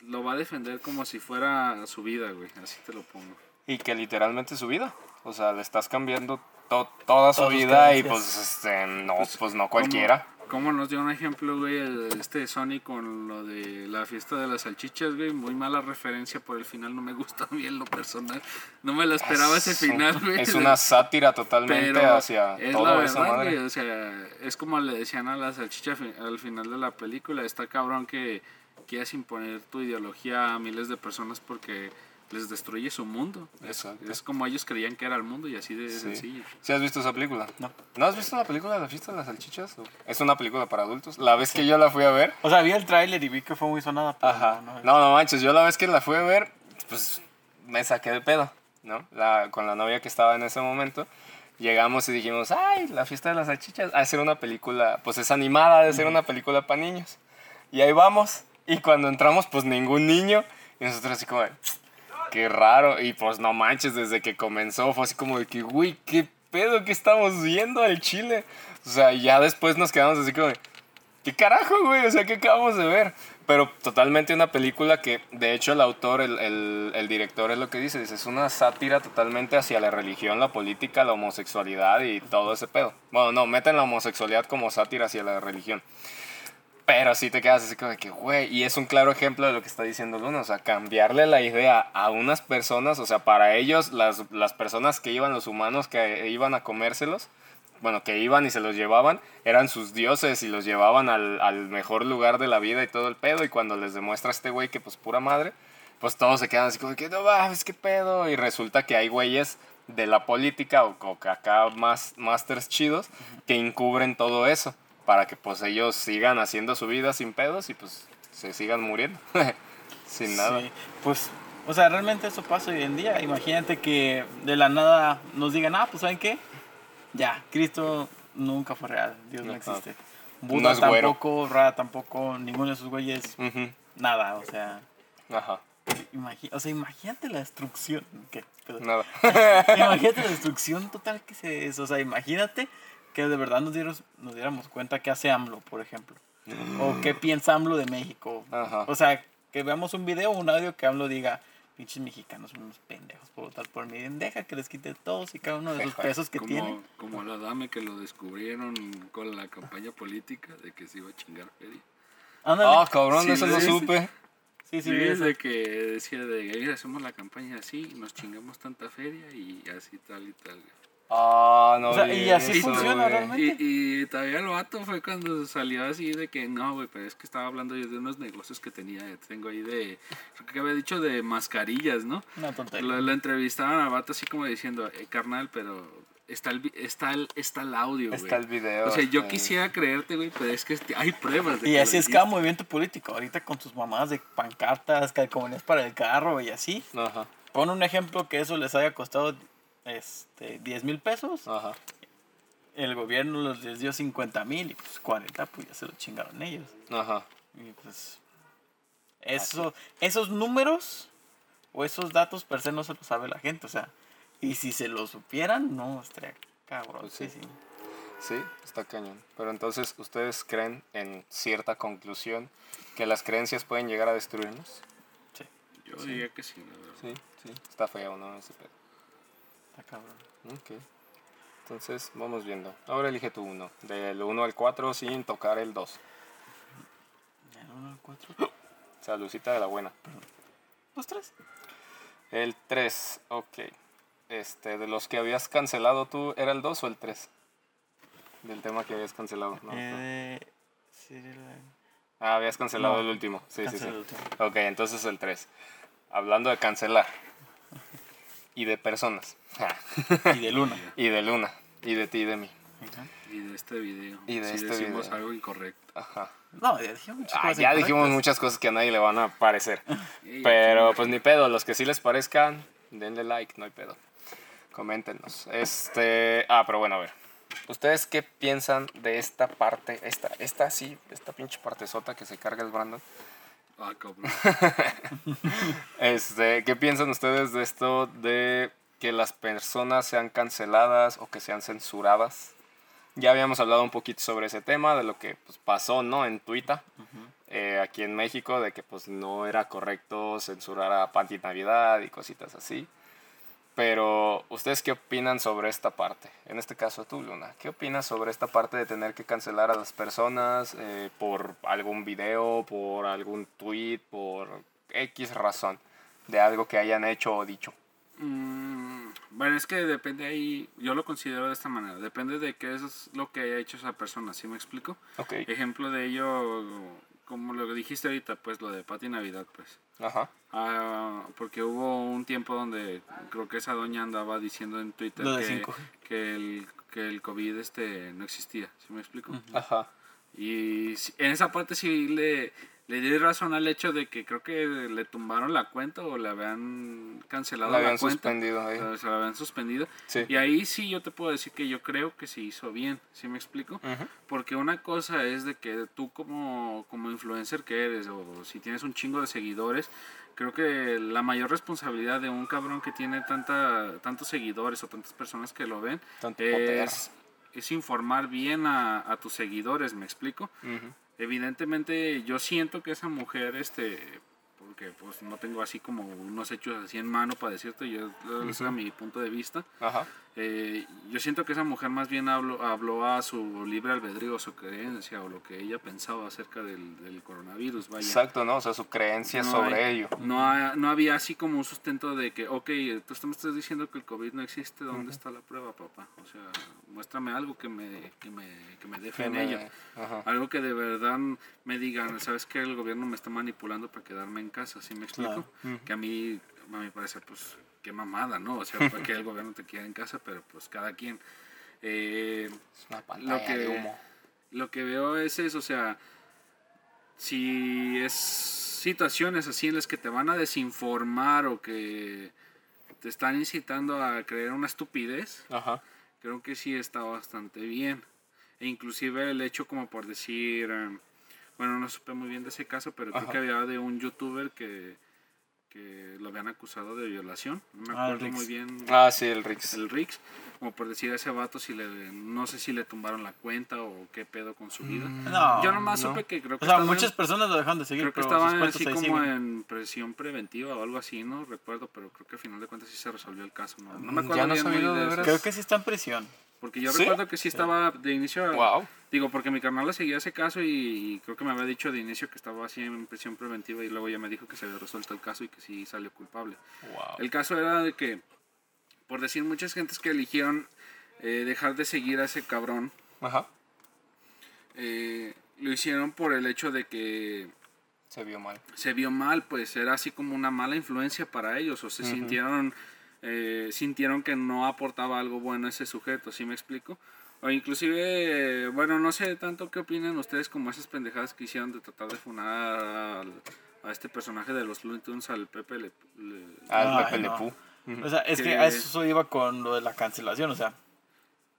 [SPEAKER 1] lo va a defender como si fuera su vida, güey. Así te lo pongo.
[SPEAKER 2] Y que literalmente es su vida. O sea, le estás cambiando to- toda su
[SPEAKER 3] Todas
[SPEAKER 2] vida y pues, este, no, pues, no
[SPEAKER 1] ¿Cómo-
[SPEAKER 2] cualquiera.
[SPEAKER 1] ¿Cómo nos dio un ejemplo, güey, el- este Sony con lo de la fiesta de las salchichas, güey? Muy mala referencia por el final, no me gustó bien lo personal. No me lo esperaba ese
[SPEAKER 2] Es un-
[SPEAKER 1] final, güey.
[SPEAKER 2] Es una sátira totalmente
[SPEAKER 1] Pero
[SPEAKER 2] hacia
[SPEAKER 1] es
[SPEAKER 2] todo
[SPEAKER 1] la
[SPEAKER 2] esa
[SPEAKER 1] verdad,
[SPEAKER 2] madre.
[SPEAKER 1] güey, o sea, es como le decían a la salchicha al final de la película, está cabrón que quieras imponer tu ideología a miles de personas porque les destruye su mundo. Es,
[SPEAKER 2] Exacto.
[SPEAKER 1] es como ellos creían que era el mundo y así de
[SPEAKER 2] Sí.
[SPEAKER 1] sencillo.
[SPEAKER 2] ¿Sí has visto esa película?
[SPEAKER 3] No.
[SPEAKER 2] ¿No has visto la película de la fiesta de las salchichas? Es una película para adultos. La vez que yo la fui a ver,
[SPEAKER 3] O sea, vi el tráiler y vi que fue muy sonada. pero
[SPEAKER 2] Ajá.
[SPEAKER 3] no, no.
[SPEAKER 2] No, no manches, yo la vez que la fui a ver, pues me saqué de pedo, ¿no? La, con la novia que estaba en ese momento. Llegamos y dijimos, ay, la fiesta de las salchichas, a hacer una película, pues es animada, de ser una película para niños. Y ahí vamos. Y cuando entramos, pues ningún niño. Y nosotros así como, qué raro. Y pues no manches, desde que comenzó fue así como de que, güey, qué pedo que estamos viendo al chile. O sea, ya después nos quedamos así como de, ¿qué carajo, güey? O sea, ¿qué acabamos de ver? Pero totalmente una película que, de hecho, el autor, el, el, el director es lo que dice, dice, es una sátira totalmente hacia la religión, la política, la homosexualidad y todo ese pedo. Bueno, no, meten la homosexualidad como sátira hacia la religión. Pero sí te quedas así como de que, güey, y es un claro ejemplo de lo que está diciendo Luna, o sea, cambiarle la idea a unas personas, o sea, para ellos, las, las personas que iban, los humanos que iban a comérselos, bueno, que iban y se los llevaban, eran sus dioses y los llevaban al, al mejor lugar de la vida y todo el pedo, y cuando les demuestra a este güey que pues pura madre, pues todos se quedan así como de que, no mames, qué pedo, y resulta que hay güeyes de la política o, o que acá más masters chidos que encubren todo eso para que pues ellos sigan haciendo su vida sin pedos y pues se sigan muriendo sin nada.
[SPEAKER 3] Sí, pues, o sea, realmente eso pasa hoy en día. Imagínate que de la nada nos digan, ah, pues ¿saben qué? Ya, Cristo nunca fue real, Dios no
[SPEAKER 2] Ajá.
[SPEAKER 3] existe.
[SPEAKER 2] No
[SPEAKER 3] Buda
[SPEAKER 2] es güero.
[SPEAKER 3] tampoco, Ra tampoco, ninguno de esos güeyes,
[SPEAKER 2] Ujú,
[SPEAKER 3] nada, o sea,
[SPEAKER 2] Ajá,
[SPEAKER 3] imagi- o sea, imagínate la destrucción. que
[SPEAKER 2] nada.
[SPEAKER 3] imagínate la destrucción total que se es, o sea, imagínate que de verdad nos, diéramos, nos diéramos cuenta qué hace AMLO, por ejemplo. O qué piensa AMLO de México.
[SPEAKER 2] Ajá.
[SPEAKER 3] O sea, que veamos un video o un audio que AMLO diga, pinches mexicanos son unos pendejos por votar por mí. Deja que les quite todos y cada uno de sus pesos que
[SPEAKER 1] como,
[SPEAKER 3] tienen.
[SPEAKER 1] como la dame que lo descubrieron con la campaña política de que se iba a chingar feria.
[SPEAKER 2] Ah, cabrón,
[SPEAKER 1] Sí,
[SPEAKER 2] eso no supe.
[SPEAKER 3] sí, sí,
[SPEAKER 1] Sí, de que decía de, mira, hacemos la campaña así, nos chingamos tanta feria y así tal y tal.
[SPEAKER 2] Ah, no
[SPEAKER 3] O sea, y así
[SPEAKER 2] eso,
[SPEAKER 3] funciona
[SPEAKER 2] güey.
[SPEAKER 3] realmente.
[SPEAKER 1] Y, y todavía el vato fue cuando salió así de que no, güey, pero es que estaba hablando yo de unos negocios que tenía, tengo ahí de, creo que había dicho de mascarillas, ¿no?
[SPEAKER 3] Una tontería.
[SPEAKER 1] Lo, lo entrevistaban al vato así como diciendo, eh, carnal, pero está el, está el, está el audio, güey.
[SPEAKER 2] Está el video.
[SPEAKER 1] O sea, yo
[SPEAKER 2] el-
[SPEAKER 1] quisiera creerte, güey, pero es que este- hay pruebas de
[SPEAKER 3] Y así es cada movimiento político. Ahorita con tus mamadas de pancartas, calcomanías para el carro y así.
[SPEAKER 2] Ajá,
[SPEAKER 3] Pon un ejemplo que eso les haya costado este, 10 mil pesos.
[SPEAKER 2] ajá.
[SPEAKER 3] El gobierno los les dio 50 mil y pues 40 pues ya se lo chingaron ellos.
[SPEAKER 2] Ajá.
[SPEAKER 3] Y pues eso, esos números o esos datos per se no se los sabe la gente. O sea, y si se lo supieran, no, estaría cabrón.
[SPEAKER 2] Pues sí.
[SPEAKER 3] sí, sí.
[SPEAKER 2] Sí, está cañón. Pero entonces, ¿ustedes creen en cierta conclusión que las creencias pueden llegar a destruirnos?
[SPEAKER 3] Sí,
[SPEAKER 1] Yo diría que sí, la verdad.
[SPEAKER 2] Sí, sí. Está feo, ¿no? Ese pedo.
[SPEAKER 3] Está cabrón.
[SPEAKER 2] Ok. Entonces, vamos viendo. Ahora elige tu uno. Del 1 al 4 sin tocar el 2.
[SPEAKER 3] El uno, el cuatro,
[SPEAKER 2] Saludcita de la buena.
[SPEAKER 3] los tres.
[SPEAKER 2] El 3, ok. Este, de los que habías cancelado tú, ¿era el 2 o el 3? Del tema que habías cancelado. ¿no?
[SPEAKER 3] Eh, eh,
[SPEAKER 2] Ah, habías cancelado
[SPEAKER 3] No.
[SPEAKER 2] el último. Sí, sí, sí.
[SPEAKER 3] el último.
[SPEAKER 2] Ok, entonces el 3. Hablando de cancelar. Y de personas.
[SPEAKER 3] Y de luna.
[SPEAKER 2] y de Luna. Y de ti y de mí.
[SPEAKER 1] Y de este video.
[SPEAKER 2] Y de
[SPEAKER 1] si
[SPEAKER 2] este
[SPEAKER 1] decimos
[SPEAKER 2] video.
[SPEAKER 1] algo incorrecto.
[SPEAKER 2] Ajá.
[SPEAKER 3] No, ya dijimos muchas
[SPEAKER 2] Ah,
[SPEAKER 3] cosas
[SPEAKER 2] ya dijimos muchas cosas que a nadie le van a parecer. Pero pues ni pedo, los que sí les parezcan, denle like, no hay pedo. Coméntenos. Este, ah, pero bueno, a ver. ¿Ustedes qué piensan de esta parte, esta, esta sí, esta pinche partezota que se carga el Brandon?
[SPEAKER 1] Ah, cabrón.
[SPEAKER 2] Este, ¿qué piensan ustedes de esto de que las personas sean canceladas o que sean censuradas? Ya habíamos hablado un poquito sobre ese tema, de lo que pues, pasó, ¿no? En Twitter, eh, aquí en México, de que pues no era correcto censurar a Panty Navidad y cositas así. Pero, ¿ustedes qué opinan sobre esta parte? En este caso tú, Luna, ¿qué opinas sobre esta parte de tener que cancelar a las personas eh, por algún video, por algún tweet, por X razón de algo que hayan hecho o dicho?
[SPEAKER 1] Mm, bueno, es que depende ahí, yo lo considero de esta manera, depende de qué es lo que haya hecho esa persona, ¿sí me explico?
[SPEAKER 2] Ok.
[SPEAKER 1] Ejemplo de ello, como lo dijiste ahorita, pues lo de Pati Navidad, pues.
[SPEAKER 2] Ajá.
[SPEAKER 1] Ah, porque hubo un tiempo donde creo que esa doña andaba diciendo en Twitter que,
[SPEAKER 3] 5G.
[SPEAKER 1] que, el, que el COVID este, no existía, ¿sí me explico?
[SPEAKER 2] Ajá.
[SPEAKER 1] Y sí- en esa parte sí le, le di razón al hecho de que creo que le tumbaron la cuenta o le habían cancelado
[SPEAKER 2] La
[SPEAKER 1] la,
[SPEAKER 2] habían
[SPEAKER 1] cuenta.
[SPEAKER 2] suspendido ahí.
[SPEAKER 1] O Se la habían suspendido.
[SPEAKER 2] Sí.
[SPEAKER 1] Y ahí sí yo te puedo decir que yo creo que se hizo bien, ¿sí me explico? Porque una cosa es de que tú como, como influencer que eres o si tienes un chingo de seguidores, creo que la mayor responsabilidad de un cabrón que tiene tanta, tantos seguidores o tantas personas que lo ven
[SPEAKER 2] Tanto poder.
[SPEAKER 1] es, informar bien a, a tus seguidores, ¿me explico?
[SPEAKER 2] Ujú.
[SPEAKER 1] Evidentemente yo siento que esa mujer, este, porque pues no tengo así como unos hechos así en mano para decirte, yo ese era mi punto de vista.
[SPEAKER 2] Ajá.
[SPEAKER 1] Eh, yo siento que esa mujer más bien habló, habló a su libre albedrío, su creencia o lo que ella pensaba acerca del, del coronavirus, vaya.
[SPEAKER 2] Exacto, ¿no? O sea, su creencia
[SPEAKER 1] No
[SPEAKER 2] sobre
[SPEAKER 1] hay-
[SPEAKER 2] ello.
[SPEAKER 1] No, ha- no había así como un sustento de que, ok, tú me estás diciendo que el COVID no existe, ¿dónde está la prueba, papá? O sea, muéstrame algo que me, que me, que me dé fe
[SPEAKER 2] Que
[SPEAKER 1] en
[SPEAKER 2] me-
[SPEAKER 1] ello. Algo que de verdad me digan, ¿sabes que El gobierno me está manipulando para quedarme en casa, ¿sí me explico? Que a mí, a mi parecer, pues, qué mamada, ¿no? O sea, para que el gobierno te quiera en casa, pero pues cada quien. Eh,
[SPEAKER 2] Es una pantalla
[SPEAKER 1] que-
[SPEAKER 2] de humo.
[SPEAKER 1] lo que veo es eso, o sea, si es situaciones así en las que te van a desinformar o que te están incitando a creer una estupidez,
[SPEAKER 2] Ajá.
[SPEAKER 1] creo que sí está bastante bien. E inclusive el hecho como por decir, eh, bueno, no supe muy bien de ese caso, pero creo
[SPEAKER 2] Ajá.
[SPEAKER 1] que había de un youtuber que, que lo habían acusado de violación. No me
[SPEAKER 3] Ah, el
[SPEAKER 1] acuerdo muy bien
[SPEAKER 2] Ah, sí, el Rix.
[SPEAKER 1] el Rix, como por decir a ese vato si le, no sé si le tumbaron la cuenta o qué pedo con su vida.
[SPEAKER 3] No.
[SPEAKER 1] Yo nomás
[SPEAKER 2] no.
[SPEAKER 1] supe que creo que
[SPEAKER 3] O sea, muchas personas lo dejan de seguir,
[SPEAKER 1] creo que estaban así como
[SPEAKER 3] siguen.
[SPEAKER 1] en presión preventiva o algo así, no recuerdo, pero creo que al final de cuentas sí se resolvió el caso, no, no me
[SPEAKER 2] Mm,
[SPEAKER 1] acuerdo
[SPEAKER 2] ya no he
[SPEAKER 1] bien muy
[SPEAKER 2] sabido de.
[SPEAKER 3] Creo que sí está en prisión.
[SPEAKER 1] Porque yo
[SPEAKER 2] ¿Sí?
[SPEAKER 1] recuerdo que sí estaba de inicio,
[SPEAKER 2] Wow.
[SPEAKER 1] digo, porque mi carnal le seguía ese caso y creo que me había dicho de inicio que estaba así en prisión preventiva y luego ya me dijo que se había resuelto el caso y que sí salió culpable.
[SPEAKER 2] Wow.
[SPEAKER 1] El caso era de que, por decir, muchas gentes que eligieron eh, dejar de seguir a ese cabrón,
[SPEAKER 2] Ajá.
[SPEAKER 1] eh, lo hicieron por el hecho de que
[SPEAKER 2] Se vio mal.
[SPEAKER 1] se vio mal, pues era así como una mala influencia para ellos, o se sintieron, eh, sintieron que no aportaba algo bueno a ese sujeto, ¿sí me explico? O inclusive, eh, bueno, no sé tanto qué opinan ustedes como esas pendejadas que hicieron de tratar de funar al- a este personaje de los Looney Tunes, al Pepe Le, Le-
[SPEAKER 3] Ay,
[SPEAKER 2] Pepe Le
[SPEAKER 3] no. O sea, es que
[SPEAKER 1] Que-
[SPEAKER 3] a eso iba con lo de la cancelación. O sea,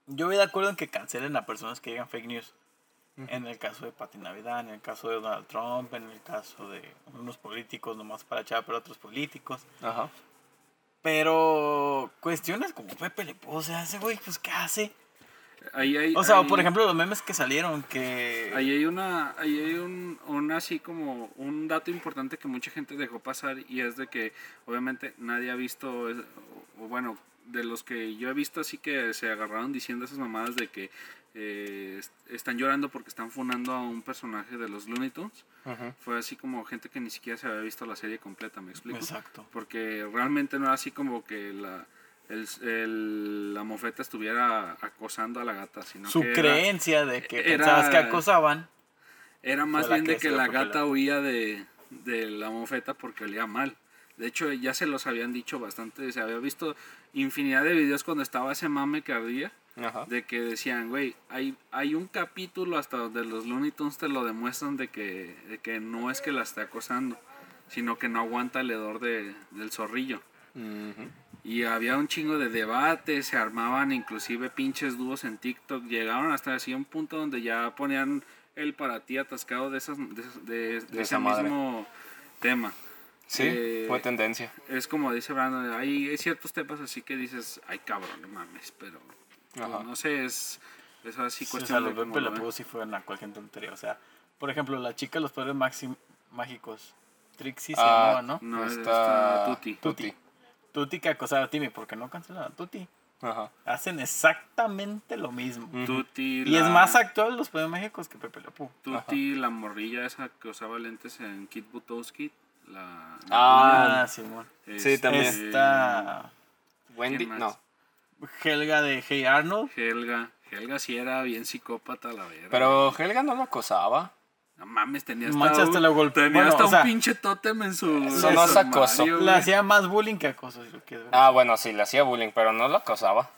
[SPEAKER 3] yo voy de acuerdo en que cancelen a personas que digan fake news. En el caso de Pati Navidad, en el caso de Donald Trump, en el caso de unos políticos nomás para echar para otros políticos.
[SPEAKER 2] Ajá.
[SPEAKER 3] Pero cuestiones como Pepe Le o sea, ese güey, pues, ¿qué hace?
[SPEAKER 1] Ahí hay-
[SPEAKER 3] O sea, por ejemplo, los memes que salieron, que...
[SPEAKER 1] Ahí hay una, ahí hay un, un así como un dato importante que mucha gente dejó pasar y es de que obviamente nadie ha visto, o bueno, de los que yo he visto así que se agarraron diciendo esas mamadas de que eh, est- están llorando porque están funando a un personaje de los Looney Tunes. Fue así como gente que ni siquiera se había visto la serie completa, ¿me explico?
[SPEAKER 3] Exacto.
[SPEAKER 1] Porque realmente no era así como que la, el, el- la mofeta estuviera acosando a la gata, sino
[SPEAKER 3] Su
[SPEAKER 1] que era-
[SPEAKER 3] creencia de que
[SPEAKER 1] era-
[SPEAKER 3] pensabas que acosaban.
[SPEAKER 1] era más bien de
[SPEAKER 3] que
[SPEAKER 1] la gata
[SPEAKER 3] la-
[SPEAKER 1] huía de, de la mofeta porque olía mal. De hecho, ya se los habían dicho bastante. Se había visto infinidad de videos cuando estaba ese mame que ardía.
[SPEAKER 2] Ajá.
[SPEAKER 1] De que decían, güey, hay, hay un capítulo hasta donde los Looney Tunes te lo demuestran de que, de que no es que la esté acosando, sino que no aguanta el hedor de, del zorrillo. Y había un chingo de debates, se armaban inclusive pinches dúos en TikTok, llegaron hasta así un punto donde ya ponían el para ti atascado de, esas, de, esas- de- de ese mismo tema.
[SPEAKER 2] Sí,
[SPEAKER 1] Eh,
[SPEAKER 2] fue tendencia.
[SPEAKER 1] Es como dice Brandon, hay, hay ciertos temas así que dices, ay cabrón, no mames, pero pues,
[SPEAKER 2] Ajá.
[SPEAKER 1] no sé, es, es así
[SPEAKER 3] Sí, o sea, los
[SPEAKER 1] de cómo
[SPEAKER 3] Pepe. Pew sí fue una cualquier tontería. O sea, por ejemplo, la chica de los poderes maxi- mágicos. Trixie se
[SPEAKER 2] Ah,
[SPEAKER 3] llamaba, ¿no?
[SPEAKER 1] No,
[SPEAKER 2] Está
[SPEAKER 1] está Tuti.
[SPEAKER 2] Tuti.
[SPEAKER 3] Tuti que acosaba a Timmy. ¿Por qué no cancelan a Tuti?
[SPEAKER 2] Ajá.
[SPEAKER 3] Hacen exactamente lo mismo.
[SPEAKER 1] Tuti,
[SPEAKER 3] Y es
[SPEAKER 1] la-
[SPEAKER 3] más actual los poderes mágicos que Pepe Le Pew.
[SPEAKER 1] Tuti, la morrilla esa que usaba lentes en Kid Butowski. La,
[SPEAKER 2] Ah,
[SPEAKER 3] Ah, Simón.
[SPEAKER 2] Sí, también.
[SPEAKER 3] Esta
[SPEAKER 2] Wendy, no.
[SPEAKER 3] Helga de Hey Arnold.
[SPEAKER 1] Helga. Helga sí era bien psicópata, la verdad.
[SPEAKER 2] Pero Helga no lo acosaba.
[SPEAKER 1] No mames, tenía hasta,
[SPEAKER 3] Mancha, hasta
[SPEAKER 1] un,
[SPEAKER 3] la golpe-
[SPEAKER 1] tenía
[SPEAKER 3] bueno,
[SPEAKER 1] hasta
[SPEAKER 3] o
[SPEAKER 1] un
[SPEAKER 3] sea,
[SPEAKER 1] pinche tótem en su.
[SPEAKER 2] eso no es acoso.
[SPEAKER 3] Le hacía más bullying que acoso, si lo quieres ver.
[SPEAKER 2] Ah, bueno, sí, le hacía bullying, pero no lo acosaba.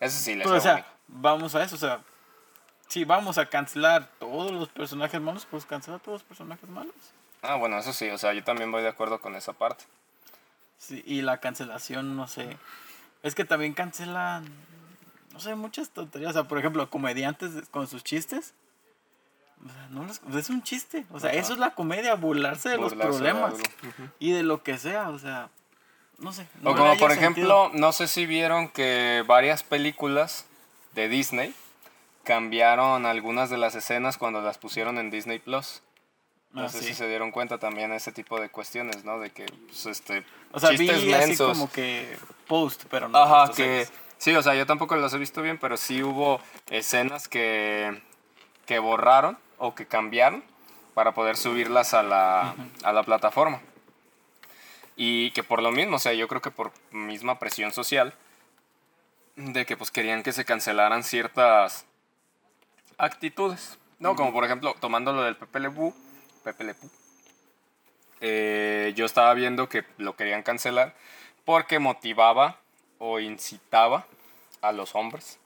[SPEAKER 2] Eso sí le
[SPEAKER 3] Pero, o
[SPEAKER 2] hacía
[SPEAKER 3] sea, vamos a eso, o sea, si vamos a cancelar todos los personajes malos, pues cancela todos los personajes malos.
[SPEAKER 2] Ah, bueno, eso sí, o sea, yo también voy de acuerdo con esa parte.
[SPEAKER 3] Sí, y la cancelación, no sé. Es que también cancelan, no sé, muchas tonterías. O sea, por ejemplo, comediantes con sus chistes. O sea, no los- es un chiste. O sea,
[SPEAKER 2] Ajá.
[SPEAKER 3] eso es la comedia, burlarse de los
[SPEAKER 2] de
[SPEAKER 3] problemas. y de lo que sea, o sea, no sé. no
[SPEAKER 2] O como por
[SPEAKER 3] sentido.
[SPEAKER 2] ejemplo, no sé si vieron que varias películas de Disney cambiaron algunas de las escenas cuando las pusieron en Disney Plus. No
[SPEAKER 3] Ah,
[SPEAKER 2] sé
[SPEAKER 3] sí.
[SPEAKER 2] si se dieron cuenta también ese tipo de cuestiones, ¿no? De que, pues, este,
[SPEAKER 3] O sea,
[SPEAKER 2] chistes
[SPEAKER 3] vi así como que post, pero no.
[SPEAKER 2] Ajá, que...
[SPEAKER 3] series.
[SPEAKER 2] Sí, o sea, yo tampoco las he visto bien, pero sí hubo escenas que, que borraron o que cambiaron para poder subirlas a la, a la plataforma. Y que por lo mismo, o sea, yo creo que por misma presión social, de que pues querían que se cancelaran ciertas actitudes. No, como por ejemplo, tomando lo del Pepe Le Pew, Pepe Le Pew, eh, yo estaba viendo que lo querían cancelar porque motivaba o incitaba a los hombres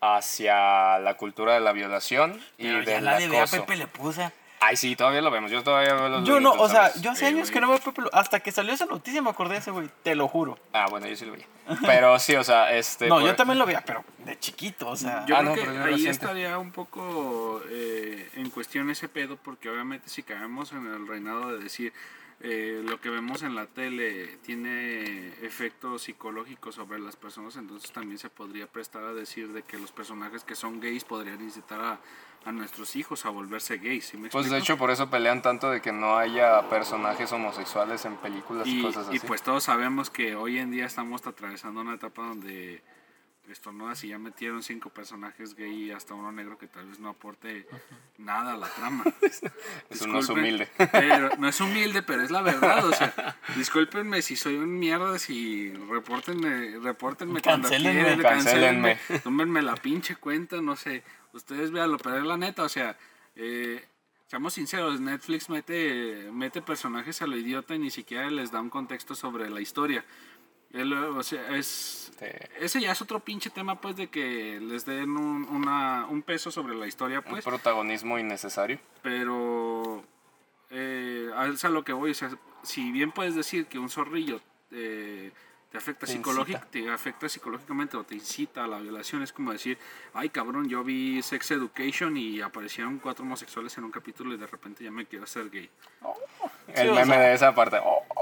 [SPEAKER 2] hacia la cultura de la violación y
[SPEAKER 3] Pero
[SPEAKER 2] del
[SPEAKER 3] nadie ve a
[SPEAKER 2] acoso.
[SPEAKER 3] Pepe Le Pusa.
[SPEAKER 2] Ay, sí, todavía lo vemos. Yo todavía veo los
[SPEAKER 3] Yo no, o sea, yo hace años que no veo Pepe Hasta que salió esa noticia me acordé de ese güey, te lo juro.
[SPEAKER 2] Ah, bueno, yo sí lo vi. Pero sí, o sea, este...
[SPEAKER 3] no,
[SPEAKER 2] por-
[SPEAKER 3] yo también lo veía, pero de chiquito, o sea.
[SPEAKER 1] Yo
[SPEAKER 2] Ah,
[SPEAKER 1] creo
[SPEAKER 2] no,
[SPEAKER 1] que
[SPEAKER 2] pero
[SPEAKER 1] ahí estaría un poco eh, en cuestión ese pedo, porque obviamente si caemos en el reinado de decir eh, lo que vemos en la tele tiene efectos psicológicos sobre las personas, entonces también se podría prestar a decir de que los personajes que son gays podrían incitar a, a nuestros hijos a volverse gays. ¿sí me
[SPEAKER 2] Pues de hecho por eso pelean tanto de que no haya personajes homosexuales en películas y,
[SPEAKER 1] y,
[SPEAKER 2] cosas así.
[SPEAKER 1] y pues todos sabemos que hoy en día estamos atravesando una etapa donde estornudas y ya metieron cinco personajes gay y hasta uno negro que tal vez no aporte nada a la trama.
[SPEAKER 2] Eso no es humilde.
[SPEAKER 1] Pero, no es humilde, pero es la verdad. O sea, discúlpenme si soy un mierda, si repórtenme, repórtenme cuando
[SPEAKER 3] Cancélenme.
[SPEAKER 1] quieran,
[SPEAKER 2] cancélenme,
[SPEAKER 1] tómenme la pinche cuenta, no sé. Ustedes véanlo, pero es la neta, o sea, eh, seamos sinceros, Netflix mete, mete personajes a lo idiota y ni siquiera les da un contexto sobre la historia. El- o sea, es...
[SPEAKER 2] Sí.
[SPEAKER 1] Ese ya es otro pinche tema, pues, de que les den un, una, un peso sobre la historia,
[SPEAKER 2] Un
[SPEAKER 1] pues
[SPEAKER 2] protagonismo innecesario.
[SPEAKER 1] pero eh, a es a lo que voy, o sea, si bien puedes decir que un zorrillo eh, te afecta
[SPEAKER 3] Te
[SPEAKER 1] psicológic-
[SPEAKER 3] incita.
[SPEAKER 1] te afecta psicológicamente o te incita a la violación, es como decir, ay cabrón, yo vi Sex Education y aparecieron cuatro homosexuales en un capítulo y de repente ya me quiero hacer gay.
[SPEAKER 2] El
[SPEAKER 3] o
[SPEAKER 2] meme
[SPEAKER 3] sea-
[SPEAKER 2] de esa parte. oh, oh.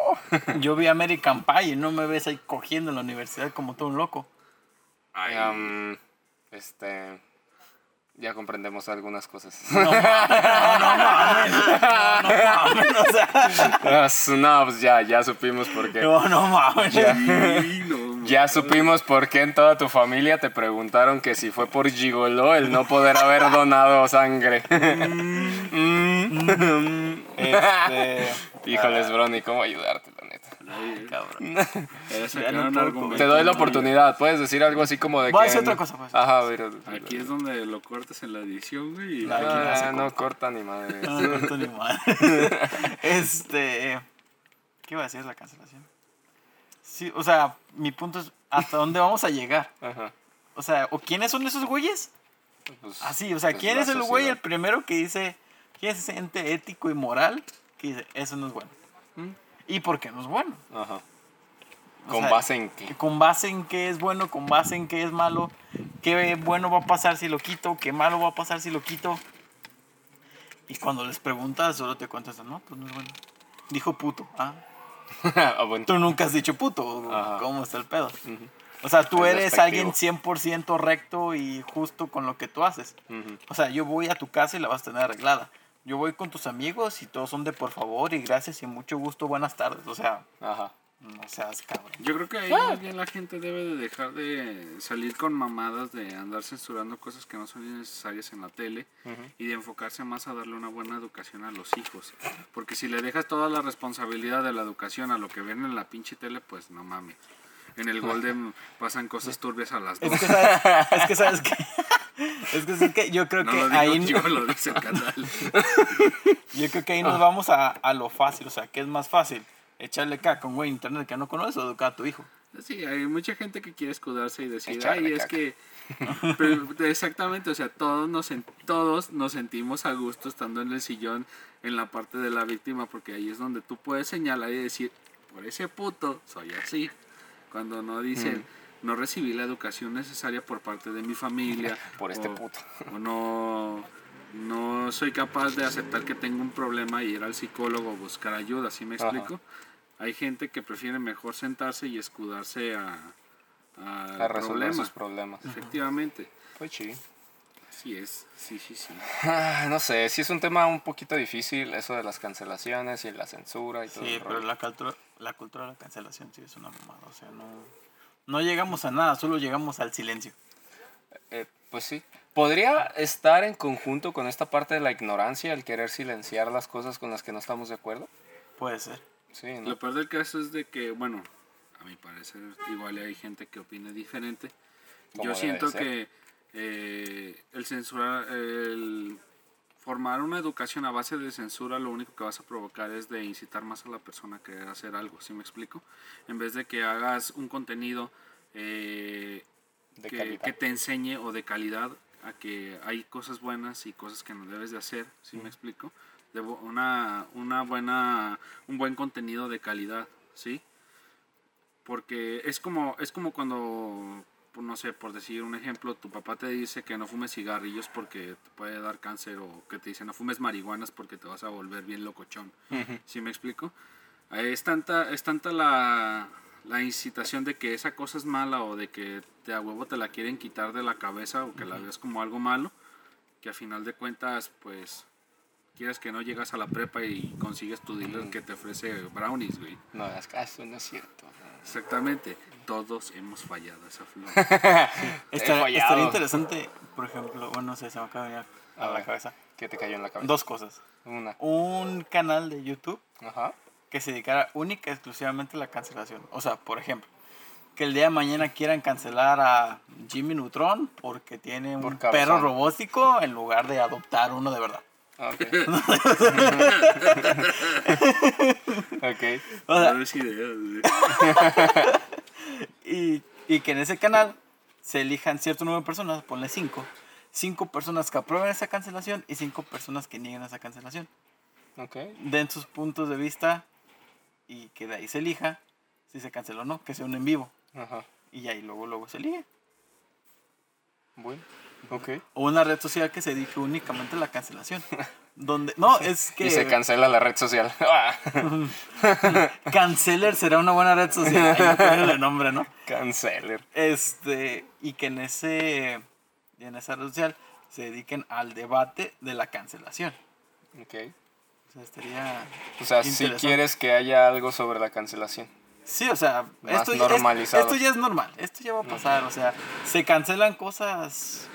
[SPEAKER 3] Yo vi American Pie y no me ves ahí cogiendo en la universidad como todo un loco.
[SPEAKER 1] Ay,
[SPEAKER 2] este... Ya comprendemos algunas cosas.
[SPEAKER 3] No, no, no mames. No, no mames. O sea,
[SPEAKER 2] no, pues ya, ya supimos por qué.
[SPEAKER 3] no, no mames.
[SPEAKER 1] no,
[SPEAKER 2] Ya supimos por qué en toda tu familia te preguntaron que si fue por gigolo el no poder haber donado sangre. Mm.
[SPEAKER 3] Este,
[SPEAKER 2] Híjoles, Brony, ¿cómo ayudarte, la neta?
[SPEAKER 1] ay,
[SPEAKER 3] cabrón. no
[SPEAKER 1] un
[SPEAKER 3] puedo
[SPEAKER 1] argumento,
[SPEAKER 2] Te doy la
[SPEAKER 1] ¿no?
[SPEAKER 2] oportunidad, puedes decir algo así como de
[SPEAKER 3] Voy a
[SPEAKER 2] que...
[SPEAKER 3] decir otra cosa, pues.
[SPEAKER 2] Ajá, a ver.
[SPEAKER 1] Aquí es donde lo cortas en la edición, güey. y-
[SPEAKER 3] Aquí no se
[SPEAKER 2] Ah, no
[SPEAKER 3] corta.
[SPEAKER 2] corta ni madre.
[SPEAKER 3] No, no, esto ni madre. Este. ¿Qué iba a decir la cancelación? Sí, o sea, mi punto es: ¿hasta dónde vamos a llegar?
[SPEAKER 2] Ajá.
[SPEAKER 3] O sea, ¿o quiénes son esos güeyes?
[SPEAKER 2] Pues,
[SPEAKER 3] Así, o sea,
[SPEAKER 2] pues,
[SPEAKER 3] ¿quién
[SPEAKER 2] la
[SPEAKER 3] es el güey, el primero que dice, quién es ese ente ético y moral que dice, eso no es bueno?
[SPEAKER 2] Mm.
[SPEAKER 3] ¿Y por qué no es bueno?
[SPEAKER 2] Ajá.
[SPEAKER 3] O
[SPEAKER 2] ¿Con
[SPEAKER 3] sea,
[SPEAKER 2] base en qué?
[SPEAKER 3] Con base en qué es bueno, con base en qué es malo, qué bueno va a pasar si lo quito, qué malo va a pasar si lo quito. Y cuando les preguntas, solo te contestan, no, pues no es bueno. Dijo puto. Ah,
[SPEAKER 2] Ah, bueno.
[SPEAKER 3] tú nunca has dicho puto.
[SPEAKER 2] Ajá.
[SPEAKER 3] ¿Cómo está el pedo? O sea, tú
[SPEAKER 2] Es
[SPEAKER 3] eres alguien 100% recto y justo con lo que tú haces. O sea, yo voy a tu casa y la vas a tener arreglada. Yo voy con tus amigos y todos son de por favor y gracias y mucho gusto, buenas tardes. O sea,
[SPEAKER 2] Ajá.
[SPEAKER 3] no seas cabrón.
[SPEAKER 1] Yo creo que ahí
[SPEAKER 3] Ah.
[SPEAKER 1] más bien la gente debe de dejar de salir con mamadas, de andar censurando cosas que no son necesarias en la tele y de enfocarse más a darle una buena educación a los hijos. Porque si le dejas toda la responsabilidad de la educación a lo que ven en la pinche tele, pues no mames. En el Golden pasan cosas turbias a las dos.
[SPEAKER 3] Es que sabes, es que sabes que es que, sabes que yo creo
[SPEAKER 1] No
[SPEAKER 3] que
[SPEAKER 1] lo digo
[SPEAKER 3] ahí
[SPEAKER 1] yo, lo dice el canal.
[SPEAKER 3] yo creo que ahí nos vamos a, a lo fácil, o sea, ¿qué es más fácil? Echarle caca a un güey internet que no conoces o educar a tu hijo.
[SPEAKER 1] Sí, hay mucha gente que quiere escudarse y decir,
[SPEAKER 2] Echarle
[SPEAKER 1] ay, es
[SPEAKER 2] caca".
[SPEAKER 1] que... Pero, exactamente, o sea, todos nos, todos nos sentimos a gusto estando en el sillón en la parte de la víctima porque ahí es donde tú puedes señalar y decir, por ese puto soy así. Cuando no dicen, no recibí la educación necesaria por parte de mi familia.
[SPEAKER 2] Por este
[SPEAKER 1] o-
[SPEAKER 2] puto.
[SPEAKER 1] O no, no soy capaz de aceptar que tengo un problema y ir al psicólogo buscar ayuda, ¿sí me
[SPEAKER 2] Ajá.
[SPEAKER 1] explico? Hay gente que prefiere mejor sentarse y escudarse a, a
[SPEAKER 2] A resolver
[SPEAKER 1] problema.
[SPEAKER 2] sus problemas.
[SPEAKER 1] Efectivamente.
[SPEAKER 2] Pues sí.
[SPEAKER 1] Sí es, sí, sí, sí.
[SPEAKER 2] Ah, no sé, sí es un tema un poquito difícil eso de las cancelaciones y la censura y todo.
[SPEAKER 3] Sí, pero
[SPEAKER 2] rollo.
[SPEAKER 3] la cultura, la cultura de la cancelación sí es una mamada. O sea, no, no llegamos a nada, solo llegamos al silencio.
[SPEAKER 2] Eh, pues sí. ¿Podría estar en conjunto con esta parte de la ignorancia, el querer silenciar las cosas con las que no estamos de acuerdo?
[SPEAKER 3] Puede ser.
[SPEAKER 2] Sí, ¿no?
[SPEAKER 1] Lo peor del caso es de que, bueno, a mi parecer, igual hay gente que opine diferente. Yo siento que eh, el censurar, el formar una educación a base de censura, lo único que vas a provocar es de incitar más a la persona a querer hacer algo, ¿sí me explico? En vez de que hagas un contenido eh, que, te enseñe o de calidad a que hay cosas buenas y cosas que no debes de hacer, ¿sí me explico? De una, una buena, un buen contenido de calidad, ¿sí? Porque es como, es como cuando, no sé, por decir un ejemplo, tu papá te dice que no fumes cigarrillos porque te puede dar cáncer o que te dice no fumes marihuanas porque te vas a volver bien locochón.
[SPEAKER 2] Ujú.
[SPEAKER 1] ¿Sí me explico? Eh, Es tanta, es tanta la, la incitación de que esa cosa es mala o de que te a huevo te la quieren quitar de la cabeza o que la ves como algo malo, que a final de cuentas, pues, quieres que no llegas a la prepa y consigues tu dealer que te ofrece brownies, güey.
[SPEAKER 2] No hagas caso, no es cierto.
[SPEAKER 1] Exactamente. Todos hemos fallado esa flor.
[SPEAKER 3] Estaría,
[SPEAKER 2] fallado.
[SPEAKER 3] estaría interesante, por ejemplo, bueno, no sé, se me acaba de venir a,
[SPEAKER 2] A
[SPEAKER 3] la
[SPEAKER 2] ver.
[SPEAKER 3] cabeza.
[SPEAKER 2] ¿Qué te cayó en la cabeza?
[SPEAKER 3] Dos cosas.
[SPEAKER 2] Una.
[SPEAKER 3] Un canal de YouTube
[SPEAKER 2] Ajá.
[SPEAKER 3] que se dedicara única y exclusivamente a la cancelación. O sea, por ejemplo, que el día de mañana quieran cancelar a Jimmy Neutron porque tiene un
[SPEAKER 2] cabezón.
[SPEAKER 3] perro robótico en lugar de adoptar uno de verdad.
[SPEAKER 2] Ok. ok.
[SPEAKER 3] O sea,
[SPEAKER 1] No es idea,
[SPEAKER 3] y, y que en ese canal se elijan cierto número de personas, ponle cinco. Cinco personas que aprueben esa cancelación y cinco personas que nieguen esa cancelación.
[SPEAKER 2] Ok.
[SPEAKER 3] Den sus puntos de vista y que de ahí se elija si se canceló o no, que sea un en vivo.
[SPEAKER 2] Ajá.
[SPEAKER 3] Y ahí luego, luego se elige.
[SPEAKER 2] Bueno.
[SPEAKER 3] O una red social que se dedique únicamente a la cancelación. Donde, no, es que
[SPEAKER 2] Y se cancela la red social.
[SPEAKER 3] Canceler será una buena red social. Ahí le ponen el nombre, ¿no?
[SPEAKER 2] Canceler.
[SPEAKER 3] Este, y que en ese en esa red social se dediquen al debate de la cancelación.
[SPEAKER 2] Ok.
[SPEAKER 3] O sea, estaría
[SPEAKER 2] O sea, si quieres que haya algo sobre la cancelación.
[SPEAKER 3] Sí, o sea, esto, ya es- esto ya es normal, esto ya va a pasar, o sea, se cancelan cosas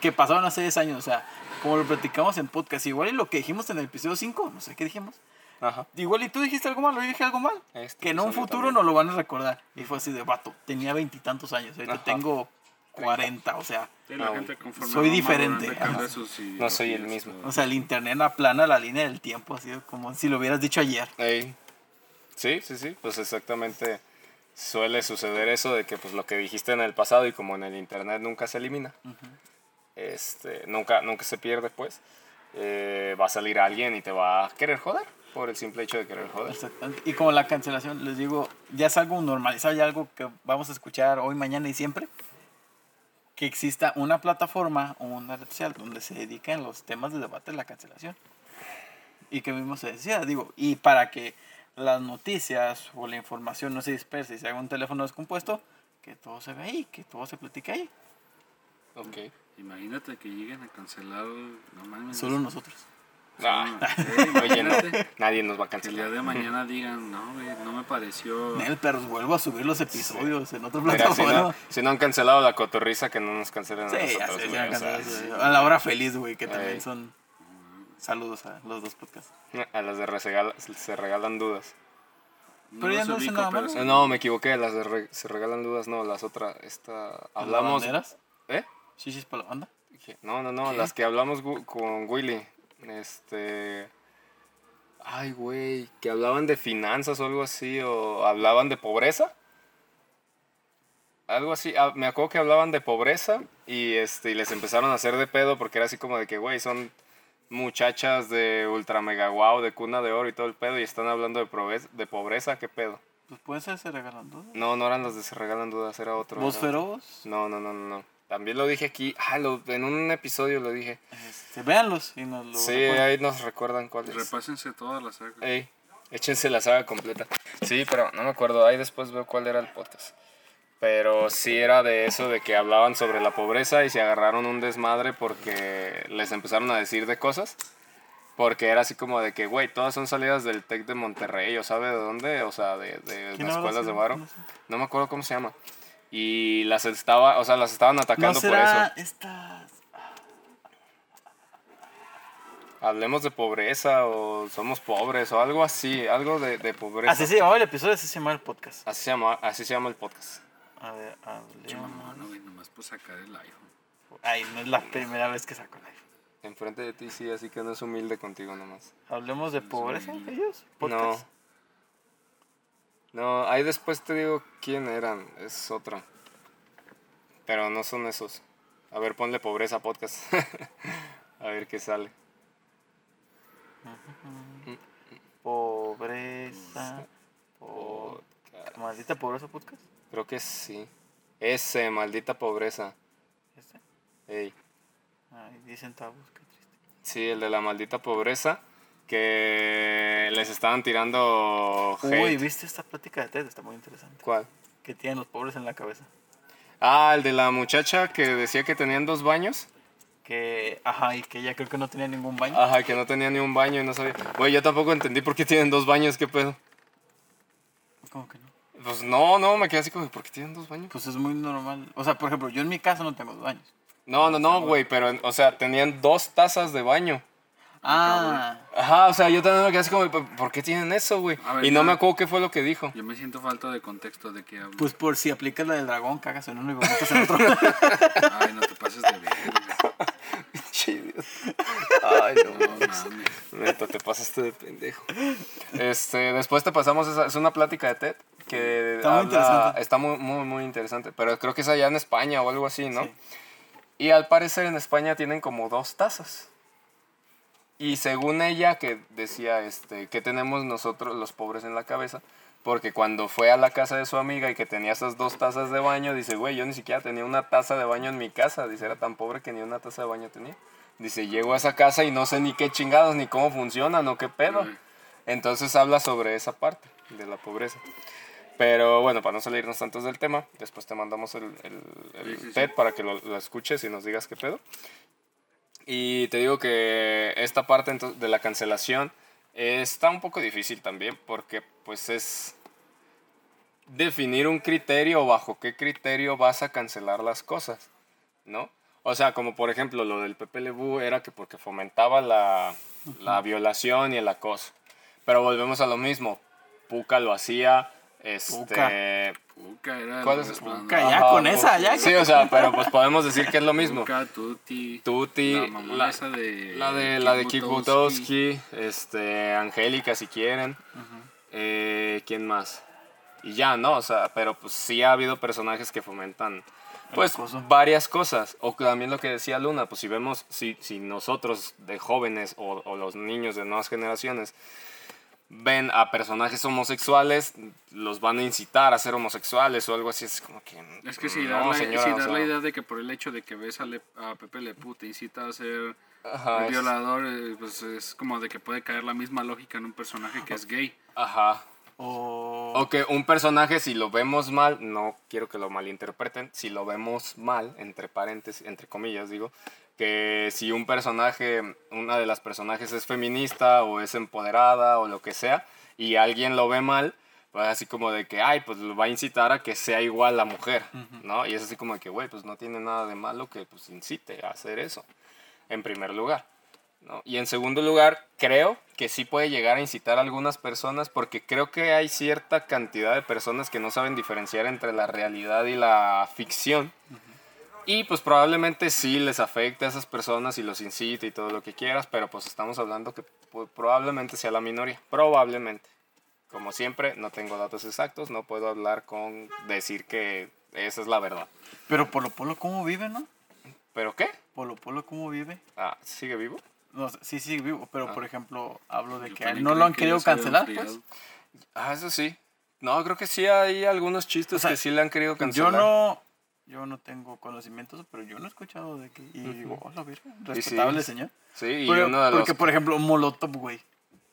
[SPEAKER 3] que pasaron hace 10 años, o sea, como lo platicamos en podcast, igual y lo que dijimos en el episodio 5, no sé qué dijimos,
[SPEAKER 2] Ajá.
[SPEAKER 3] igual y tú dijiste algo mal, yo dije algo mal,
[SPEAKER 2] Este
[SPEAKER 3] que en un futuro
[SPEAKER 2] también.
[SPEAKER 3] no lo van a recordar, y fue así de vato, tenía veintitantos años, ahorita
[SPEAKER 2] Ajá.
[SPEAKER 3] tengo 40, o sea,
[SPEAKER 1] Sí, la
[SPEAKER 2] No,
[SPEAKER 3] soy diferente,
[SPEAKER 2] No soy el mismo.
[SPEAKER 3] o sea, el internet aplana la línea del tiempo, así como si lo hubieras dicho ayer.
[SPEAKER 2] Ey. Sí, sí, sí. Pues exactamente suele suceder eso de que pues lo que dijiste en el pasado y como en el internet nunca se elimina. Este, nunca, nunca se pierde pues. eh, va a salir alguien y te va a querer joder por el simple hecho de querer joder.
[SPEAKER 3] Exactamente. Y como la cancelación, les digo, ya es algo normalizado, ya algo que vamos a escuchar hoy, mañana y siempre. Que exista una plataforma o una red social donde se dediquen los temas de debate de la cancelación. Y que mismo se decía, digo, y para que las noticias o la información no se disperse y se haga un teléfono descompuesto, que todo se ve ahí, que todo se platique ahí.
[SPEAKER 2] Ok.
[SPEAKER 1] Imagínate que lleguen a cancelar, no mames.
[SPEAKER 3] Solo nosotros.
[SPEAKER 2] Ah,
[SPEAKER 1] Sí,
[SPEAKER 2] oye, no,
[SPEAKER 1] imagínate
[SPEAKER 2] nadie nos va a
[SPEAKER 1] Que el día
[SPEAKER 2] cancelar.
[SPEAKER 1] de mañana digan, no, güey, no me pareció.
[SPEAKER 3] Nel, pero vuelvo a subir los episodios en otra
[SPEAKER 2] Mira, si,
[SPEAKER 3] plataforma.
[SPEAKER 2] no, si no han cancelado la cotorriza, que no nos cancelen a
[SPEAKER 3] Sí, ya
[SPEAKER 2] nosotros.
[SPEAKER 3] sé, ya
[SPEAKER 2] o sea,
[SPEAKER 3] cancelé, A la hora feliz, güey, que también son. Saludos a los dos podcasts.
[SPEAKER 2] A las de se regalan dudas.
[SPEAKER 1] No
[SPEAKER 3] Pero ya no dicen
[SPEAKER 1] ubico,
[SPEAKER 3] nada
[SPEAKER 1] pero
[SPEAKER 3] malo.
[SPEAKER 1] sí.
[SPEAKER 2] No, me equivoqué, las de re- se regalan dudas, no, las otras, esta, hablamos...
[SPEAKER 3] ¿Banderas?
[SPEAKER 2] ¿Eh?
[SPEAKER 3] ¿Chichis para la banda?
[SPEAKER 2] No, no, no,
[SPEAKER 3] ¿Qué?
[SPEAKER 2] las que hablamos con Willy, este... Ay, güey, que hablaban de finanzas o algo así, o hablaban de pobreza. Algo así, ah, me acuerdo que hablaban de pobreza y, este, y les empezaron a hacer de pedo porque era así como de que, güey, son muchachas de ultra mega wow, de cuna de oro y todo el pedo y están hablando de, probe- de pobreza, ¿qué pedo?
[SPEAKER 3] Pues pueden ser se regalan dos.
[SPEAKER 2] No, no eran las de Se Regalan Dudas, era otro.
[SPEAKER 3] ¿Vos
[SPEAKER 2] era-
[SPEAKER 3] feroz?
[SPEAKER 2] No, no, no, no, no. También lo dije aquí. Ah, lo- en un episodio lo dije.
[SPEAKER 3] Este, véanlos y nos lo
[SPEAKER 2] sí, ahí nos recuerdan cuál es.
[SPEAKER 1] Repásense todas las sagas.
[SPEAKER 2] Ey, échense la saga completa. Sí, pero no me acuerdo. Ahí después veo cuál era el podcast. Pero sí era de eso, de que hablaban sobre la pobreza y se agarraron un desmadre porque les empezaron a decir de cosas. Porque era así como de que, güey, todas son salidas del TEC de Monterrey, o sabe de dónde, o sea, de, de
[SPEAKER 3] ¿Quién
[SPEAKER 2] las
[SPEAKER 3] habrá
[SPEAKER 2] escuelas de? Varo.
[SPEAKER 3] No.
[SPEAKER 2] No me acuerdo cómo se llama. Y las estaba, o sea, las estaban
[SPEAKER 3] ¿No
[SPEAKER 2] atacando por
[SPEAKER 3] será
[SPEAKER 2] eso.
[SPEAKER 3] estas...
[SPEAKER 2] Hablemos de pobreza o somos pobres o algo así, algo de, de pobreza.
[SPEAKER 3] Así se llamaba el episodio, así se llamaba el podcast.
[SPEAKER 2] Así se llama, así se llama el podcast.
[SPEAKER 3] A ver, hablemos...
[SPEAKER 1] No, güey, nomás por sacar el iPhone.
[SPEAKER 3] Ay, no es la primera vez que saco el iPhone.
[SPEAKER 2] Enfrente de ti sí, así que no es humilde contigo nomás.
[SPEAKER 3] Hablemos de pobreza, ellos.
[SPEAKER 2] No.
[SPEAKER 3] Podcast.
[SPEAKER 2] No, ahí después te digo quién eran, es otra. Pero no son esos. A ver, ponle pobreza podcast. A ver qué sale.
[SPEAKER 3] Pobreza. po-
[SPEAKER 2] Podcast.
[SPEAKER 3] Maldita pobreza podcast.
[SPEAKER 2] Creo que sí. Ese, maldita pobreza.
[SPEAKER 3] ¿Este?
[SPEAKER 2] Ey.
[SPEAKER 3] Ay, 10 centavos, qué triste.
[SPEAKER 2] Sí, el de la maldita pobreza. Que les estaban tirando hate.
[SPEAKER 3] Uy, ¿viste esta plática de TED? Está muy interesante.
[SPEAKER 2] ¿Cuál?
[SPEAKER 3] Que tienen los pobres en la cabeza.
[SPEAKER 2] Ah, el de la muchacha que decía que tenían dos baños.
[SPEAKER 3] Que, ajá, y que ella creo que no tenía ningún baño.
[SPEAKER 2] Ajá, que no tenía ni un baño y no sabía. Güey, yo tampoco entendí por qué tienen dos baños, qué pedo.
[SPEAKER 3] ¿Cómo que no?
[SPEAKER 2] Pues no, no, me quedé así como, ¿por qué tienen dos baños?
[SPEAKER 3] Pues es muy normal. O sea, por ejemplo, yo en mi casa no tengo dos baños.
[SPEAKER 2] No, no, no, güey, pero, o sea, tenían dos tazas de baño.
[SPEAKER 3] Ah,
[SPEAKER 2] Ajá, o sea, yo también me quedé así como, ¿por qué tienen eso, güey?
[SPEAKER 1] A ver,
[SPEAKER 2] Y no
[SPEAKER 1] ya.
[SPEAKER 2] me acuerdo qué fue lo que dijo.
[SPEAKER 1] Yo me siento falta de contexto de que hablo.
[SPEAKER 3] pues por si aplicas la del dragón, cagas en uno y vomitas en otro.
[SPEAKER 1] Ay, no te pases de verga.
[SPEAKER 2] Chido. Ay,
[SPEAKER 1] No mames.
[SPEAKER 2] Neta, te pasaste de pendejo. Este, después te pasamos esa, es una plática de TED que
[SPEAKER 3] Está muy interesante.
[SPEAKER 2] está muy, muy, muy interesante, pero creo que es allá en España o algo así, ¿no?
[SPEAKER 3] Sí.
[SPEAKER 2] Y al parecer en España tienen como dos tazas. Y según ella que decía, este, que tenemos nosotros los pobres en la cabeza, porque cuando fue a la casa de su amiga y que tenía esas dos tazas de baño, dice, güey, yo ni siquiera tenía una taza de baño en mi casa. Dice, era tan pobre que ni una taza de baño tenía. Dice, llego a esa casa y no sé ni qué chingados, ni cómo funcionan o qué pedo.
[SPEAKER 1] Güey.
[SPEAKER 2] Entonces habla sobre esa parte de la pobreza. Pero bueno, para no salirnos tantos del tema, después te mandamos el, el, el
[SPEAKER 1] Sí, sí, sí.
[SPEAKER 2] TED para que lo, lo escuches y nos digas qué pedo. Y te digo que esta parte de la cancelación está un poco difícil también porque pues es definir un criterio bajo qué criterio vas a cancelar las cosas, ¿no? O sea, como por ejemplo lo del Lebu era que porque fomentaba la, la violación y el acoso. Pero volvemos a lo mismo. Puka lo hacía, este...
[SPEAKER 1] Puca era
[SPEAKER 2] ¿Cuál es?
[SPEAKER 3] Puca, ya
[SPEAKER 2] Ajá,
[SPEAKER 3] con esa, ya.
[SPEAKER 2] Sí, o sea, pero pues podemos decir que es lo mismo.
[SPEAKER 1] Puca, Tuti.
[SPEAKER 2] Tuti,
[SPEAKER 1] La mamá
[SPEAKER 2] la-
[SPEAKER 1] esa de.
[SPEAKER 2] La de, la de Kik Butowski, este, Angélica si quieren. Eh, ¿Quién más? Y ya, ¿no? O sea, pero pues sí ha habido personajes que fomentan pues varias cosas. O también lo que decía Luna, pues si vemos, si, si nosotros de jóvenes o, o los niños de nuevas generaciones ven a personajes homosexuales, los van a incitar a ser homosexuales o algo así. Es como que...
[SPEAKER 1] Es que si
[SPEAKER 2] no,
[SPEAKER 1] dar, la,
[SPEAKER 2] señora,
[SPEAKER 1] si
[SPEAKER 2] o
[SPEAKER 1] dar
[SPEAKER 2] sea,
[SPEAKER 1] la idea de que por el hecho de que ves a, Le- a Pepe Le Pew te incita a ser
[SPEAKER 2] ajá,
[SPEAKER 1] un
[SPEAKER 2] es-
[SPEAKER 1] violador, eh, pues es como de que puede caer la misma lógica en un personaje que es gay.
[SPEAKER 2] Ajá.
[SPEAKER 3] O...
[SPEAKER 2] O que un personaje, si lo vemos mal, no quiero que lo malinterpreten, si lo vemos mal, entre paréntesis, entre comillas, digo, que si un personaje, una de las personajes es feminista o es empoderada o lo que sea, y alguien lo ve mal, pues así como de que, ay, pues lo va a incitar a que sea igual la mujer, ¿no? Y es así como de que, güey, pues no tiene nada de malo que pues incite a hacer eso, en primer lugar. ¿no? Y en segundo lugar, creo que sí puede llegar a incitar a algunas personas porque creo que hay cierta cantidad de personas que no saben diferenciar entre la realidad y la ficción. Y pues probablemente sí les afecte a esas personas y los incite y todo lo que quieras, pero pues estamos hablando que probablemente sea la minoría. Probablemente. Como siempre, no tengo datos exactos, no puedo hablar con decir que esa es la verdad.
[SPEAKER 3] Pero Polo Polo, ¿cómo vive, no?
[SPEAKER 2] ¿Pero qué?
[SPEAKER 3] Polo Polo, ¿cómo vive?
[SPEAKER 2] Ah, ¿sigue vivo?
[SPEAKER 3] No, sí, sí, vivo, pero
[SPEAKER 2] Ah.
[SPEAKER 3] por ejemplo, hablo de
[SPEAKER 1] Yo
[SPEAKER 3] que no lo han
[SPEAKER 1] que
[SPEAKER 3] querido cancelar, pues.
[SPEAKER 2] Ah, eso sí. No, creo que sí hay algunos chistes
[SPEAKER 3] O sea,
[SPEAKER 2] que sí le han querido
[SPEAKER 3] Yo
[SPEAKER 2] cancelar.
[SPEAKER 3] no, yo no tengo conocimientos, pero yo no he escuchado de que. Y digo, hola, virgen, respetable
[SPEAKER 2] sí.
[SPEAKER 3] señor.
[SPEAKER 2] Sí, y
[SPEAKER 3] Pero-
[SPEAKER 2] uno de los...
[SPEAKER 3] porque, por ejemplo, Molotov, güey.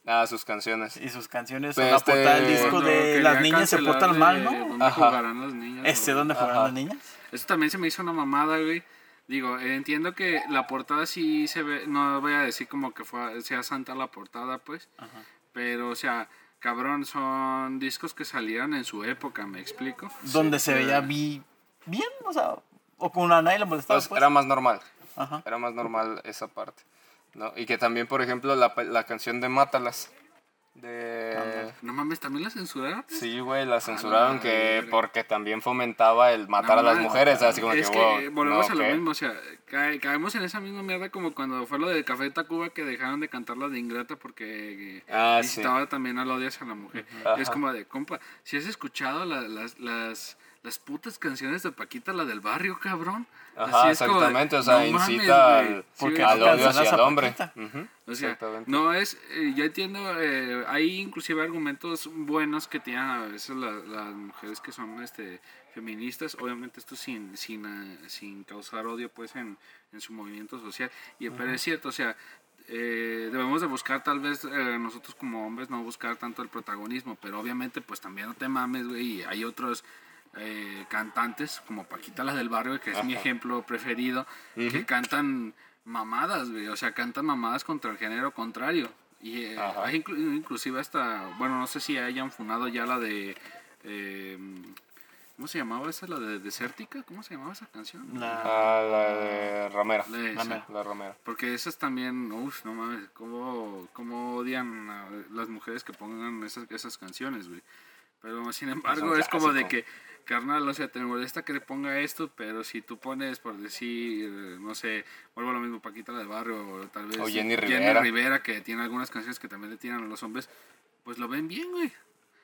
[SPEAKER 2] Ah, sus canciones.
[SPEAKER 3] Y sus canciones
[SPEAKER 2] Pues
[SPEAKER 3] son la portada del disco
[SPEAKER 1] Cuando
[SPEAKER 3] de Las niñas se portan mal, ¿no?
[SPEAKER 1] ¿Dónde
[SPEAKER 2] Ajá.
[SPEAKER 1] jugarán las niñas?
[SPEAKER 3] Este. ¿dónde
[SPEAKER 2] Ajá.
[SPEAKER 3] las niñas?
[SPEAKER 1] Eso también se me hizo una mamada, güey. Digo, eh, entiendo que la portada sí se ve, no voy a decir como que fue, sea santa la portada, pues.
[SPEAKER 3] Ajá.
[SPEAKER 1] Pero, o sea, cabrón, son discos que salieron en su época, ¿me explico?
[SPEAKER 3] Donde se veía vi- bien, o sea, o con una nadie le molestaba.
[SPEAKER 2] Pues
[SPEAKER 3] pues.
[SPEAKER 2] era más normal.
[SPEAKER 3] Ajá.
[SPEAKER 2] Era más normal esa parte. ¿no? Y que también, por ejemplo, la, la canción de Mátalas. De...
[SPEAKER 1] No mames, ¿también la censuraron?
[SPEAKER 2] Sí, güey, la censuraron
[SPEAKER 1] la
[SPEAKER 2] que
[SPEAKER 1] verga.
[SPEAKER 2] porque también fomentaba el matar
[SPEAKER 1] No
[SPEAKER 2] a las mujeres. Así como
[SPEAKER 1] es
[SPEAKER 2] que,
[SPEAKER 1] que
[SPEAKER 2] wow,
[SPEAKER 1] volvemos
[SPEAKER 2] no,
[SPEAKER 1] a lo
[SPEAKER 2] ¿qué?
[SPEAKER 1] mismo, o sea, cae- caemos en esa misma mierda como cuando fue lo de Café Tacuba que dejaron de cantar la de Ingrata porque eh,
[SPEAKER 2] Ah, sí.
[SPEAKER 1] también al odio hacia la mujer.
[SPEAKER 2] Ajá.
[SPEAKER 1] Es como de, compa, si has escuchado la- las, las, las putas canciones de Paquita, la del barrio, cabrón.
[SPEAKER 2] Ajá,
[SPEAKER 1] Así es como de,
[SPEAKER 2] exactamente, o sea,
[SPEAKER 1] no
[SPEAKER 2] incita al,
[SPEAKER 1] Sí,
[SPEAKER 3] Porque
[SPEAKER 2] al
[SPEAKER 3] no
[SPEAKER 2] odio hacia el hombre. Ujú,
[SPEAKER 1] o sea,
[SPEAKER 2] exactamente.
[SPEAKER 1] no es, eh, yo entiendo, eh, hay inclusive argumentos buenos que tienen a veces la- las mujeres que son este feministas, obviamente esto sin, sin, eh, sin causar odio pues en, en su movimiento social, y, pero es cierto, o sea, eh, debemos de buscar tal vez eh, nosotros como hombres no buscar tanto el protagonismo, pero obviamente pues también no te mames, güey, y hay otros eh, cantantes como Paquita la del barrio, que es mi
[SPEAKER 2] Ajá.
[SPEAKER 1] ejemplo preferido, que cantan mamadas, güey, o sea, cantan mamadas contra el género contrario. Y eh, hay inclu- inclusive hasta, bueno, no sé si hayan funado ya la de... eh, ¿Cómo se llamaba esa? ¿La de Desértica? ¿Cómo se llamaba esa canción?
[SPEAKER 3] La-
[SPEAKER 2] Ah, la de Romero.
[SPEAKER 1] La.
[SPEAKER 3] Romero.
[SPEAKER 2] La Romero.
[SPEAKER 1] Porque esas también, uff, no mames, cómo, cómo odian a las mujeres que pongan esas, esas canciones, güey. Pero sin embargo,
[SPEAKER 2] un
[SPEAKER 1] es como de que, carnal, o sea, te molesta que le ponga esto, pero si tú pones, por decir, no sé, vuelvo a lo mismo, Paquita la del barrio, o tal vez
[SPEAKER 2] O Jenny Rivera.
[SPEAKER 1] que tiene algunas canciones que también le tiran a los hombres, pues lo ven bien, güey.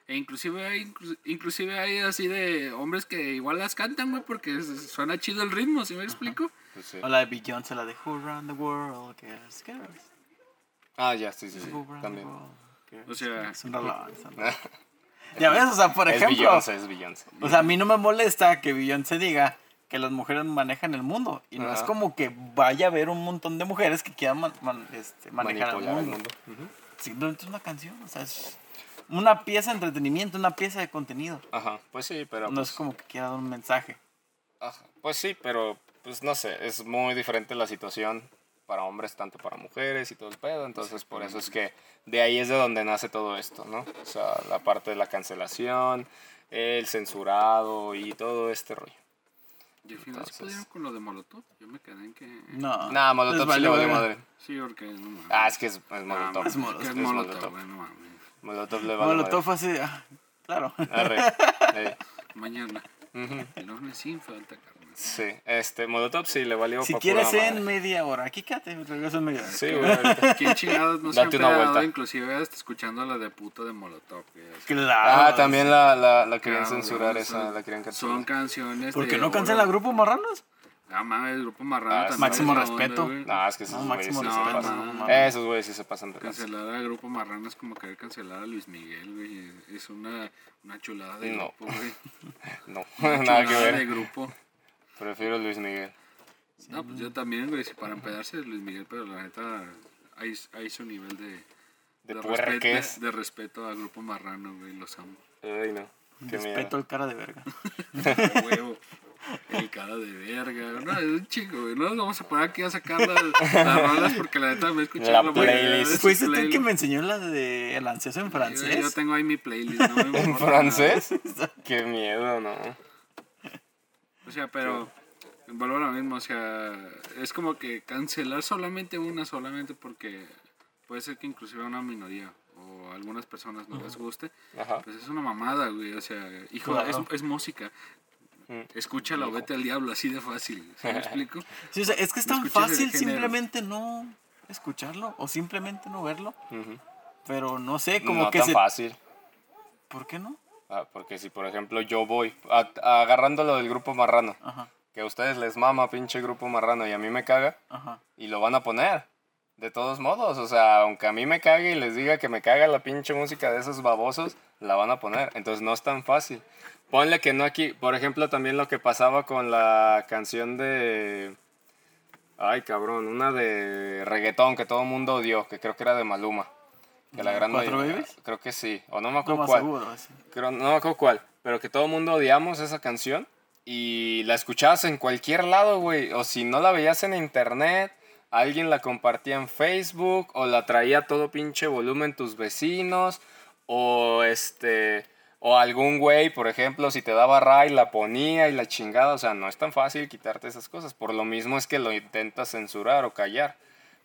[SPEAKER 1] E inclusive hay, inclu- inclusive hay así de hombres que igual las cantan, güey, porque suena chido el ritmo, ¿sí me explico?
[SPEAKER 2] Pues sí.
[SPEAKER 3] O la de Beyoncé, la de Who Run the World, Girls, Girls.
[SPEAKER 2] Ah, ya, sí, sí, sí. También.
[SPEAKER 1] O sea,
[SPEAKER 3] Ya ves, o sea, por
[SPEAKER 2] es
[SPEAKER 3] ejemplo,
[SPEAKER 2] Beyoncé, es Beyoncé.
[SPEAKER 3] o sea, a mí no me molesta que Beyoncé diga que las mujeres manejan el mundo. Y no es como que vaya a haber un montón de mujeres que quieran man- man- este, manejar el
[SPEAKER 2] Manipular
[SPEAKER 3] mundo.
[SPEAKER 2] el mundo. Ujú.
[SPEAKER 3] Simplemente es una canción, o sea, es una pieza de entretenimiento, una pieza de contenido.
[SPEAKER 2] Ajá, pues sí, pero...
[SPEAKER 3] No
[SPEAKER 2] pues,
[SPEAKER 3] es como que quiera dar un mensaje.
[SPEAKER 2] ajá, pues sí, pero pues no sé, es muy diferente la situación para hombres, tanto para mujeres y todo el pedo, entonces por eso es que de ahí es de donde nace todo esto, ¿no? O sea, la parte de la cancelación, el censurado y todo este rollo.
[SPEAKER 1] Y al final se pudieron con lo de Molotov. Yo me quedé en que.
[SPEAKER 3] No.
[SPEAKER 2] Nah, Molotov sí le
[SPEAKER 3] valió
[SPEAKER 2] valió madre.
[SPEAKER 1] Sí, porque no mames.
[SPEAKER 2] Ah, es que es, es
[SPEAKER 1] Ah,
[SPEAKER 2] Molotov.
[SPEAKER 3] es Molotov.
[SPEAKER 1] que es
[SPEAKER 2] Es
[SPEAKER 1] Molotov,
[SPEAKER 2] Molotov.
[SPEAKER 1] güey, no mames.
[SPEAKER 2] Molotov le vale
[SPEAKER 3] Molotov fue así, ah, claro.
[SPEAKER 2] Arre. Eh,
[SPEAKER 1] Mañana.
[SPEAKER 2] ujú.
[SPEAKER 1] El lunes sin falta, carnal.
[SPEAKER 2] Sí, este, Molotov sí le valió
[SPEAKER 3] Si quieres en
[SPEAKER 2] madre.
[SPEAKER 3] media hora, aquí quédate, regreso en media hora.
[SPEAKER 2] Sí, güey, ahorita.
[SPEAKER 1] ¿Quién chingados no se ha
[SPEAKER 2] Date una vuelta.
[SPEAKER 1] inclusive hasta escuchando la de puto de Molotov?
[SPEAKER 3] Claro.
[SPEAKER 2] Ah, también la, la, la querían censurar
[SPEAKER 1] son-
[SPEAKER 2] esa, la querían
[SPEAKER 1] Son
[SPEAKER 2] cancelar.
[SPEAKER 1] canciones
[SPEAKER 3] ¿Por qué no cancela Grupo Marranos?
[SPEAKER 1] Ah, mames, el grupo marrano
[SPEAKER 2] Ah,
[SPEAKER 1] también.
[SPEAKER 3] máximo
[SPEAKER 1] onda,
[SPEAKER 3] respeto.
[SPEAKER 1] güey.
[SPEAKER 2] No, es que esos
[SPEAKER 3] No,
[SPEAKER 2] güeyes sí se pasan.
[SPEAKER 1] no.
[SPEAKER 2] Esos güeyes sí se pasan de.
[SPEAKER 1] Cancelar al grupo marrano es como querer cancelar a Luis Miguel, güey. Es una, una chulada de
[SPEAKER 2] No.
[SPEAKER 1] grupo, güey.
[SPEAKER 2] No,
[SPEAKER 1] Una
[SPEAKER 2] nada que
[SPEAKER 1] chulada de
[SPEAKER 2] ver.
[SPEAKER 1] grupo.
[SPEAKER 2] Prefiero Luis Miguel.
[SPEAKER 1] No, pues yo también, güey, si para empedarse es Luis Miguel, pero la neta hay, hay su nivel de,
[SPEAKER 2] De
[SPEAKER 1] respeto,
[SPEAKER 2] puerques.
[SPEAKER 1] de respeto al grupo marrano, güey, los amo.
[SPEAKER 2] Ay, no. Qué
[SPEAKER 3] Respeto
[SPEAKER 2] miedo.
[SPEAKER 3] al cara de verga.
[SPEAKER 1] Huevo. El cara de verga. No, es un chico, güey. No nos vamos a poner aquí a sacar las, las rolas porque la neta me he escuchado
[SPEAKER 2] La
[SPEAKER 1] la de
[SPEAKER 2] playlist.
[SPEAKER 3] Fuiste tú el que me enseñó la de El ansioso en francés.
[SPEAKER 1] yo tengo ahí mi playlist. No me
[SPEAKER 2] ¿En francés? Qué miedo, no.
[SPEAKER 1] O sea, pero vuelvo a lo mismo. O sea, es como que cancelar solamente una, solamente porque puede ser que inclusive a una minoría o a algunas personas no les guste.
[SPEAKER 2] Ajá.
[SPEAKER 1] Pues es una mamada, güey. O sea, hijo,
[SPEAKER 3] Claro.
[SPEAKER 1] es, es música.
[SPEAKER 2] Mm.
[SPEAKER 1] Escúchala o vete al diablo, así de fácil. ¿Sí me explico?
[SPEAKER 3] Sí, o sea, es que es
[SPEAKER 1] No
[SPEAKER 3] tan fácil simplemente no escucharlo o simplemente no verlo. Pero no sé, como
[SPEAKER 2] no
[SPEAKER 3] que
[SPEAKER 2] tan
[SPEAKER 3] se...
[SPEAKER 2] fácil.
[SPEAKER 3] ¿Por qué no?
[SPEAKER 2] Ah, porque si, por ejemplo, yo voy a- agarrando lo del grupo marrano,
[SPEAKER 3] Ajá,
[SPEAKER 2] que a ustedes les mama pinche grupo marrano y a mí me caga,
[SPEAKER 3] ajá.
[SPEAKER 2] y lo van a poner. De todos modos, o sea, aunque a mí me cague y les diga que me caga la pinche música de esos babosos, la van a poner. Entonces no es tan fácil. Ponle que no aquí, por ejemplo, también lo que pasaba con la canción de... Ay, cabrón, una de reggaetón que todo el mundo odió, que creo que era de Maluma. Que la gran
[SPEAKER 3] ¿Cuatro
[SPEAKER 2] mayoría-
[SPEAKER 3] Babies?
[SPEAKER 2] Creo que sí. O no me
[SPEAKER 3] No
[SPEAKER 2] acuerdo
[SPEAKER 3] más
[SPEAKER 2] cuál.
[SPEAKER 3] seguro. sí.
[SPEAKER 2] Creo- no me acuerdo cuál. Pero que todo el mundo odiamos esa canción. Y la escuchabas en cualquier lado, güey. O si no la veías en internet, alguien la compartía en Facebook. O la traía todo pinche volumen tus vecinos. O este. O algún güey, por ejemplo, si te daba ray, la ponía y la chingada. O sea, no es tan fácil quitarte esas cosas. Por lo mismo es que lo intentas censurar o callar.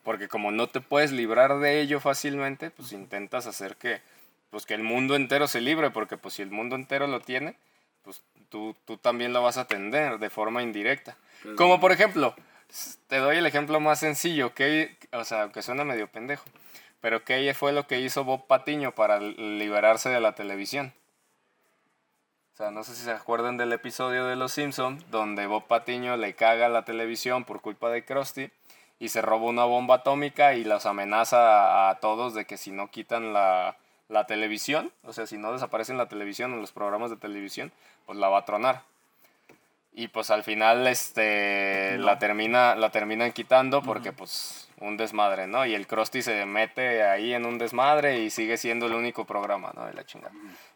[SPEAKER 2] Porque como no te puedes librar de ello fácilmente, pues intentas hacer que, pues que el mundo entero se libre. Porque pues si el mundo entero lo tiene, pues tú, tú también lo vas a atender de forma indirecta. Como por ejemplo, te doy el ejemplo más sencillo, que, o sea, que suena medio pendejo, pero que fue lo que hizo Bob Patiño para li- liberarse de la televisión. O sea, no sé si se acuerdan del episodio de Los Simpson donde Bob Patiño le caga la televisión por culpa de Krusty y se roba una bomba atómica y los amenaza a, a todos de que si no quitan la, la televisión, o sea, si no desaparecen la televisión o los programas de televisión, pues la va a tronar. Y pues al final este
[SPEAKER 3] No.
[SPEAKER 2] la termina la terminan quitando porque pues un desmadre, ¿no? Y el Krusty se mete ahí en un desmadre y sigue siendo el único programa, ¿no? De la chingada.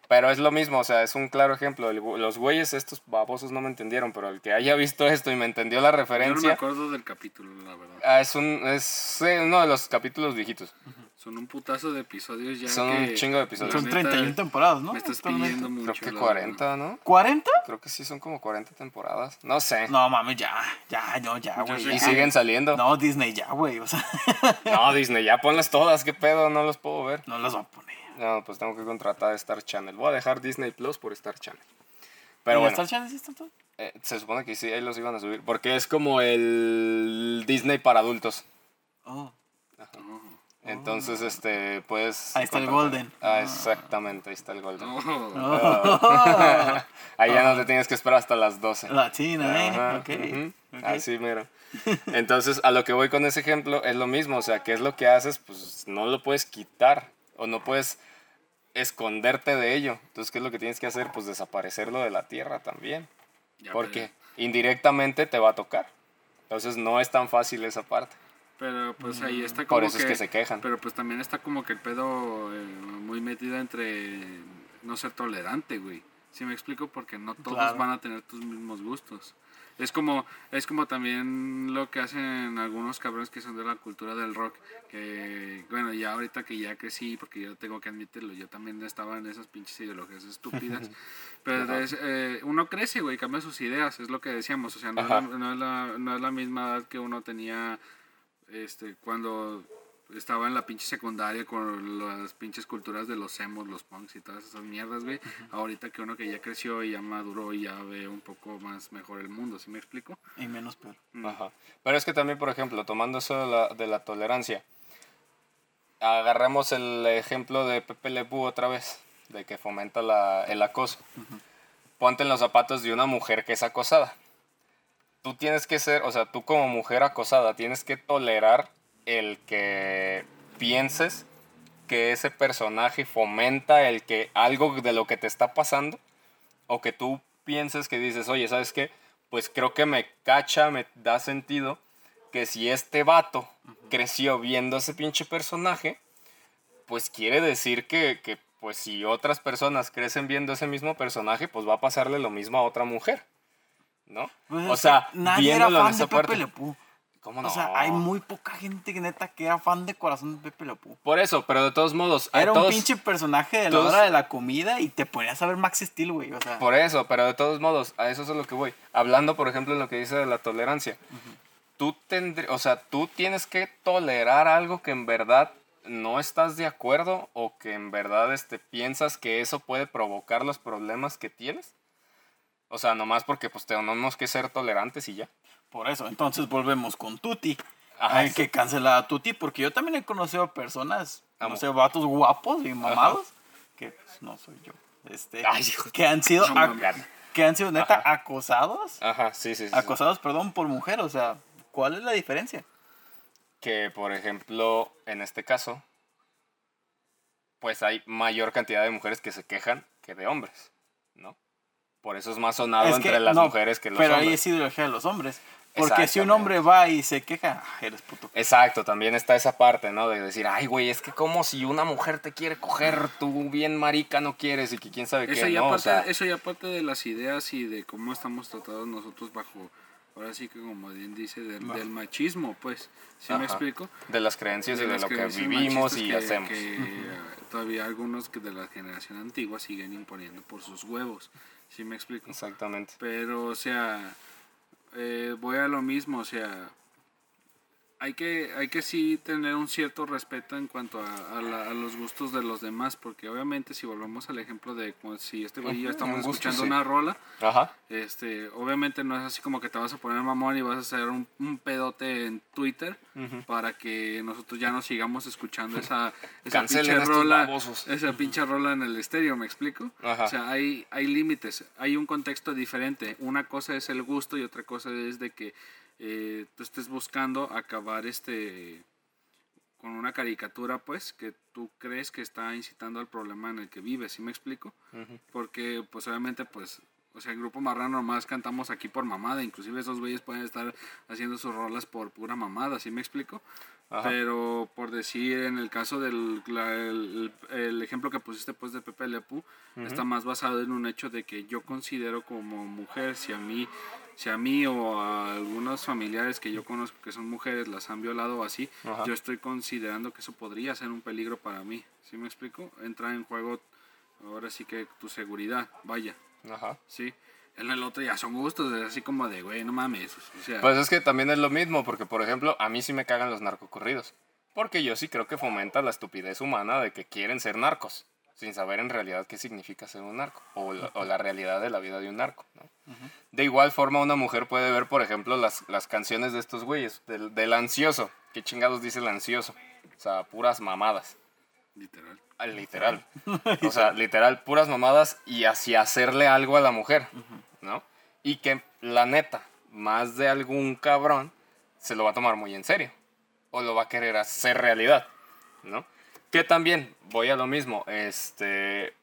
[SPEAKER 2] Pero es lo mismo, o sea, es un claro ejemplo. El los güeyes estos babosos no me entendieron, pero el que haya visto esto y me entendió la
[SPEAKER 1] Yo no me
[SPEAKER 2] referencia,
[SPEAKER 1] acuerdo del capítulo, la verdad.
[SPEAKER 2] ah, es un es uno de los capítulos viejitos.
[SPEAKER 1] Son un putazo de episodios ya
[SPEAKER 2] Son
[SPEAKER 1] que...
[SPEAKER 2] un chingo de episodios.
[SPEAKER 3] Son
[SPEAKER 1] la neta,
[SPEAKER 3] 31 temporadas, ¿no?
[SPEAKER 1] Me estás pidiendo mucho.
[SPEAKER 2] Creo que
[SPEAKER 1] la
[SPEAKER 2] 40, ¿no?
[SPEAKER 3] ¿40?
[SPEAKER 2] Creo que sí son como 40 temporadas. No sé.
[SPEAKER 3] No mames, ya, ya, no, ya, güey.
[SPEAKER 2] y
[SPEAKER 3] ya.
[SPEAKER 2] siguen saliendo. No.
[SPEAKER 3] No, Disney ya, güey. O sea,
[SPEAKER 2] Disney, ya ponlas todas, qué pedo, no los puedo ver.
[SPEAKER 3] no las va a poner.
[SPEAKER 2] No, pues tengo que contratar Star Channel. Voy a dejar Disney Plus por Star Channel. Pero
[SPEAKER 3] ¿Y
[SPEAKER 2] bueno,
[SPEAKER 3] Star Channel sí están todos?
[SPEAKER 2] eh, se supone que sí, ahí los iban a subir. Porque es como el Disney para adultos.
[SPEAKER 3] Oh.
[SPEAKER 1] Oh,
[SPEAKER 2] Entonces, este, pues...
[SPEAKER 3] Ahí está el Golden.
[SPEAKER 2] Ah, exactamente, ahí está el Golden.
[SPEAKER 1] no.
[SPEAKER 3] Oh.
[SPEAKER 2] Ahí ya no te tienes que esperar hasta las 12.
[SPEAKER 3] Latina, ¿eh?
[SPEAKER 2] Ajá,
[SPEAKER 3] ok.
[SPEAKER 2] ujú,
[SPEAKER 3] ok.
[SPEAKER 2] Así mero. Entonces, a lo que voy con ese ejemplo es lo mismo. O sea, ¿qué es lo que haces? Pues no lo puedes quitar o no puedes esconderte de ello. Entonces, ¿qué es lo que tienes que hacer? Pues desaparecerlo de la tierra también.
[SPEAKER 1] Ya,
[SPEAKER 2] Porque indirectamente te va a tocar. Entonces, no es tan fácil esa parte.
[SPEAKER 1] Pero pues ahí está como
[SPEAKER 2] Por eso es que se quejan.
[SPEAKER 1] Pero pues también está como que el pedo eh, muy metido entre no ser tolerante, güey. Si me explico? Porque no todos
[SPEAKER 3] Claro.
[SPEAKER 1] van a tener tus mismos gustos. Es como, es como también lo que hacen algunos cabrones que son de la cultura del rock. Que, bueno, ya ahorita que ya crecí, porque yo tengo que admitirlo, yo también estaba en esas pinches ideologías estúpidas. Pero es, eh, uno crece, güey, cambia sus ideas, es lo que decíamos. O sea, no, es la, no, es la, no es la misma edad que uno tenía este, cuando estaba en la pinche secundaria con las pinches culturas de los emos, los punks y todas esas mierdas, güey. Ahorita que uno que ya creció y ya maduró y ya ve un poco más mejor el mundo, ¿sí me explico?
[SPEAKER 3] Y menos peor.
[SPEAKER 1] Mm.
[SPEAKER 2] Ajá. Pero es que también, por ejemplo, tomando eso de la, de la tolerancia, agarramos el ejemplo de Pepe Le Pew otra vez, de que fomenta la- el acoso. Ponte en los zapatos de una mujer que es acosada. Tú tienes que ser, o sea, tú como mujer acosada, tienes que tolerar el que pienses que ese personaje fomenta el que algo de lo que te está pasando o que tú pienses que dices, oye, ¿sabes qué? Pues creo que me cacha, me da sentido que si este vato creció viendo ese pinche personaje, pues quiere decir que, que, pues si otras personas crecen viendo ese mismo personaje, pues va a pasarle lo mismo a otra mujer, ¿no?
[SPEAKER 3] Pues,
[SPEAKER 2] o sea,
[SPEAKER 3] nadie era fan de Pepe
[SPEAKER 2] parte.
[SPEAKER 3] Le Pew.
[SPEAKER 2] ¿Cómo no?
[SPEAKER 3] O sea, hay muy poca gente que neta que era fan de corazón de Pepe Le Pew.
[SPEAKER 2] Por eso, pero de todos modos,
[SPEAKER 3] Era un
[SPEAKER 2] todos-
[SPEAKER 3] pinche personaje de la
[SPEAKER 2] todos-
[SPEAKER 3] hora de la comida y te ponías a ver Max Steel, güey. O sea,
[SPEAKER 2] Por eso, pero de todos modos, a eso es a lo que voy. Hablando, por ejemplo, de lo que dice de la tolerancia. Tú tendrí- o sea, tú tienes que tolerar algo que en verdad no estás de acuerdo o que en verdad este, piensas que eso puede provocar los problemas que tienes. O sea, nomás porque pues tenemos que ser tolerantes y ya.
[SPEAKER 3] por eso. Entonces volvemos con Tuti.
[SPEAKER 2] Ajá,
[SPEAKER 3] Hay
[SPEAKER 2] sí.
[SPEAKER 3] que cancelar a Tuti porque yo también he conocido personas, no
[SPEAKER 2] Amo.
[SPEAKER 3] sé, vatos guapos y mamados, que pues, no soy yo. Este,
[SPEAKER 2] Ay,
[SPEAKER 3] que han sido
[SPEAKER 1] No
[SPEAKER 3] que han sido neta
[SPEAKER 2] Ajá.
[SPEAKER 3] acosados.
[SPEAKER 2] Ajá, sí, sí, sí.
[SPEAKER 3] Acosados, perdón, por mujer, o sea, ¿cuál es la diferencia?
[SPEAKER 2] que por ejemplo en este caso pues hay mayor cantidad de mujeres que se quejan que de hombres no por eso es más sonado
[SPEAKER 3] Es que,
[SPEAKER 2] entre las
[SPEAKER 3] no,
[SPEAKER 2] mujeres que los
[SPEAKER 3] pero ahí
[SPEAKER 2] hombres
[SPEAKER 3] es ideología de los hombres. Porque si un hombre va y se queja, ah, eres puto.
[SPEAKER 2] Exacto, también está esa parte, ¿no? De decir, ay, güey, es que como si una mujer te quiere coger, tú bien marica no quieres y que quién sabe
[SPEAKER 1] Eso
[SPEAKER 2] qué,
[SPEAKER 1] ya,
[SPEAKER 2] ¿no? O
[SPEAKER 1] parte,
[SPEAKER 2] sea,
[SPEAKER 1] eso ya parte de las ideas y de cómo estamos tratados nosotros bajo, ahora sí que como bien dice, del, del machismo, pues, ¿sí me
[SPEAKER 2] Ajá.
[SPEAKER 1] explico?
[SPEAKER 2] de las creencias y de
[SPEAKER 1] las
[SPEAKER 2] lo que vivimos y
[SPEAKER 1] que-
[SPEAKER 2] hacemos.
[SPEAKER 1] que, eh, todavía algunos que de la generación antigua siguen imponiendo por sus huevos, ¿sí me explico?
[SPEAKER 2] Exactamente.
[SPEAKER 1] Pero, o sea, eh, voy a lo mismo, o sea, hay que, hay que sí tener un cierto respeto en cuanto a, a la- a los gustos de los demás, porque obviamente si volvemos al ejemplo de como si este güey y yo estamos
[SPEAKER 2] un gusto,
[SPEAKER 1] escuchando
[SPEAKER 2] sí.
[SPEAKER 1] una rola,
[SPEAKER 2] Ajá.
[SPEAKER 1] este, obviamente no es así como que te vas a poner mamón y vas a hacer un, un pedote en Twitter para que nosotros ya no sigamos escuchando esa, esa pinche rola,
[SPEAKER 2] babosos.
[SPEAKER 1] esa pinche rola en el estéreo, ¿me explico?
[SPEAKER 2] Ajá.
[SPEAKER 1] O sea, hay, hay límites, hay un contexto diferente. Una cosa es el gusto y otra cosa es de que eh, tú estés buscando acabar este con una caricatura, pues, que tú crees que está incitando al problema en el que vives, ¿sí me explico? Porque, pues, obviamente, pues, o sea, el grupo Marrano nomás cantamos aquí por mamada, inclusive esos güeyes pueden estar haciendo sus rolas por pura mamada, ¿sí me explico?
[SPEAKER 2] Ajá.
[SPEAKER 1] Pero, por decir, en el caso del la- el, el ejemplo que pusiste, pues, de Pepe Lepú, está más basado en un hecho de que yo considero como mujer, si a mí, si a mí o a algunos familiares que yo conozco que son mujeres las han violado o así,
[SPEAKER 2] Ajá.
[SPEAKER 1] yo estoy considerando que eso podría ser un peligro para mí, ¿sí me explico? Entra en juego ahora sí que tu seguridad, vaya,
[SPEAKER 2] Ajá.
[SPEAKER 1] ¿sí? En el otro ya son gustos, es así como de, güey, no mames, o sea,
[SPEAKER 2] Pues es que también es lo mismo, porque por ejemplo, a mí sí me cagan los narcocorridos. Porque yo sí creo que fomenta la estupidez humana de que quieren ser narcos, sin saber en realidad qué significa ser un narco, o la, o la realidad de la vida de un narco. ¿no? De igual forma, una mujer puede ver, por ejemplo, las, las canciones de estos güeyes, del, del ansioso. ¿Qué chingados dice el ansioso? O sea, puras mamadas.
[SPEAKER 1] literal.
[SPEAKER 2] Literal. O sea, literal, puras mamadas y hacia hacerle algo a la mujer, ¿no? Y que la neta, más de algún cabrón se lo va a tomar muy en serio. O lo va a querer hacer realidad, ¿no? Que también, voy a lo mismo, este,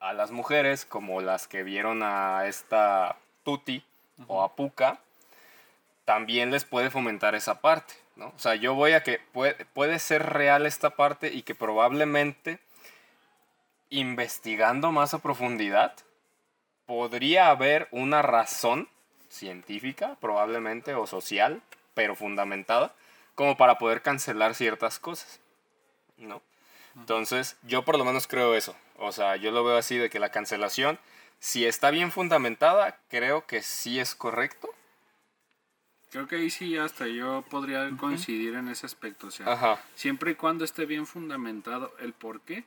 [SPEAKER 2] a las mujeres, como las que vieron a esta Tuti o a Puka, también les puede fomentar esa parte, ¿no? O sea, yo voy a que puede, puede ser real esta parte y que probablemente investigando más a profundidad podría haber una razón científica, probablemente, o social, pero fundamentada, como para poder cancelar ciertas cosas, ¿no? Entonces, yo por lo menos creo eso. O sea, yo lo veo así de que la cancelación, si está bien fundamentada, creo que sí es correcto.
[SPEAKER 1] Creo que ahí sí hasta yo podría coincidir en ese aspecto, o sea,
[SPEAKER 2] Ajá.
[SPEAKER 1] siempre y cuando esté bien fundamentado el por qué,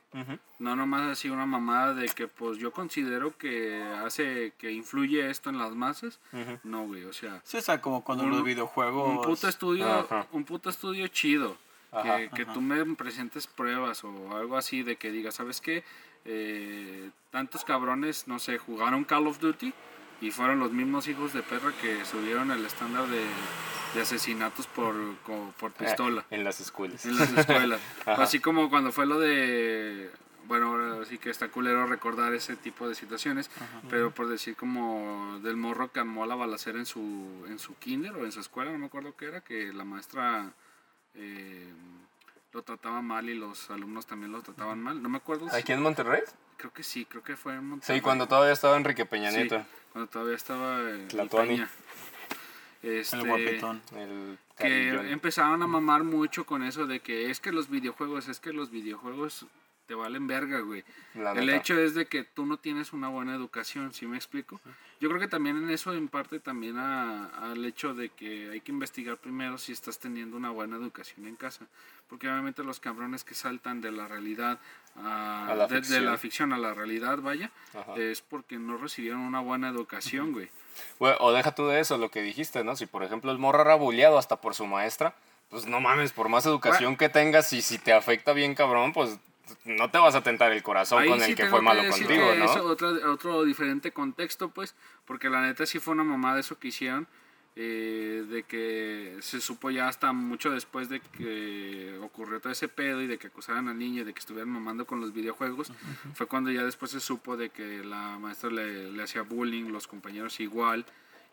[SPEAKER 1] no nomás así una mamada de que pues yo considero que hace, que influye esto en las masas,
[SPEAKER 2] Ujú.
[SPEAKER 1] no güey, o sea,
[SPEAKER 3] Sí, o sea, como cuando
[SPEAKER 1] Un-
[SPEAKER 3] los videojuegos.
[SPEAKER 1] un puto estudio, un puto estudio chido, que, que tú me presentes pruebas o algo así de que digas, ¿sabes qué? Eh, tantos cabrones, no sé, jugaron Call of Duty y fueron los mismos hijos de perra que subieron el estándar de, de asesinatos por, por pistola
[SPEAKER 2] Eh, en las escuelas.
[SPEAKER 1] en las escuelas.
[SPEAKER 2] Ajá.
[SPEAKER 1] Así como cuando fue lo de. Bueno, ahora sí que está culero recordar ese tipo de situaciones, pero por decir como del morro que amó la balacera en su, en su kinder o en su escuela, no me acuerdo qué era, que la maestra eh, lo trataba mal y los alumnos también lo trataban mal. No me acuerdo.
[SPEAKER 2] ¿Aquí en Monterrey?
[SPEAKER 1] Creo que sí, creo que fue en Monterrey.
[SPEAKER 2] Sí, cuando todavía estaba Enrique Peña
[SPEAKER 1] Sí,
[SPEAKER 2] Nieto.
[SPEAKER 1] cuando todavía estaba eh,
[SPEAKER 2] Tlatuani.
[SPEAKER 1] Peña. Este,
[SPEAKER 3] El guapetón.
[SPEAKER 2] El
[SPEAKER 1] que empezaron a mamar mucho con eso de que es que los videojuegos, es que los videojuegos te valen verga, güey.
[SPEAKER 2] La
[SPEAKER 1] El
[SPEAKER 2] neta.
[SPEAKER 1] hecho es de que tú no tienes una buena educación, ¿sí me explico? Yo creo que también en eso en parte también a- al hecho de que hay que investigar primero si estás teniendo una buena educación en casa. Porque obviamente los cabrones que saltan de la realidad a,
[SPEAKER 2] A la
[SPEAKER 1] de, de la ficción a la realidad, vaya,
[SPEAKER 2] Ajá.
[SPEAKER 1] es porque no recibieron una buena educación, güey.
[SPEAKER 2] O deja tú de eso, lo que dijiste, ¿no? Si por ejemplo el morro era bulleado hasta por su maestra, pues no mames, por más educación que tengas y si te afecta bien cabrón, pues no te vas a tentar el corazón con
[SPEAKER 1] sí
[SPEAKER 2] el que fue malo
[SPEAKER 1] decir
[SPEAKER 2] contigo,
[SPEAKER 1] que
[SPEAKER 2] ¿no?
[SPEAKER 1] es otra- otro diferente contexto, pues, porque la neta sí fue una mamada eso que hicieron, eh, de que se supo ya hasta mucho después de que ocurrió todo ese pedo y de que acusaran al niño y de que estuvieran mamando con los videojuegos, fue cuando ya después se supo de que la maestra le, le hacía bullying, los compañeros igual,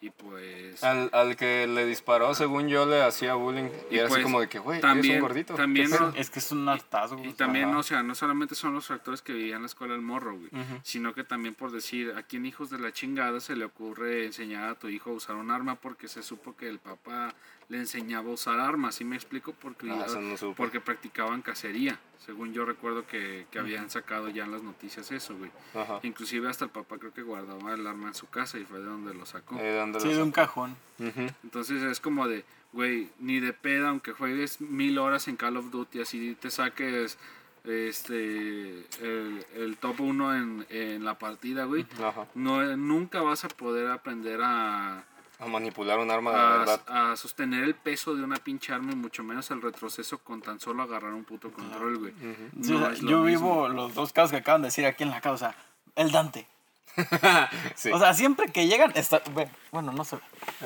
[SPEAKER 1] Y pues...
[SPEAKER 2] Al, al que le disparó, según yo, le hacía bullying. Y,
[SPEAKER 1] Y
[SPEAKER 2] era así
[SPEAKER 1] pues,
[SPEAKER 2] como de que, güey,
[SPEAKER 1] también-
[SPEAKER 2] un gordito.
[SPEAKER 1] también
[SPEAKER 2] ¿qué pedo?".
[SPEAKER 1] no-
[SPEAKER 3] Es que es un hartazgo.
[SPEAKER 1] Y también,
[SPEAKER 3] ajá.
[SPEAKER 1] o sea, no solamente son los factores que vivían en la escuela del morro, güey, sino que también por decir, a quién hijos de la chingada se le ocurre enseñar a tu hijo a usar un arma porque se supo que el papá le enseñaba a usar armas, ¿sí me explico? Porque,
[SPEAKER 2] Ah, eso no supe.
[SPEAKER 1] porque practicaban cacería, según yo recuerdo que, que habían sacado ya en las noticias eso, güey.
[SPEAKER 2] Ajá.
[SPEAKER 1] Inclusive hasta el papá creo que guardaba el arma en su casa y fue de donde lo sacó.
[SPEAKER 2] Eh, ¿dónde
[SPEAKER 3] Sí,
[SPEAKER 2] lo
[SPEAKER 3] de un cajón.
[SPEAKER 1] Entonces es como de, güey, ni de peda, aunque juegues mil horas en Call of Duty, así te saques este el, el top 1 en, en la partida, güey.
[SPEAKER 2] Ajá.
[SPEAKER 1] No, nunca vas a poder aprender a,
[SPEAKER 2] A manipular un arma de
[SPEAKER 1] a,
[SPEAKER 2] verdad.
[SPEAKER 1] a sostener el peso de una pinche arma y mucho menos el retroceso con tan solo agarrar un puto control, güey. No lo
[SPEAKER 3] yo
[SPEAKER 1] mismo.
[SPEAKER 3] vivo los dos casos que acaban de decir aquí en la casa. El Dante.
[SPEAKER 2] Sí.
[SPEAKER 3] O sea, siempre que llegan, está, bueno, bueno, no sé.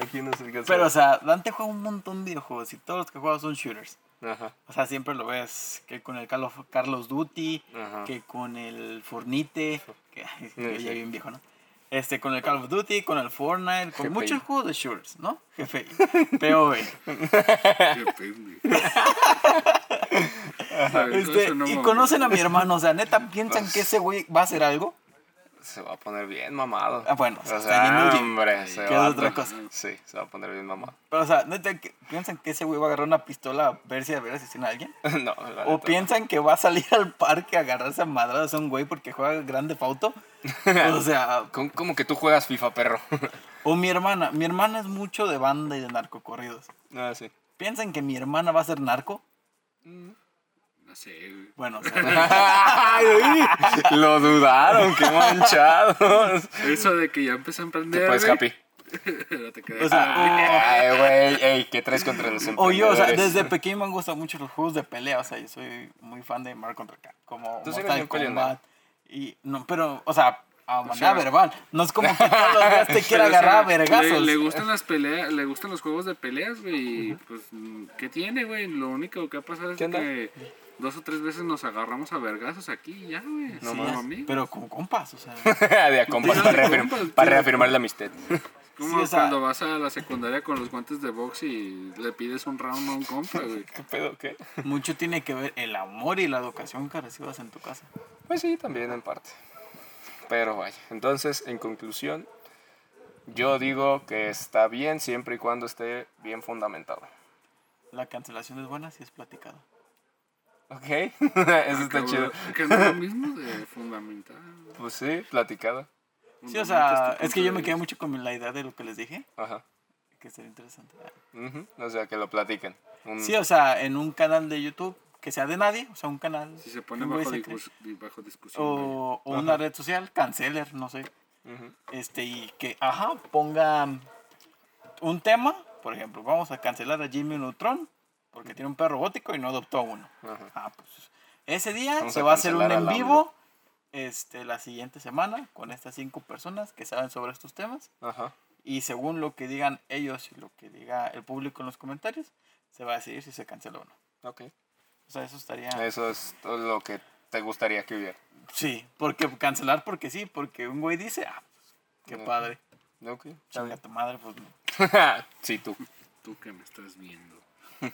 [SPEAKER 2] Aquí no.
[SPEAKER 3] Pero, o sea, Dante juega un montón de videojuegos y todos los que juega son shooters.
[SPEAKER 2] Ajá.
[SPEAKER 3] O sea, siempre lo ves que con el Carlos, Carlos Duty,
[SPEAKER 2] Ajá.
[SPEAKER 3] que con el Fornite, que
[SPEAKER 2] Sí,
[SPEAKER 3] ya
[SPEAKER 2] sí.
[SPEAKER 3] bien viejo, ¿no? Este, con el Call of Duty, con el Fortnite, con
[SPEAKER 2] GPI.
[SPEAKER 3] muchos juegos de shooters, ¿no? Jefe. POV. Este,
[SPEAKER 1] eso no
[SPEAKER 3] y conocen a mi hermano, o sea, neta, piensan que ese güey va a hacer algo.
[SPEAKER 2] Se va a poner bien mamado.
[SPEAKER 3] Ah, bueno,
[SPEAKER 2] o
[SPEAKER 3] está
[SPEAKER 2] sea, hombre, se
[SPEAKER 3] ¿Qué
[SPEAKER 2] va a
[SPEAKER 3] otra
[SPEAKER 2] poner-
[SPEAKER 3] cosa?
[SPEAKER 2] Sí, se va a poner bien mamado.
[SPEAKER 3] Pero, o sea, neta, que- piensan que ese güey va a agarrar una pistola a ver si de veras asesina a alguien.
[SPEAKER 2] no,
[SPEAKER 3] O piensan que va a salir al parque a agarrarse a madradas a un güey porque juega grande fauto. O sea,
[SPEAKER 2] ¿Cómo, cómo que tú juegas FIFA, perro?
[SPEAKER 3] o mi hermana. Mi hermana es mucho de banda y de narcocorridos.
[SPEAKER 2] ah, sí.
[SPEAKER 3] ¿Piensan que mi hermana va a ser narco?
[SPEAKER 1] No sé, güey.
[SPEAKER 3] Bueno, o sea,
[SPEAKER 2] Lo dudaron, qué manchados.
[SPEAKER 1] Eso de que ya empecé a
[SPEAKER 2] ¿Qué
[SPEAKER 1] emprender.
[SPEAKER 2] pues,
[SPEAKER 1] güey,
[SPEAKER 2] Capi?
[SPEAKER 1] no te
[SPEAKER 3] o sea,
[SPEAKER 2] Ay, güey, ey, ¿qué traes contra los
[SPEAKER 3] o, o yo, o sea, desde pequeño me han gustado mucho los juegos de pelea. O sea, yo soy muy fan de Marvel contra Capcom, como
[SPEAKER 2] Tú
[SPEAKER 3] Mortal
[SPEAKER 2] peleonero.
[SPEAKER 3] Y, no, pero, o sea, a manera
[SPEAKER 1] sea-
[SPEAKER 3] verbal. No es como que todos los días te quiera
[SPEAKER 1] o sea,
[SPEAKER 3] agarrar a
[SPEAKER 1] Le,
[SPEAKER 3] vergazos.
[SPEAKER 1] le gustan las peleas, le gustan los juegos de peleas, güey. y, Pues, ¿qué tiene, güey? Lo único que ha pasado es que dos o tres veces nos agarramos a vergazos aquí y ya, güey.
[SPEAKER 2] No
[SPEAKER 1] como
[SPEAKER 2] más.
[SPEAKER 3] Pero como compas, o sea.
[SPEAKER 2] de a compas,
[SPEAKER 1] Sí,
[SPEAKER 2] para,
[SPEAKER 1] sí.
[SPEAKER 2] reafirmar la amistad.
[SPEAKER 1] Como
[SPEAKER 3] Sí, o sea-
[SPEAKER 1] cuando vas a la secundaria con los guantes de box y le pides un round a un compa, güey.
[SPEAKER 2] ¿Qué pedo, qué?
[SPEAKER 3] Mucho tiene que ver el amor y la educación que recibas en tu casa.
[SPEAKER 2] Pues sí, también en parte. Pero vaya, entonces, en conclusión, yo digo que está bien siempre y cuando esté bien fundamentado.
[SPEAKER 3] La cancelación es buena si es platicada.
[SPEAKER 2] ¿Ok? Eso está chido.
[SPEAKER 1] Que no es lo mismo de fundamental.
[SPEAKER 2] Pues sí, platicado.
[SPEAKER 3] Sí, o sea, es que yo me quedé mucho con la idea de lo que les dije,
[SPEAKER 2] Ajá.
[SPEAKER 3] que sería interesante.
[SPEAKER 2] Ujú, O sea, que lo platiquen. Un-
[SPEAKER 3] Sí, o sea, en un canal de YouTube que sea de nadie, o sea, un canal
[SPEAKER 1] Si se pone bajo, discus- discusión.
[SPEAKER 3] o, o una red social, canceler, no sé. Este, y que, ajá, ponga un tema, por ejemplo, vamos a cancelar a Jimmy Neutron porque tiene un perro robótico y no adoptó a uno.
[SPEAKER 2] Ajá.
[SPEAKER 3] Ah, pues ese día
[SPEAKER 2] Vamos
[SPEAKER 3] se
[SPEAKER 2] a
[SPEAKER 3] va a hacer un en vivo este, la siguiente semana con estas cinco personas que saben sobre estos temas.
[SPEAKER 2] Ajá.
[SPEAKER 3] Y según lo que digan ellos y lo que diga el público en los comentarios, se va a decidir si se cancela o no.
[SPEAKER 2] Ok.
[SPEAKER 3] O sea, eso estaría...
[SPEAKER 2] Eso es todo lo que te gustaría que hubiera.
[SPEAKER 3] Sí, porque cancelar porque sí, porque un güey dice, ah, pues, qué
[SPEAKER 2] No.
[SPEAKER 3] padre.
[SPEAKER 2] Ok.
[SPEAKER 3] Chinga tu madre, pues no.
[SPEAKER 2] sí, tú.
[SPEAKER 1] Tú que me estás viendo.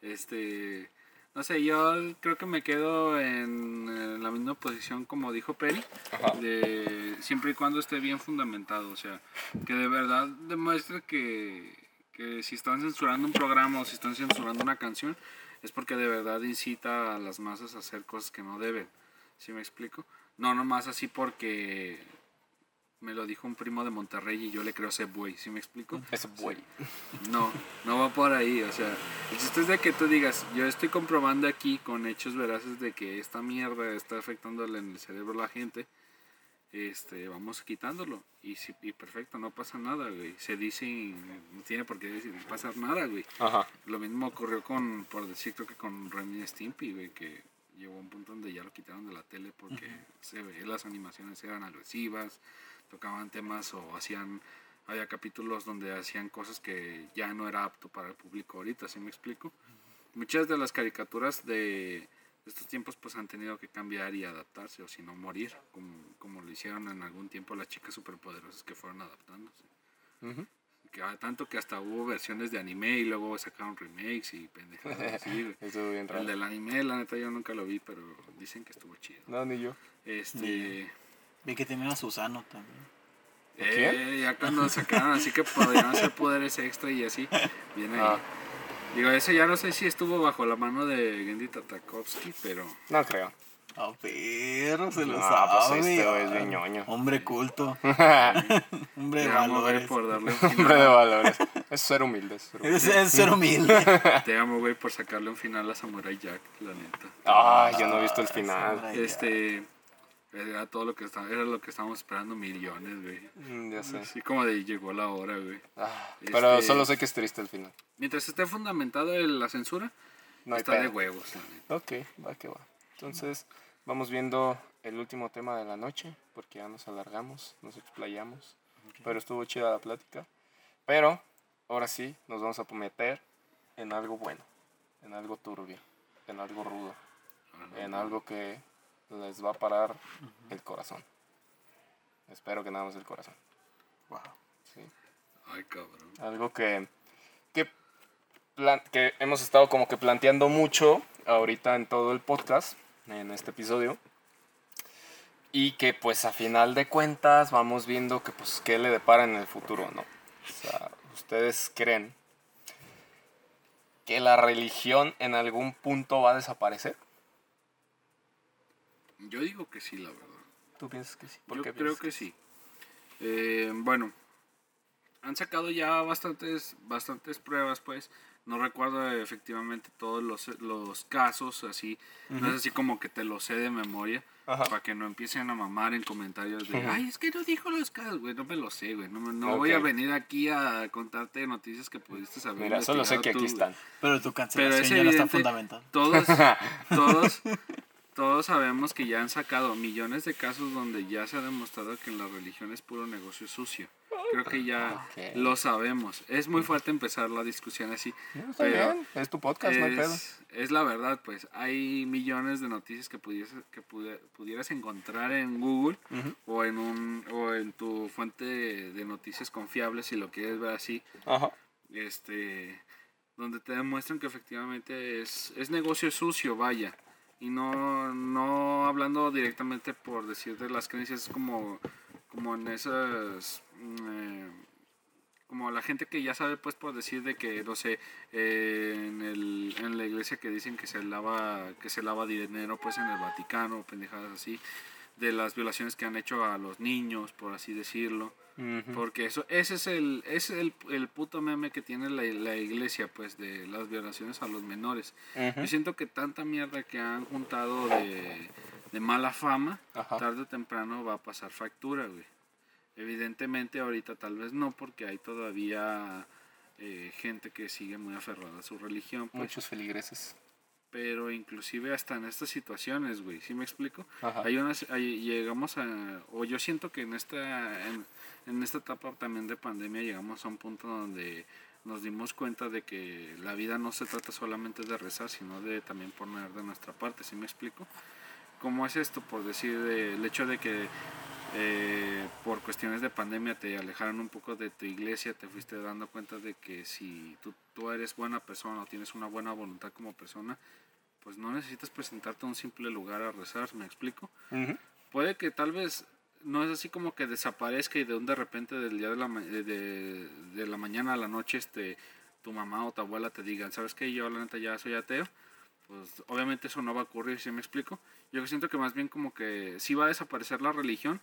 [SPEAKER 1] este. No sé, yo creo que me quedo en, la misma posición como dijo Peri.
[SPEAKER 2] Ajá.
[SPEAKER 1] De siempre y cuando esté bien fundamentado. O sea, que de verdad demuestre que, que si están censurando un programa o si están censurando una canción, es porque de verdad incita a las masas a hacer cosas que no deben. ¿Sí me explico? No nomás así porque me lo dijo un primo de Monterrey y yo le creo a ese güey. ¿Sí me explico?
[SPEAKER 2] Ese güey.
[SPEAKER 1] No, no va por ahí, o sea, el chiste es de que tú digas, yo estoy comprobando aquí con hechos veraces de que esta mierda está afectándole en el cerebro a la gente, este, vamos quitándolo, y, si, y perfecto, no pasa nada, güey, se dice, no tiene por qué decir, pasar nada, güey.
[SPEAKER 2] Ajá.
[SPEAKER 1] Lo mismo ocurrió con, por decir, creo que con Remy Stimpy, güey, que llegó a un punto donde ya lo quitaron de la tele porque se ve, las animaciones eran agresivas, tocaban temas o hacían, había capítulos donde hacían cosas que ya no era apto para el público ahorita, ¿sí me explico? Muchas de las caricaturas de estos tiempos pues han tenido que cambiar y adaptarse o si no morir, como, como lo hicieron en algún tiempo las chicas superpoderosas que fueron adaptándose.
[SPEAKER 2] Ujú.
[SPEAKER 1] que ah, tanto que hasta hubo versiones de anime y luego sacaron remakes y pendejadas así.
[SPEAKER 2] Estuvo bien raro.
[SPEAKER 1] El del anime, la neta, yo nunca lo vi, pero dicen que estuvo chido.
[SPEAKER 2] No, ni yo.
[SPEAKER 1] Este.
[SPEAKER 3] Vi que tenía a Susano también.
[SPEAKER 1] Eh, ya cuando sacaron así que podían hacer poderes extra y así, viene ahí.
[SPEAKER 2] Ah.
[SPEAKER 1] Digo, ese ya no sé si estuvo bajo la mano de Gendy Tatakovsky, pero
[SPEAKER 2] No creo.
[SPEAKER 3] Ah, perro, se lo
[SPEAKER 2] No,
[SPEAKER 3] sabe.
[SPEAKER 2] pues este es
[SPEAKER 3] ah.
[SPEAKER 2] bien ñoño.
[SPEAKER 3] Hombre culto. Hombre
[SPEAKER 1] te
[SPEAKER 3] de
[SPEAKER 1] amo, güey,
[SPEAKER 3] valores.
[SPEAKER 1] por darle un
[SPEAKER 2] Hombre de
[SPEAKER 1] final.
[SPEAKER 2] valores. Es ser humilde. es ser humilde.
[SPEAKER 3] Es, es ser humilde.
[SPEAKER 1] Te amo, güey, por sacarle un final a Samurai Jack, la neta.
[SPEAKER 2] Ah, yo no he visto el final.
[SPEAKER 3] Samurai.
[SPEAKER 1] Este. Era todo lo que está, era lo que estábamos esperando millones, güey.
[SPEAKER 2] Mm, Ya sé.
[SPEAKER 1] Así como de llegó la hora, güey.
[SPEAKER 2] Ah, pero
[SPEAKER 1] Este-
[SPEAKER 2] solo sé que es triste el final.
[SPEAKER 1] Mientras esté fundamentado en la censura,
[SPEAKER 2] No
[SPEAKER 1] está de huevos, la.
[SPEAKER 2] Ok, va que va. Entonces, vamos viendo el último tema de la noche, porque ya nos alargamos, nos explayamos. Pero estuvo chida la plática. Pero, ahora sí, nos vamos a meter en algo bueno, en algo turbio, en algo rudo, en algo que les va a parar el corazón. Espero que nada más el corazón.
[SPEAKER 3] Wow.
[SPEAKER 2] ¿sí?
[SPEAKER 1] Ay, cabrón.
[SPEAKER 2] Algo que, que, plan- que hemos estado como que planteando mucho ahorita en todo el podcast, en este episodio. Y que pues a final de cuentas vamos viendo que pues qué le depara en el futuro, ¿no? O sea, ¿ustedes creen que la religión en algún punto va a desaparecer?
[SPEAKER 1] Yo digo que sí, la verdad.
[SPEAKER 2] ¿Tú piensas que sí? ¿Por
[SPEAKER 1] Yo
[SPEAKER 2] qué
[SPEAKER 1] creo
[SPEAKER 2] piensas
[SPEAKER 1] que sí. Eh, bueno, han sacado ya bastantes, bastantes pruebas, pues. No recuerdo efectivamente todos los, los casos, así. No es así como que te lo sé de memoria.
[SPEAKER 2] Ajá.
[SPEAKER 1] Para que no empiecen a mamar en comentarios de, ay, es que no dijo los casos, güey. No me lo sé, güey. No, me- no voy a venir aquí a contarte noticias que pudiste saber.
[SPEAKER 2] Mira, solo sé que aquí están.
[SPEAKER 3] Pero tu
[SPEAKER 1] Pero
[SPEAKER 3] cancelación
[SPEAKER 1] es
[SPEAKER 3] ya no está
[SPEAKER 1] evidente,
[SPEAKER 3] fundamentada.
[SPEAKER 1] todos, todos, todos sabemos que ya han sacado millones de casos donde ya se ha demostrado que la religión es puro negocio sucio. Creo que ya lo sabemos. Es muy fuerte empezar la discusión así,
[SPEAKER 2] está
[SPEAKER 1] pero
[SPEAKER 2] bien, es tu podcast, no hay pedo.
[SPEAKER 1] es, es la verdad, pues hay millones de noticias que pudieras, que pudieras encontrar en Google o en un o en tu fuente de noticias confiables si lo quieres ver así
[SPEAKER 2] Ajá.
[SPEAKER 1] este donde te demuestran que efectivamente es, es negocio sucio, vaya. Y no, no hablando directamente por decir de las creencias como, como en esas mm, eh, como la gente que ya sabe pues por decir de que no sé eh, en, el, en la iglesia que dicen que se lava que se lava dinero pues en el Vaticano pendejadas así de las violaciones que han hecho a los niños por así decirlo Porque eso, ese es el, ese es el, el puto meme que tiene la, la iglesia, pues, de las violaciones a los menores. Yo siento que tanta mierda que han juntado de, de mala fama,
[SPEAKER 2] Ajá.
[SPEAKER 1] tarde o temprano va a pasar factura, güey. Evidentemente ahorita tal vez no, porque hay todavía eh, gente que sigue muy aferrada a su religión, pues,
[SPEAKER 2] Muchos feligreses.
[SPEAKER 1] pero inclusive hasta en estas situaciones, güey, ¿sí me explico?
[SPEAKER 2] Ajá.
[SPEAKER 1] Hay unas, hay- llegamos a, o yo siento que en esta, en, en esta etapa también de pandemia llegamos a un punto donde nos dimos cuenta de que la vida no se trata solamente de rezar, sino de también poner de nuestra parte, ¿sí me explico? ¿Cómo es esto? Por decir, de- el hecho de que eh, por cuestiones de pandemia te alejaron un poco de tu iglesia, te fuiste dando cuenta de que si tú, tú eres buena persona o tienes una buena voluntad como persona, pues no necesitas presentarte a un simple lugar a rezar, ¿me explico?
[SPEAKER 2] Ujú.
[SPEAKER 1] Puede que tal vez no es así como que desaparezca y de un de repente del día de la, de, de- la mañana a la noche este tu mamá o tu abuela te digan, ¿sabes qué? Yo la neta ya soy ateo. Pues obviamente eso no va a ocurrir, ¿sí me explico? Yo siento que más bien como que sí va a desaparecer la religión,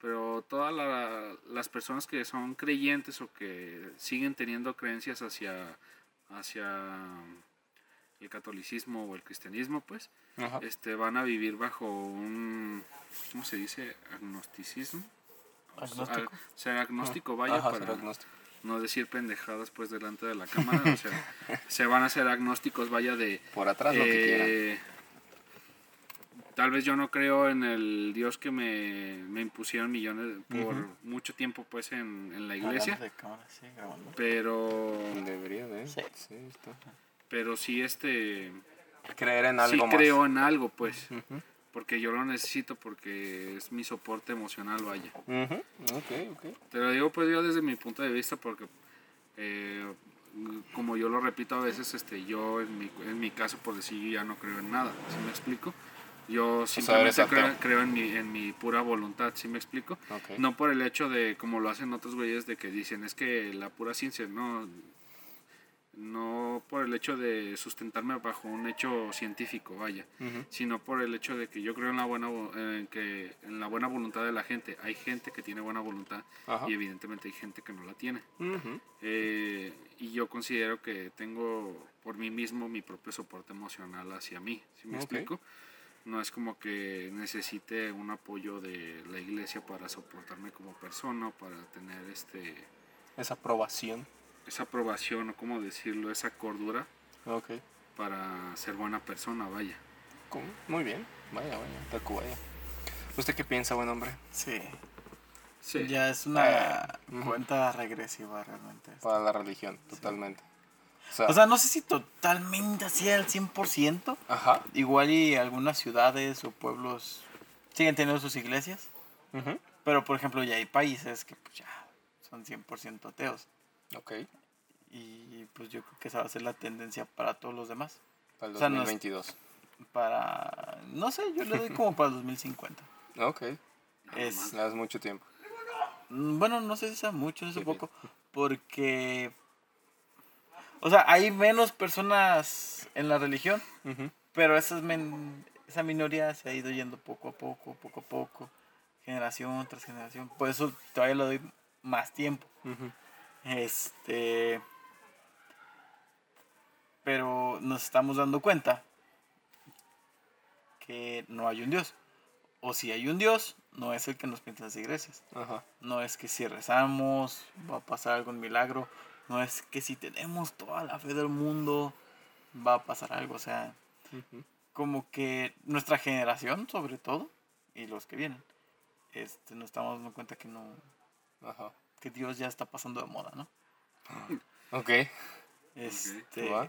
[SPEAKER 1] pero todas la- las personas que son creyentes o que siguen teniendo creencias hacia, hacia el catolicismo o el cristianismo, pues,
[SPEAKER 2] Ajá.
[SPEAKER 1] este, van a vivir bajo un, ¿cómo se dice? Agnosticismo.
[SPEAKER 3] Agnóstico.
[SPEAKER 1] Ser agnóstico, vaya,
[SPEAKER 2] Ajá,
[SPEAKER 1] para
[SPEAKER 2] agnóstico.
[SPEAKER 1] no decir pendejadas pues delante de la cámara. o sea, se van a ser agnósticos, vaya, de...
[SPEAKER 2] Por atrás lo que quieran.
[SPEAKER 1] eh, Tal vez yo no creo en el Dios que me, me impusieron millones por mucho tiempo pues en, en la iglesia,
[SPEAKER 3] de cámara, sí, grabando.
[SPEAKER 1] pero
[SPEAKER 2] Debería de.
[SPEAKER 3] Sí.
[SPEAKER 2] Sí, está.
[SPEAKER 1] Pero sí este
[SPEAKER 2] Creer en
[SPEAKER 1] sí
[SPEAKER 2] algo más.
[SPEAKER 1] creo en algo pues, porque yo lo necesito porque es mi soporte emocional, vaya.
[SPEAKER 2] Ujú. Ok, ok.
[SPEAKER 1] Te lo digo pues yo desde mi punto de vista porque Eh, como yo lo repito a veces, este, yo en mi, en mi caso, por decir, ya no creo en nada, ¿sí me explico? Yo simplemente creo, creo en, mi, en mi pura voluntad, ¿sí me explico? No por el hecho de, como lo hacen otros güeyes, de que dicen, es que la pura ciencia, no, no por el hecho de sustentarme bajo un hecho científico, vaya, sino por el hecho de que yo creo en la buena en que en la buena voluntad de la gente. Hay gente que tiene buena voluntad
[SPEAKER 2] Ajá.
[SPEAKER 1] y evidentemente hay gente que no la tiene. Eh, y yo considero que tengo por mí mismo mi propio soporte emocional hacia mí, ¿sí me explico? No es como que necesite un apoyo de la iglesia para soportarme como persona, para tener este
[SPEAKER 2] Esa aprobación.
[SPEAKER 1] Esa aprobación o cómo decirlo, esa cordura
[SPEAKER 2] Ok.
[SPEAKER 1] para ser buena persona, vaya.
[SPEAKER 2] ¿Cómo? Muy bien. Vaya, vaya. Tacubaya. ¿Usted qué piensa, buen hombre?
[SPEAKER 3] Sí.
[SPEAKER 1] Sí.
[SPEAKER 3] Ya es una
[SPEAKER 2] Eh, ujú.
[SPEAKER 3] cuenta regresiva realmente. esto.
[SPEAKER 2] Para la religión, totalmente. O sea,
[SPEAKER 3] O sea, no sé si totalmente así al 100%.
[SPEAKER 2] ajá.
[SPEAKER 3] Igual y algunas ciudades o pueblos siguen teniendo sus iglesias.
[SPEAKER 2] Ujú.
[SPEAKER 3] Pero, por ejemplo, ya hay países que pues, ya son 100% ateos.
[SPEAKER 2] Ok.
[SPEAKER 3] Y pues yo creo que esa va a ser la tendencia para todos los demás.
[SPEAKER 2] Para el
[SPEAKER 3] O sea, no es-
[SPEAKER 2] 2022.
[SPEAKER 3] Para... No sé, yo le doy como para el 2050.
[SPEAKER 2] Ok.
[SPEAKER 3] Es,
[SPEAKER 2] Le das mucho tiempo.
[SPEAKER 3] Mm, Bueno, no sé si sea mucho, no sé poco, porque, o sea, hay menos personas en la religión, pero esas men- esa minoría se ha ido yendo poco a poco, poco a poco, generación tras generación. Por eso todavía le doy más tiempo. Este, pero nos estamos dando cuenta que no hay un Dios. O si hay un Dios, no es el que nos pinta las iglesias.
[SPEAKER 2] Ajá.
[SPEAKER 3] No es que si rezamos va a pasar algún milagro. No es que si tenemos toda la fe del mundo va a pasar algo. O sea, como que nuestra generación, sobre todo, y los que vienen, este, nos estamos dando cuenta que no,
[SPEAKER 2] Ajá.
[SPEAKER 3] que Dios ya está pasando de moda, ¿no?
[SPEAKER 2] Ok.
[SPEAKER 3] Este,
[SPEAKER 2] Va.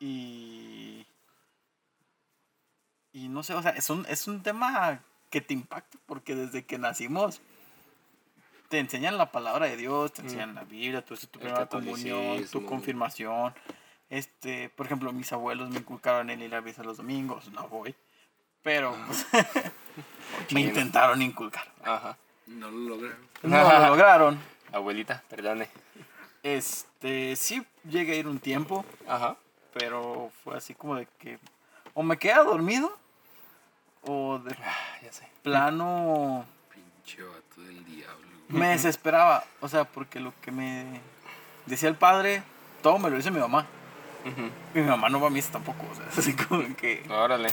[SPEAKER 3] Y y no sé, o sea, es un, es un tema que te impacta porque desde que nacimos te enseñan la palabra de Dios, te enseñan la Biblia, tu, tu primera comunión, tu confirmación. Este, por ejemplo, mis abuelos me inculcaron el ir a misa los domingos, no voy, pero pues, me intentaron inculcar.
[SPEAKER 2] Ajá.
[SPEAKER 1] No lo logré.
[SPEAKER 3] No lo lograron.
[SPEAKER 2] Abuelita, perdone.
[SPEAKER 3] Este, sí llegué a ir un tiempo,
[SPEAKER 2] Ajá.
[SPEAKER 3] Pero fue así como de que o me quedaba dormido o de
[SPEAKER 2] Ah, ya sé.
[SPEAKER 3] plano
[SPEAKER 1] Pinche vato del diablo.
[SPEAKER 3] me desesperaba, o sea, porque lo que me decía el padre, todo me lo dice mi mamá. Y mi mamá no va a misa tampoco, o sea, es así como que
[SPEAKER 2] Órale.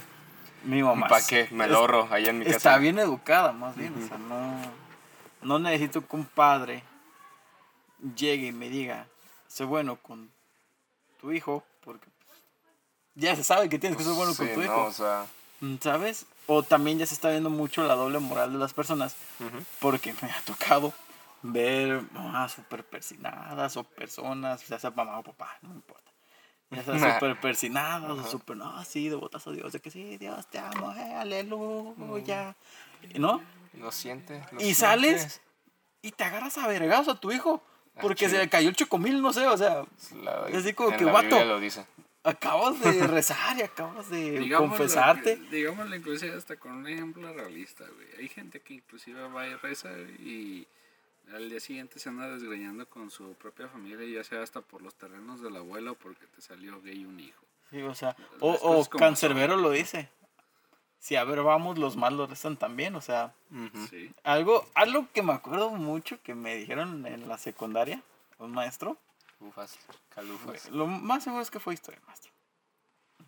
[SPEAKER 3] mi mamá
[SPEAKER 2] ¿Para qué? Me lo ahorro allá en mi casa.
[SPEAKER 3] está bien educada, más bien, o sea, no no necesito que un padre llegue y me diga, sé bueno con tu hijo, ya se sabe que tienes que ser bueno con
[SPEAKER 2] Sí,
[SPEAKER 3] tu
[SPEAKER 2] no,
[SPEAKER 3] hijo.
[SPEAKER 2] o sea.
[SPEAKER 3] Mm, ¿Sabes? O también ya se está viendo mucho la doble moral de las personas.
[SPEAKER 2] ujú.
[SPEAKER 3] Porque me ha tocado ver mamás súper persinadas o personas, ya sea mamá o papá, no importa. Ya sea súper persinadas o súper, no, sí, devotas a Dios, de que sí, Dios te amo, eh, aleluya. ¿No?
[SPEAKER 2] Lo siente. lo
[SPEAKER 3] Y sales
[SPEAKER 2] sientes.
[SPEAKER 3] y te agarras a vergados a tu hijo.
[SPEAKER 2] Ah,
[SPEAKER 3] Porque se
[SPEAKER 2] chido.
[SPEAKER 3] le cayó el chocomil, no sé, o sea,
[SPEAKER 2] La-
[SPEAKER 3] así como
[SPEAKER 2] en
[SPEAKER 3] que,
[SPEAKER 2] la. Biblia lo dice.
[SPEAKER 3] Acabas de rezar y acabas de confesarte.
[SPEAKER 1] Digámoslo inclusive hasta con un ejemplo realista, güey. Hay gente que inclusive va y reza y al día siguiente se anda desgreñando con su propia familia, ya sea hasta por los terrenos del abuelo o porque te salió gay un hijo.
[SPEAKER 3] Sí, o sea, o, o Cancerbero lo dice. Si a ver vamos, los malos rezan también, o sea.
[SPEAKER 1] Sí.
[SPEAKER 3] algo, algo que me acuerdo mucho que me dijeron en la secundaria, un maestro, Lo más seguro es que fue historia, maestro,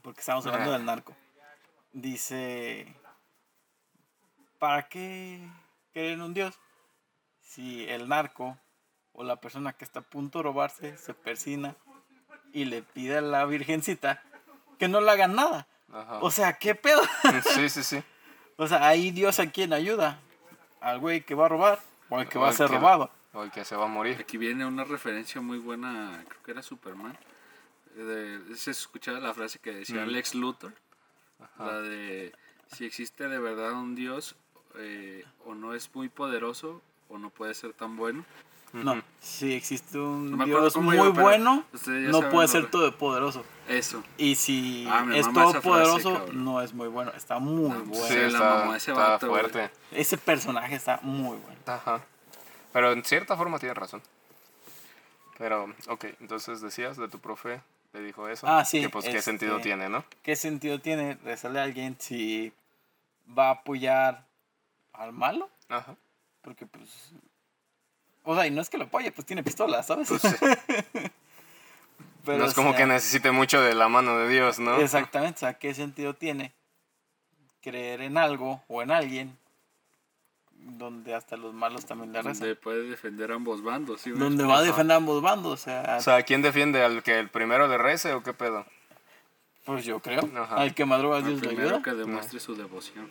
[SPEAKER 3] porque estamos hablando
[SPEAKER 2] Ah.
[SPEAKER 3] del narco. Dice, ¿para qué creer en un Dios si el narco o la persona que está a punto de robarse se persina y le pide a la virgencita que no le hagan nada?
[SPEAKER 2] Ajá.
[SPEAKER 3] O sea, ¿qué pedo?
[SPEAKER 2] Sí, sí, sí.
[SPEAKER 3] O sea, ahí Dios a quién ayuda. Al güey que va a robar o al que
[SPEAKER 2] O
[SPEAKER 3] va a ser
[SPEAKER 2] que-
[SPEAKER 3] robado.
[SPEAKER 2] O el que se va a morir.
[SPEAKER 1] Aquí viene una referencia muy buena, creo que era Superman. De, se escuchaba la frase que decía
[SPEAKER 2] Mm.
[SPEAKER 1] Lex Luthor,
[SPEAKER 2] Ajá.
[SPEAKER 1] la de si existe de verdad un Dios eh, o no es muy poderoso o no puede ser tan bueno
[SPEAKER 3] No, si existe un
[SPEAKER 1] No
[SPEAKER 3] Dios muy
[SPEAKER 1] pero
[SPEAKER 3] bueno, no puede ser
[SPEAKER 1] de-
[SPEAKER 3] todopoderoso.
[SPEAKER 1] Eso.
[SPEAKER 3] Y si
[SPEAKER 1] Ah,
[SPEAKER 3] es
[SPEAKER 1] frase,
[SPEAKER 3] todopoderoso,
[SPEAKER 1] cabrón.
[SPEAKER 3] no es muy bueno. Está muy
[SPEAKER 1] No,
[SPEAKER 3] bueno.
[SPEAKER 2] Sí,
[SPEAKER 1] la
[SPEAKER 2] está,
[SPEAKER 1] ese
[SPEAKER 2] está
[SPEAKER 1] vato, güey.
[SPEAKER 2] fuerte.
[SPEAKER 3] Ese personaje está muy bueno.
[SPEAKER 2] Ajá. Pero en cierta forma tiene razón. Pero, ok, entonces decías de tu profe, te dijo eso.
[SPEAKER 3] Ah, sí,
[SPEAKER 2] Que pues qué
[SPEAKER 3] este-
[SPEAKER 2] sentido tiene, ¿no?
[SPEAKER 3] ¿Qué sentido tiene rezarle a alguien si va a apoyar al malo?
[SPEAKER 2] Ajá.
[SPEAKER 3] Porque pues... O sea, y no es que lo apoye, pues tiene pistola, ¿sabes?
[SPEAKER 2] Pues, sí.
[SPEAKER 3] Pero,
[SPEAKER 2] no es
[SPEAKER 3] o
[SPEAKER 2] como
[SPEAKER 3] sea,
[SPEAKER 2] que necesite mucho de la mano de Dios, ¿no?
[SPEAKER 3] Exactamente, o sea, ¿qué sentido tiene creer en algo o en alguien donde hasta los malos también le rezan?
[SPEAKER 1] Donde puede defender ambos bandos. ¿sí me
[SPEAKER 3] Donde va a defender a ambos bandos, o sea,
[SPEAKER 2] O sea, ¿quién defiende al que el primero le rece o qué pedo?
[SPEAKER 3] pues yo creo,
[SPEAKER 2] Ajá.
[SPEAKER 3] al que madruga Dios le
[SPEAKER 1] primero
[SPEAKER 3] ayuda.
[SPEAKER 1] que demuestre su devoción.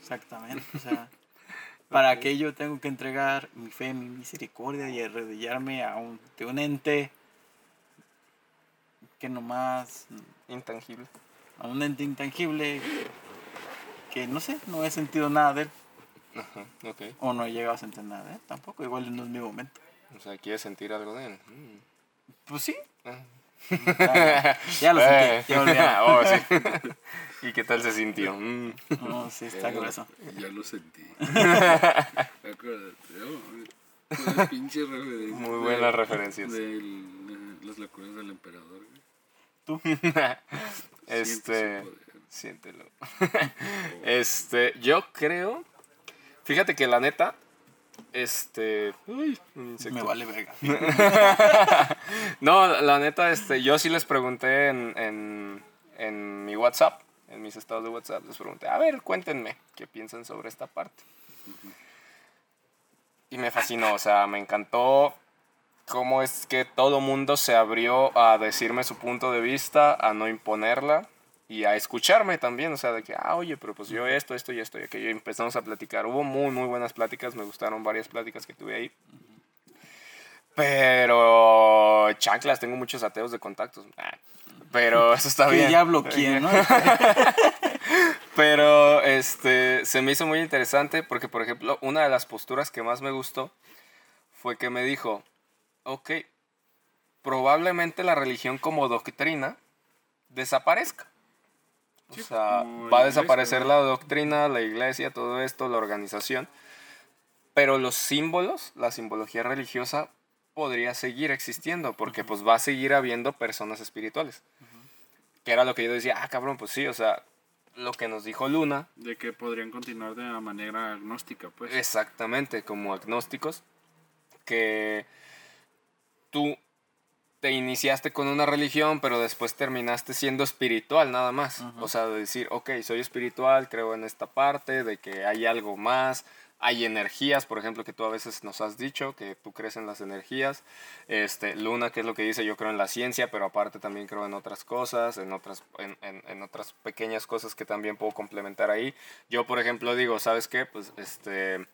[SPEAKER 3] Exactamente, o sea, para aquello tengo que entregar mi fe, mi misericordia y arrodillarme a un, de un ente que nomás,
[SPEAKER 2] Intangible.
[SPEAKER 3] a un ente intangible que no sé, no he sentido nada de él
[SPEAKER 2] Ajá, ok.
[SPEAKER 3] o no he llegado a sentir nada de él tampoco, igual no es mi momento.
[SPEAKER 2] O sea, ¿quieres sentir algo de él? Mm.
[SPEAKER 3] Pues sí,
[SPEAKER 2] Ah.
[SPEAKER 3] ya, ya lo
[SPEAKER 2] Eh.
[SPEAKER 3] sentí, ya olvidé.
[SPEAKER 2] oh, sí. ¿Y qué tal se sintió? Mm.
[SPEAKER 3] No, sí, está
[SPEAKER 1] Eh,
[SPEAKER 3] grueso.
[SPEAKER 1] Ya lo sentí. Acuérdate, oh, pinche referencia.
[SPEAKER 2] Muy buenas referencias.
[SPEAKER 1] De las locuras del emperador. güey.
[SPEAKER 3] ¿Tú?
[SPEAKER 2] Este. Siéntelo. Este, yo creo. Fíjate que la neta. Este. Uy.
[SPEAKER 3] Me vale verga.
[SPEAKER 2] No, la neta, este, yo sí les pregunté en, en, en mi WhatsApp, en mis estados de WhatsApp, les pregunté, a ver, cuéntenme qué piensan sobre esta parte. Y me fascinó, o sea, me encantó cómo es que todo mundo se abrió a decirme su punto de vista, a no imponerla y a escucharme también, o sea, de que, ah, oye, pero pues yo esto, esto y esto y aquello, empezamos a platicar. Hubo muy, muy buenas pláticas, me gustaron varias pláticas que tuve ahí. Pero, chanclas, tengo muchos ateos de contactos. Ah, Pero eso está bien.
[SPEAKER 3] ya bloqueé, ¿no?
[SPEAKER 2] Pero este se me hizo muy interesante porque, por ejemplo, una de las posturas que más me gustó fue que me dijo, ok, probablemente la religión como doctrina desaparezca. O
[SPEAKER 1] Sí,
[SPEAKER 2] sea,
[SPEAKER 1] como
[SPEAKER 2] va a
[SPEAKER 1] la iglesia,
[SPEAKER 2] desaparecer
[SPEAKER 1] ¿no?
[SPEAKER 2] la doctrina, la iglesia, todo esto, la organización. Pero los símbolos, la simbología religiosa, podría seguir existiendo porque pues va a seguir habiendo personas espirituales. Que era lo que yo decía, ah, cabrón, pues sí, o sea, lo que nos dijo Luna,
[SPEAKER 1] De que podrían continuar de una manera agnóstica, pues.
[SPEAKER 2] exactamente como agnósticos, que tú te iniciaste con una religión, pero después terminaste siendo espiritual nada más. O sea, de decir, ok, soy espiritual, creo en esta parte, de que hay algo más, hay energías, por ejemplo, que tú a veces nos has dicho, que tú crees en las energías. Este, Luna, que es lo que dice, yo creo en la ciencia, pero aparte también creo en otras cosas, en otras, en, en- en otras pequeñas cosas que también puedo complementar ahí. Yo, por ejemplo, digo, ¿sabes qué? Pues este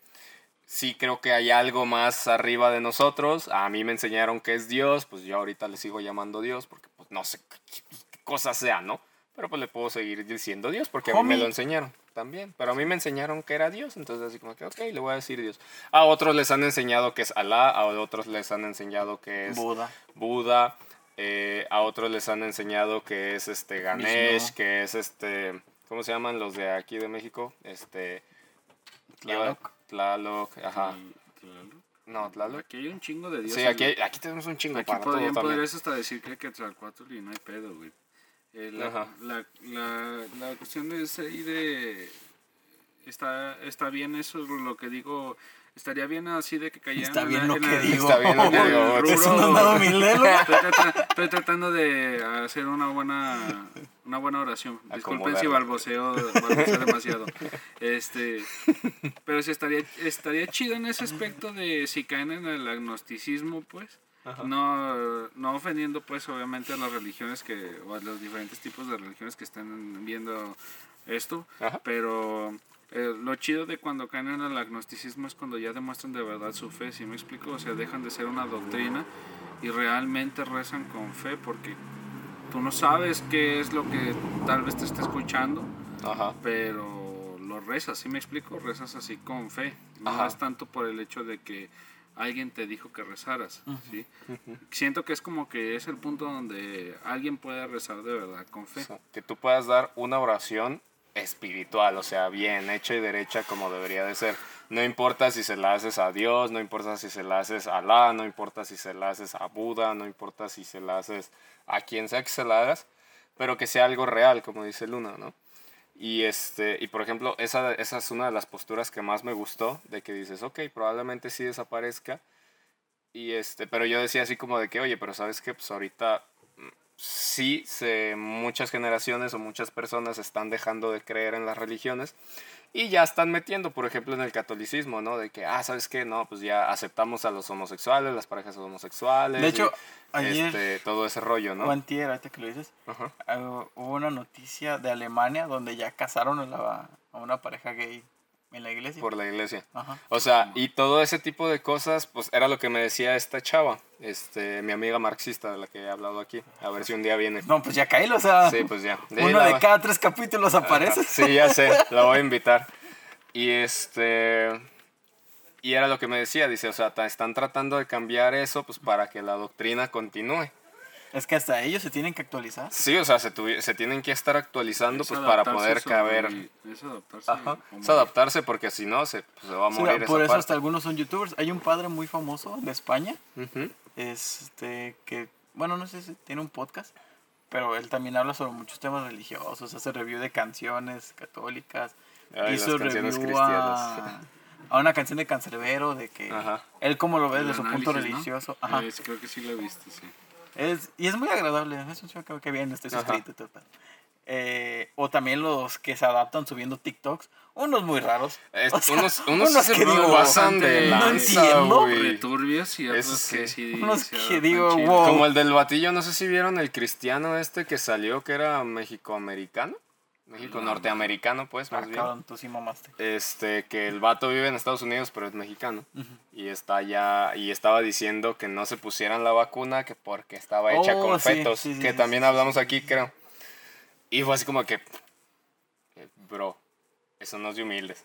[SPEAKER 2] sí creo que hay algo más arriba de nosotros. A mí me enseñaron que es Dios, pues yo ahorita le sigo llamando Dios porque pues no sé qué, qué cosa sea, ¿no? Pero pues le puedo seguir diciendo Dios porque a mí me lo enseñaron también. Pero a mí me enseñaron que era Dios, entonces así como que, ok, le voy a decir Dios. A otros les han enseñado que es Alá, a otros les han enseñado que es
[SPEAKER 3] Buda.
[SPEAKER 2] Buda, eh, a otros les han enseñado que es este Ganesh,
[SPEAKER 3] Vishnu.
[SPEAKER 2] que es este, ¿cómo se llaman los de aquí de México? Este,
[SPEAKER 3] Tlaloc.
[SPEAKER 2] Tlaloc, ajá.
[SPEAKER 1] Claro.
[SPEAKER 2] No, Tlaloc.
[SPEAKER 1] Aquí hay un chingo de dioses.
[SPEAKER 2] Sí, aquí,
[SPEAKER 1] güey.
[SPEAKER 2] aquí tenemos un chingo
[SPEAKER 1] Aquí
[SPEAKER 2] para todo
[SPEAKER 1] podrían,
[SPEAKER 2] también.
[SPEAKER 1] podrías hasta decir que Quetzalcóatl y no hay pedo, güey. Eh, la,
[SPEAKER 2] Ajá.
[SPEAKER 1] la, la, la cuestión es ahí de... Está, está bien eso, lo que digo... Estaría bien así de que cayeran
[SPEAKER 3] Está
[SPEAKER 1] en
[SPEAKER 3] bien
[SPEAKER 1] la-
[SPEAKER 3] lo
[SPEAKER 1] en
[SPEAKER 3] que
[SPEAKER 1] el-
[SPEAKER 3] digo.
[SPEAKER 2] Está bien lo que digo.
[SPEAKER 1] Estoy, trata- estoy tratando de hacer una buena una buena oración. Disculpen si balbuceo, balbuceo demasiado. Este, pero sí estaría estaría chido en ese aspecto de si caen en el agnosticismo, pues. No, no ofendiendo pues obviamente a las religiones que o a los diferentes tipos de religiones que están viendo esto,
[SPEAKER 2] Ajá.
[SPEAKER 1] pero eh, lo chido de cuando caen en el agnosticismo es cuando ya demuestran de verdad su fe, ¿sí me explico? O sea, dejan de ser una doctrina y realmente rezan con fe porque tú no sabes qué es lo que tal vez te está escuchando,
[SPEAKER 2] Ajá.
[SPEAKER 1] pero lo rezas, ¿sí me explico? Rezas así con fe. No
[SPEAKER 2] Ajá.
[SPEAKER 1] es tanto por el hecho de que alguien te dijo que rezaras, ¿sí? Siento que es como que es el punto donde alguien puede rezar de verdad con fe.
[SPEAKER 2] O sea, que tú puedas dar una oración espiritual, o sea, bien hecha y derecha como debería de ser. No importa si se la haces a Dios, no importa si se la haces a Alá, no importa si se la haces a Buda, no importa si se la haces a quien sea que se la hagas, pero que sea algo real, como dice Luna, ¿no? Y, este, y por ejemplo, esa, esa es una de las posturas que más me gustó, de que dices, ok, probablemente sí desaparezca, y este, pero yo decía así como de que, oye, pero sabes que pues ahorita sí se, muchas generaciones o muchas personas están dejando de creer en las religiones y ya están metiendo, por ejemplo, en el catolicismo, ¿no? De que, ah, ¿sabes qué? No, pues ya aceptamos a los homosexuales, las parejas homosexuales.
[SPEAKER 3] De hecho,
[SPEAKER 2] y,
[SPEAKER 3] ayer
[SPEAKER 2] este, todo ese rollo, ¿no?
[SPEAKER 3] o antier, ahorita que lo dices,
[SPEAKER 2] Ajá.
[SPEAKER 3] ah, hubo una noticia de Alemania donde ya casaron a, la- a una pareja gay en la iglesia.
[SPEAKER 2] Por la iglesia.
[SPEAKER 3] Ajá.
[SPEAKER 2] O sea, y todo ese tipo de cosas, pues era lo que me decía esta chava, este, mi amiga marxista de la que he hablado aquí. A ver si un día viene.
[SPEAKER 3] No, pues ya caílo, o sea,
[SPEAKER 2] Sí, pues ya. De
[SPEAKER 3] uno de cada tres capítulos aparece.
[SPEAKER 2] Sí, ya sé, la voy a invitar. Y este. Y era lo que me decía, dice, o sea, están tratando de cambiar eso pues para que la doctrina continúe.
[SPEAKER 3] Es que hasta ellos se tienen que actualizar.
[SPEAKER 2] Sí, o sea, se, se tienen que estar actualizando
[SPEAKER 1] Es
[SPEAKER 2] pues para poder
[SPEAKER 1] sobre-
[SPEAKER 2] caber.
[SPEAKER 1] Es adaptarse.
[SPEAKER 2] Ajá. Es adaptarse porque si no se, pues, se va a
[SPEAKER 3] Sí,
[SPEAKER 2] morir
[SPEAKER 3] por
[SPEAKER 2] esa
[SPEAKER 3] eso
[SPEAKER 2] parte.
[SPEAKER 3] hasta algunos son youtubers. Hay un padre muy famoso de España,
[SPEAKER 2] Ujú.
[SPEAKER 3] este, que, bueno, no sé si tiene un podcast, pero él también habla sobre muchos temas religiosos, hace review de canciones católicas,
[SPEAKER 2] Ay,
[SPEAKER 3] hizo review
[SPEAKER 2] cristianas.
[SPEAKER 3] a, a una canción de Cancerbero, de que
[SPEAKER 2] Ajá.
[SPEAKER 3] él como lo ve desde su punto
[SPEAKER 1] ¿no?
[SPEAKER 3] religioso. Ajá.
[SPEAKER 1] Eh, sí, creo que sí lo he visto, sí.
[SPEAKER 3] Es, y es muy agradable, es un show que, bien, estoy
[SPEAKER 2] Ajá.
[SPEAKER 3] suscrito. Eh, o también los que se adaptan subiendo TikToks, unos muy raros.
[SPEAKER 2] Es-
[SPEAKER 3] O sea,
[SPEAKER 2] unos, unos,
[SPEAKER 3] unos que digo,
[SPEAKER 2] pasan de
[SPEAKER 1] no
[SPEAKER 2] lanza,
[SPEAKER 3] entiendo.
[SPEAKER 2] güey.
[SPEAKER 1] Returbios y otros
[SPEAKER 2] Eso
[SPEAKER 1] que
[SPEAKER 2] sí.
[SPEAKER 3] Unos que digo, wow.
[SPEAKER 2] Como el del batillo, no sé si vieron el cristiano este que salió, que era mexicoamericano. México
[SPEAKER 1] No,
[SPEAKER 2] norteamericano, pues,
[SPEAKER 3] Ah,
[SPEAKER 2] más bien.
[SPEAKER 3] cabrón, tú sí mamaste.
[SPEAKER 2] Este, que el vato vive en Estados Unidos, pero es mexicano. Y está ya, y estaba diciendo que no se pusieran la vacuna, que porque estaba hecha
[SPEAKER 3] Oh,
[SPEAKER 2] con
[SPEAKER 3] sí,
[SPEAKER 2] fetos,
[SPEAKER 3] sí, sí,
[SPEAKER 2] que
[SPEAKER 3] sí,
[SPEAKER 2] también
[SPEAKER 3] sí,
[SPEAKER 2] hablamos aquí, creo. Y fue así como que, eh, bro, eso no es de humildes.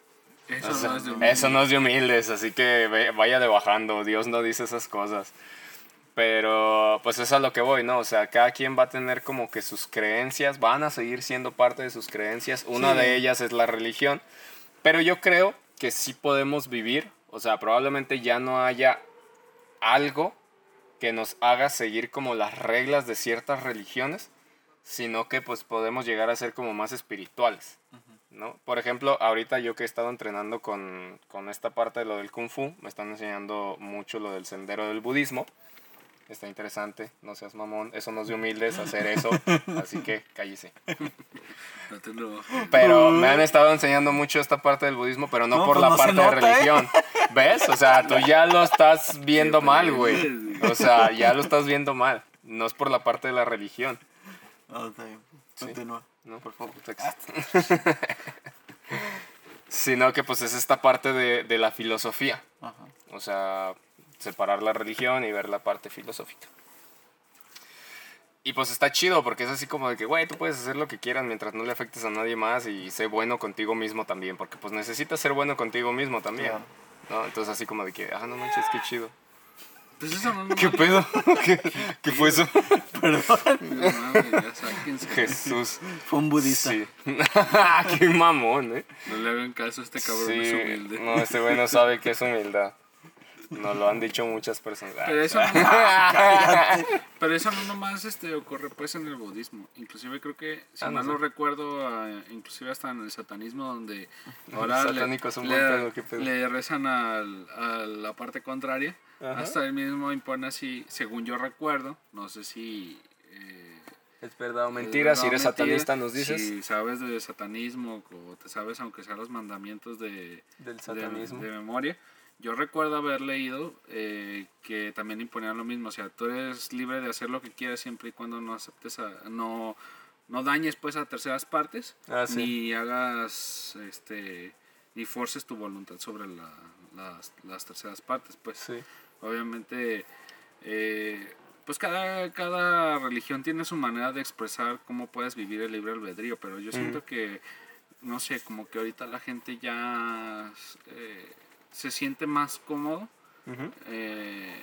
[SPEAKER 1] Eso no es de un-
[SPEAKER 2] eso no es de humildes, así que ve- vaya de bajando, Dios no dice esas cosas. Pero pues es a lo que voy, ¿no? O sea, cada quien va a tener como que sus creencias, van a seguir siendo parte de sus creencias. Una
[SPEAKER 3] Sí.
[SPEAKER 2] de ellas es la religión. Pero yo creo que sí podemos vivir, o sea, probablemente ya no haya algo que nos haga seguir como las reglas de ciertas religiones, sino que pues podemos llegar a ser como más espirituales. ¿no? Por ejemplo, ahorita yo que he estado entrenando con, con esta parte de lo del kung fu, me están enseñando mucho lo del sendero del budismo. Está interesante, no seas mamón, eso no es de humildes hacer eso, así que cállese.
[SPEAKER 1] No te lo-
[SPEAKER 2] Pero me han estado enseñando mucho esta parte del budismo, pero no,
[SPEAKER 3] No,
[SPEAKER 2] por
[SPEAKER 3] pues
[SPEAKER 2] la
[SPEAKER 3] no
[SPEAKER 2] parte de
[SPEAKER 3] ¿eh?
[SPEAKER 2] religión. ¿Ves? O sea, tú ya lo estás viendo mal, güey. O sea, ya lo estás viendo mal. No es por la parte de la religión.
[SPEAKER 3] No, está bien.
[SPEAKER 2] Sí.
[SPEAKER 3] Continúa.
[SPEAKER 2] No, por favor. Sino que pues es esta parte de, de la filosofía.
[SPEAKER 3] Ajá.
[SPEAKER 2] O sea, separar la religión y ver la parte filosófica. Y pues está chido porque es así como de que, güey, tú puedes hacer lo que quieras mientras no le afectes a nadie más y sé bueno contigo mismo también. Porque pues necesitas ser bueno contigo mismo también.
[SPEAKER 3] Claro.
[SPEAKER 2] ¿no? Entonces así como de que, ah, no manches, qué chido.
[SPEAKER 1] Pues eso no, no
[SPEAKER 2] ¿Qué pedo? ¿Qué, qué fue eso?
[SPEAKER 3] Perdón.
[SPEAKER 1] No mames, ya sáquense.
[SPEAKER 2] Jesús.
[SPEAKER 3] Fue un budista.
[SPEAKER 2] Sí. qué mamón, ¿eh?
[SPEAKER 1] No le hagan caso a este cabrón,
[SPEAKER 2] Sí,
[SPEAKER 1] es humilde.
[SPEAKER 2] no, este güey no sabe qué es humildad. Nos lo han dicho muchas personas.
[SPEAKER 1] Pero eso, no, pero eso no nomás este, ocurre pues en el budismo. Inclusive creo que, si
[SPEAKER 2] Ah, no
[SPEAKER 1] mal
[SPEAKER 2] sé.
[SPEAKER 1] no recuerdo, ah, inclusive hasta en el satanismo donde ahora le, le-
[SPEAKER 2] pedo,
[SPEAKER 1] le rezan al- a la parte contraria.
[SPEAKER 2] Ajá.
[SPEAKER 1] Hasta él mismo impone así, según yo recuerdo, no sé si... eh,
[SPEAKER 2] Es verdad o mentira, si eres satanista nos dices.
[SPEAKER 1] Si sabes de satanismo o te sabes aunque sean los mandamientos de,
[SPEAKER 2] Del
[SPEAKER 1] de-
[SPEAKER 2] satanismo.
[SPEAKER 1] de, memoria. Yo recuerdo haber leído eh, que también imponían lo mismo, o sea, tú eres libre de hacer lo que quieras siempre y cuando no aceptes, a- no, no dañes pues a terceras partes,
[SPEAKER 2] Ah, sí.
[SPEAKER 1] ni hagas, este, ni forces tu voluntad sobre la- las, las terceras partes, pues
[SPEAKER 2] Sí.
[SPEAKER 1] obviamente eh, pues cada, cada religión tiene su manera de expresar cómo puedes vivir el libre albedrío pero yo siento que no sé como que ahorita la gente ya eh, se siente más cómodo eh,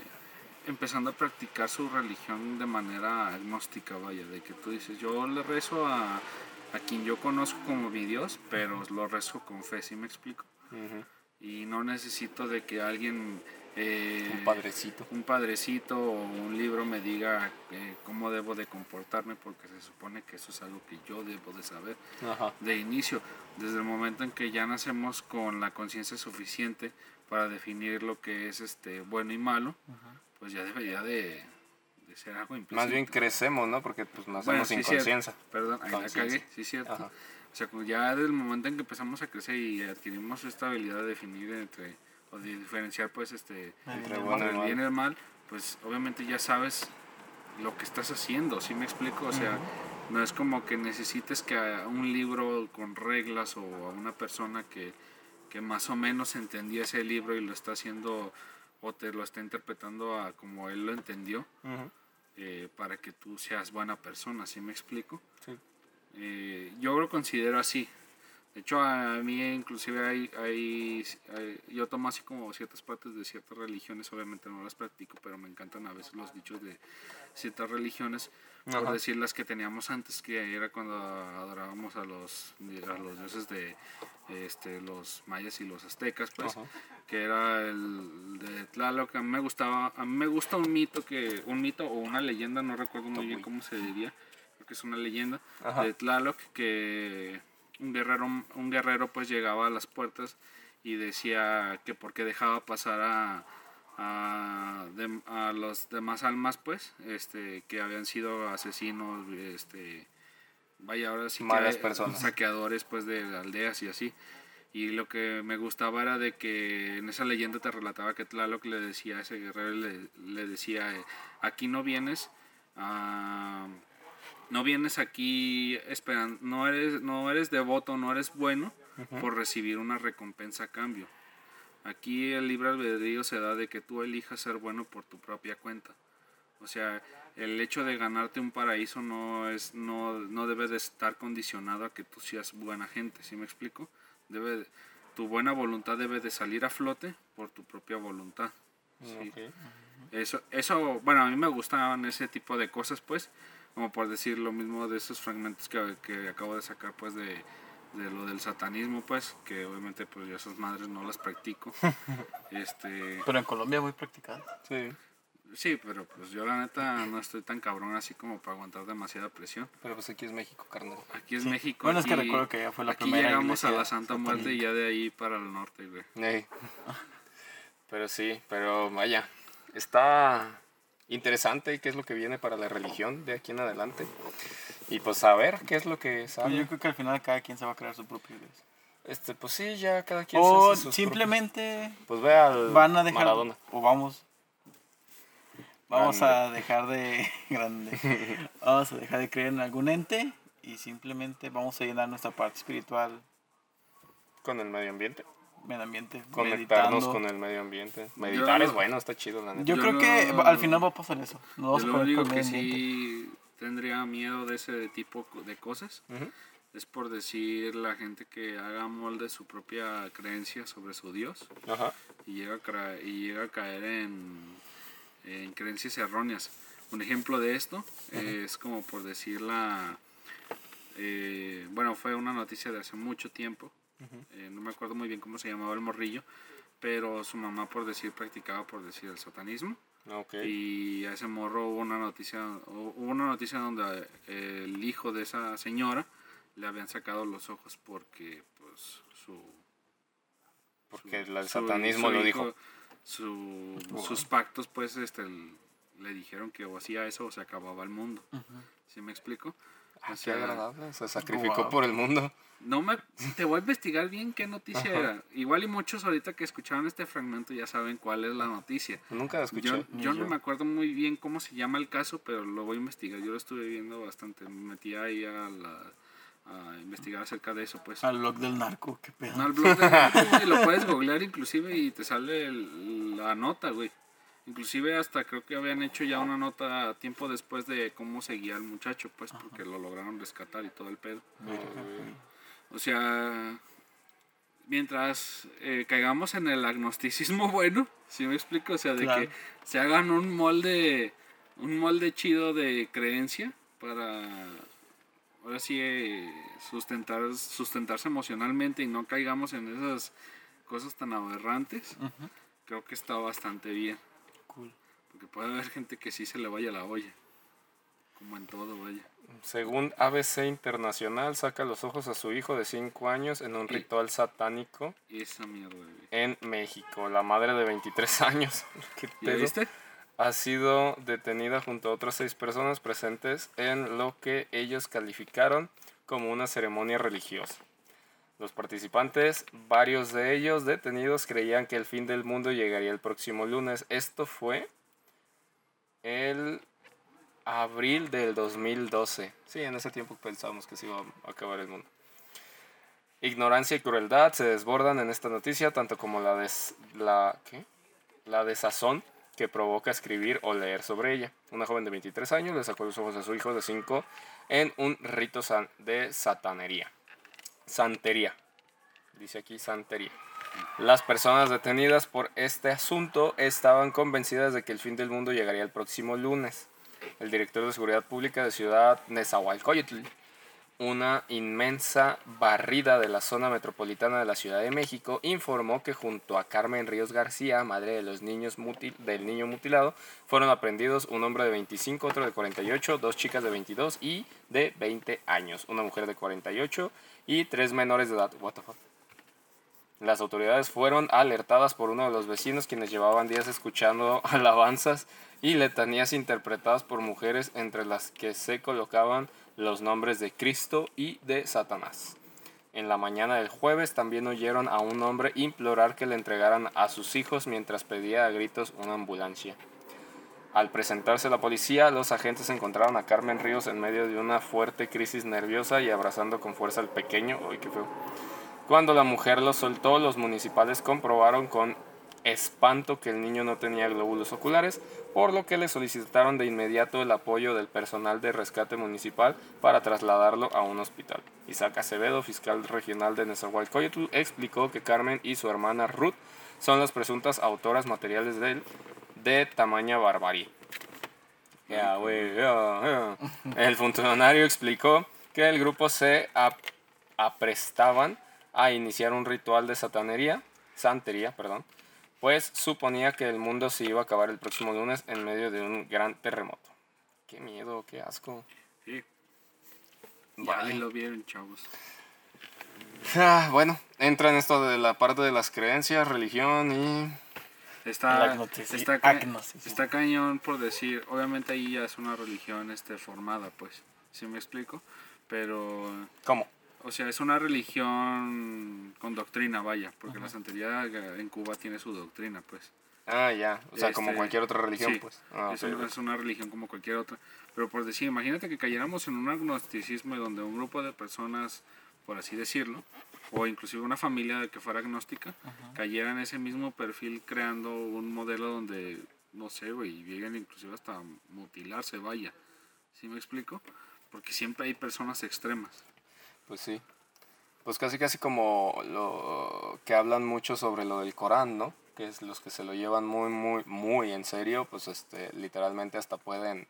[SPEAKER 1] empezando a practicar su religión de manera agnóstica, vaya, de que tú dices, yo le rezo a, a quien yo conozco como mi Dios, pero lo rezo con fe, ¿sí me explico? Y no necesito de que alguien... eh,
[SPEAKER 2] Un padrecito.
[SPEAKER 1] un padrecito o un libro me diga eh, cómo debo de comportarme porque se supone que eso es algo que yo debo de saber
[SPEAKER 2] Ajá.
[SPEAKER 1] de inicio, desde el momento en que ya nacemos con la conciencia suficiente para definir lo que es este bueno y malo, pues ya debería de, de ser algo implícito.
[SPEAKER 2] Más bien crecemos, ¿no? Porque pues nacemos
[SPEAKER 1] Bueno,
[SPEAKER 2] sin
[SPEAKER 1] sí,
[SPEAKER 2] conciencia.
[SPEAKER 1] Perdón, ahí la cagué, sí cierto.
[SPEAKER 2] Ajá.
[SPEAKER 1] O sea, ya desde el momento en que empezamos a crecer y adquirimos esta habilidad de definir entre o de diferenciar pues este
[SPEAKER 2] Entre bueno
[SPEAKER 1] el bien y el mal, pues obviamente ya sabes lo que estás haciendo, ¿sí me explico? O sea, no es como que necesites que a un libro con reglas o a una persona que, que más o menos entendía ese libro y lo está haciendo o te lo está interpretando a como él lo entendió eh, para que tú seas buena persona, ¿sí me explico?
[SPEAKER 2] Sí.
[SPEAKER 1] Eh, yo lo considero así. De hecho, a mí inclusive hay, hay, hay- yo tomo así como ciertas partes de ciertas religiones, obviamente no las practico, pero me encantan a veces los dichos de ciertas religiones, por
[SPEAKER 2] Ajá.
[SPEAKER 1] decir las que teníamos antes, que era cuando adorábamos a los, a los dioses de este, los mayas y los aztecas, pues,
[SPEAKER 2] Ajá.
[SPEAKER 1] que era el de Tlaloc. A mí me gustaba, a mí me gusta un mito que, un mito o una leyenda, no recuerdo muy bien cómo se diría, creo que es una leyenda
[SPEAKER 2] Ajá.
[SPEAKER 1] de Tlaloc que un guerrero, un guerrero pues llegaba a las puertas y decía que porque dejaba pasar a, a, las demás almas pues este que habían sido asesinos este vaya ahora sí
[SPEAKER 2] Malas personas.
[SPEAKER 1] saqueadores pues de aldeas y así y lo que me gustaba era de que en esa leyenda te relataba que Tlaloc le decía a ese guerrero le, le decía aquí no vienes a no vienes aquí esperando, no eres, no eres devoto, no eres bueno por recibir una recompensa a cambio. Aquí el libre albedrío se da de que tú elijas ser bueno por tu propia cuenta. O sea, el hecho de ganarte un paraíso no es, no, no debe de estar condicionado a que tú seas buena gente, ¿sí me explico? Debe, tu buena voluntad debe de salir a flote por tu propia voluntad. ¿sí?
[SPEAKER 2] Ok.
[SPEAKER 1] Eso, eso, bueno, a mí me gustaban ese tipo de cosas, pues, como por decir lo mismo de esos fragmentos que, que acabo de sacar, pues, de, de lo del satanismo, pues, que obviamente, pues, yo esas madres no las practico. este,
[SPEAKER 3] Pero en Colombia muy practicado.
[SPEAKER 2] Sí.
[SPEAKER 1] sí, pero pues yo la neta no estoy tan cabrón así como para aguantar demasiada presión.
[SPEAKER 2] Pero pues aquí es México, carnal.
[SPEAKER 1] Aquí es
[SPEAKER 3] Sí.
[SPEAKER 1] México.
[SPEAKER 3] Bueno, es que recuerdo que ya fue la
[SPEAKER 1] aquí
[SPEAKER 3] primera
[SPEAKER 1] llegamos a la Santa Muerte y ya de ahí para el norte, güey.
[SPEAKER 2] Ey. Pero sí, pero vaya, está interesante qué es lo que viene para la religión de aquí en adelante. Y pues a ver qué es lo que sale.
[SPEAKER 3] yo creo que al final cada quien se va a crear su propia iglesia.
[SPEAKER 2] Este, pues sí, ya cada quien se
[SPEAKER 3] O
[SPEAKER 2] hace sus
[SPEAKER 3] simplemente
[SPEAKER 2] propios- Pues ve al
[SPEAKER 3] van a dejar
[SPEAKER 2] Maradona.
[SPEAKER 3] o vamos vamos
[SPEAKER 2] Grande.
[SPEAKER 3] a dejar de grande vamos a dejar de creer en algún ente y simplemente vamos a llenar nuestra parte espiritual
[SPEAKER 2] Con el medio ambiente.
[SPEAKER 3] Medio ambiente
[SPEAKER 2] Conectarnos
[SPEAKER 3] meditando.
[SPEAKER 2] con el medio ambiente. Meditar
[SPEAKER 1] Yo-
[SPEAKER 2] es bueno, está chido, la neta.
[SPEAKER 3] yo
[SPEAKER 1] Yo
[SPEAKER 3] creo que al final va a pasar eso nos vamos
[SPEAKER 1] Yo
[SPEAKER 3] a
[SPEAKER 1] lo único que sí tendría miedo de ese tipo de cosas es por decir la gente que haga molde su propia creencia sobre su Dios
[SPEAKER 2] Ajá.
[SPEAKER 1] y llega a, cra- y llega a caer en, en creencias erróneas. Un ejemplo de esto es como por decir la... eh, bueno, fue una noticia de hace mucho tiempo. Eh, no me acuerdo muy bien cómo se llamaba el morrillo, pero su mamá por decir practicaba por decir el satanismo.
[SPEAKER 2] Ok.
[SPEAKER 1] Y a ese morro hubo una noticia, hubo una noticia donde eh, el hijo de esa señora le habían sacado los ojos porque pues su
[SPEAKER 2] Porque
[SPEAKER 1] su-
[SPEAKER 2] el satanismo
[SPEAKER 1] su
[SPEAKER 2] lo
[SPEAKER 1] hijo-
[SPEAKER 2] dijo.
[SPEAKER 1] su- sus pactos pues este le dijeron que o hacía eso o se acababa el mundo. ¿Sí me explico?
[SPEAKER 2] Ah,
[SPEAKER 1] O
[SPEAKER 2] qué
[SPEAKER 1] sea,
[SPEAKER 2] agradable. Se sacrificó
[SPEAKER 3] Wow.
[SPEAKER 2] por el mundo.
[SPEAKER 1] No me te voy a investigar bien qué noticia era. Igual y muchos ahorita que escucharon este fragmento ya saben cuál es la noticia.
[SPEAKER 2] Nunca la escuché.
[SPEAKER 1] Yo, yo
[SPEAKER 3] yo.
[SPEAKER 1] no me acuerdo muy bien cómo se llama el caso, pero lo voy a investigar. Yo lo estuve viendo bastante. Me metí ahí a, la- a investigar acerca de eso, pues.
[SPEAKER 3] al blog del narco qué pedo
[SPEAKER 1] No, el blog de Narco, güey, lo puedes googlear inclusive y te sale el- la nota, güey. Inclusive hasta creo que habían hecho ya una nota tiempo después de cómo seguía el muchacho, pues, porque lo lograron rescatar y todo el pedo. O sea, mientras eh, caigamos en el agnosticismo bueno, si me explico? O sea, de
[SPEAKER 3] Claro.
[SPEAKER 1] que se hagan un molde, un molde chido de creencia para, ahora sí, eh, sustentar, sustentarse emocionalmente y no caigamos en esas cosas tan aberrantes. Creo que está bastante bien,
[SPEAKER 3] Cool.
[SPEAKER 1] porque puede haber gente que sí se le vaya la olla, como en todo, vaya.
[SPEAKER 2] Según ABC Internacional, saca los ojos a su hijo de 5 años en un ritual satánico
[SPEAKER 1] Esa mierda, güey.
[SPEAKER 2] en México. La madre de 23 años, ¿qué
[SPEAKER 1] viste?
[SPEAKER 2] ha sido detenida junto a otras seis personas presentes en lo que ellos calificaron como una ceremonia religiosa. Los participantes, varios de ellos detenidos, creían que el fin del mundo llegaría el próximo lunes. Esto fue el abril del 2012. Sí, en ese tiempo pensábamos que se iba a acabar el mundo. Ignorancia y crueldad se desbordan en esta noticia, tanto como la, des, la, ¿qué? la desazón que provoca escribir o leer sobre ella. Una joven de 23 años le sacó los ojos a su hijo de 5 en un rito de satanería. Santería. Dice aquí santería. Las personas detenidas por este asunto estaban convencidas de que el fin del mundo llegaría el próximo lunes. El director de Seguridad Pública de Ciudad Nezahualcóyotl una inmensa barrida de la zona metropolitana de la Ciudad de México, informó que junto a Carmen Ríos García, madre de los niños mutil- del niño mutilado, fueron aprendidos un hombre de 25, otro de 48, dos chicas de 22 y de 20 años, una mujer de 48 y tres menores de edad. What the fuck? Las autoridades fueron alertadas por uno de los vecinos quienes llevaban días escuchando alabanzas y letanías interpretadas por mujeres entre las que se colocaban los nombres de Cristo y de Satanás. En la mañana del jueves también oyeron a un hombre implorar que le entregaran a sus hijos mientras pedía a gritos una ambulancia. Al presentarse la policía, los agentes encontraron a Carmen Ríos en medio de una fuerte crisis nerviosa y abrazando con fuerza al pequeño. ¡Ay, qué feo! Cuando la mujer lo soltó, los municipales comprobaron con espanto que el niño no tenía glóbulos oculares, por lo que le solicitaron de inmediato el apoyo del personal de rescate municipal para trasladarlo a un hospital. Isaac Acevedo, fiscal regional de Nezahualcóyotl, explicó que Carmen y su hermana Ruth son las presuntas autoras materiales del de tamaña barbarie. Ya, ya. El funcionario explicó que el grupo se ap- aprestaban a iniciar un ritual de satanería, santería, perdón, pues suponía que el mundo se iba a acabar el próximo lunes en medio de un gran terremoto. Qué miedo, qué asco.
[SPEAKER 1] Sí. Ya
[SPEAKER 2] Vale.
[SPEAKER 1] ahí lo vieron, chavos.
[SPEAKER 2] Ah, bueno, entra en esto de la parte de las creencias, religión y...
[SPEAKER 1] Está, ca- está cañón por decir, obviamente ahí ya es una religión este, formada, pues, si me explico? Pero,
[SPEAKER 2] ¿Cómo?
[SPEAKER 1] O sea, es una religión con doctrina, vaya, porque la santería en Cuba tiene su doctrina, pues.
[SPEAKER 2] Ah, ya, o sea, como
[SPEAKER 1] Este,
[SPEAKER 2] cualquier otra religión,
[SPEAKER 1] sí,
[SPEAKER 2] pues. Ah,
[SPEAKER 1] es,
[SPEAKER 2] ok,
[SPEAKER 1] una, es una religión como cualquier otra. Pero por decir, imagínate que cayéramos en un agnosticismo donde un grupo de personas, por así decirlo, o inclusive una familia que fuera agnóstica, cayera en ese mismo perfil creando un modelo donde, no sé, güey, lleguen inclusive hasta mutilarse, vaya. ¿Sí me explico? Porque siempre hay personas extremas.
[SPEAKER 2] Pues sí. Pues casi casi como lo que hablan mucho sobre lo del Corán, ¿no? Que es los que se lo llevan muy, muy, muy en serio, pues este, literalmente hasta pueden...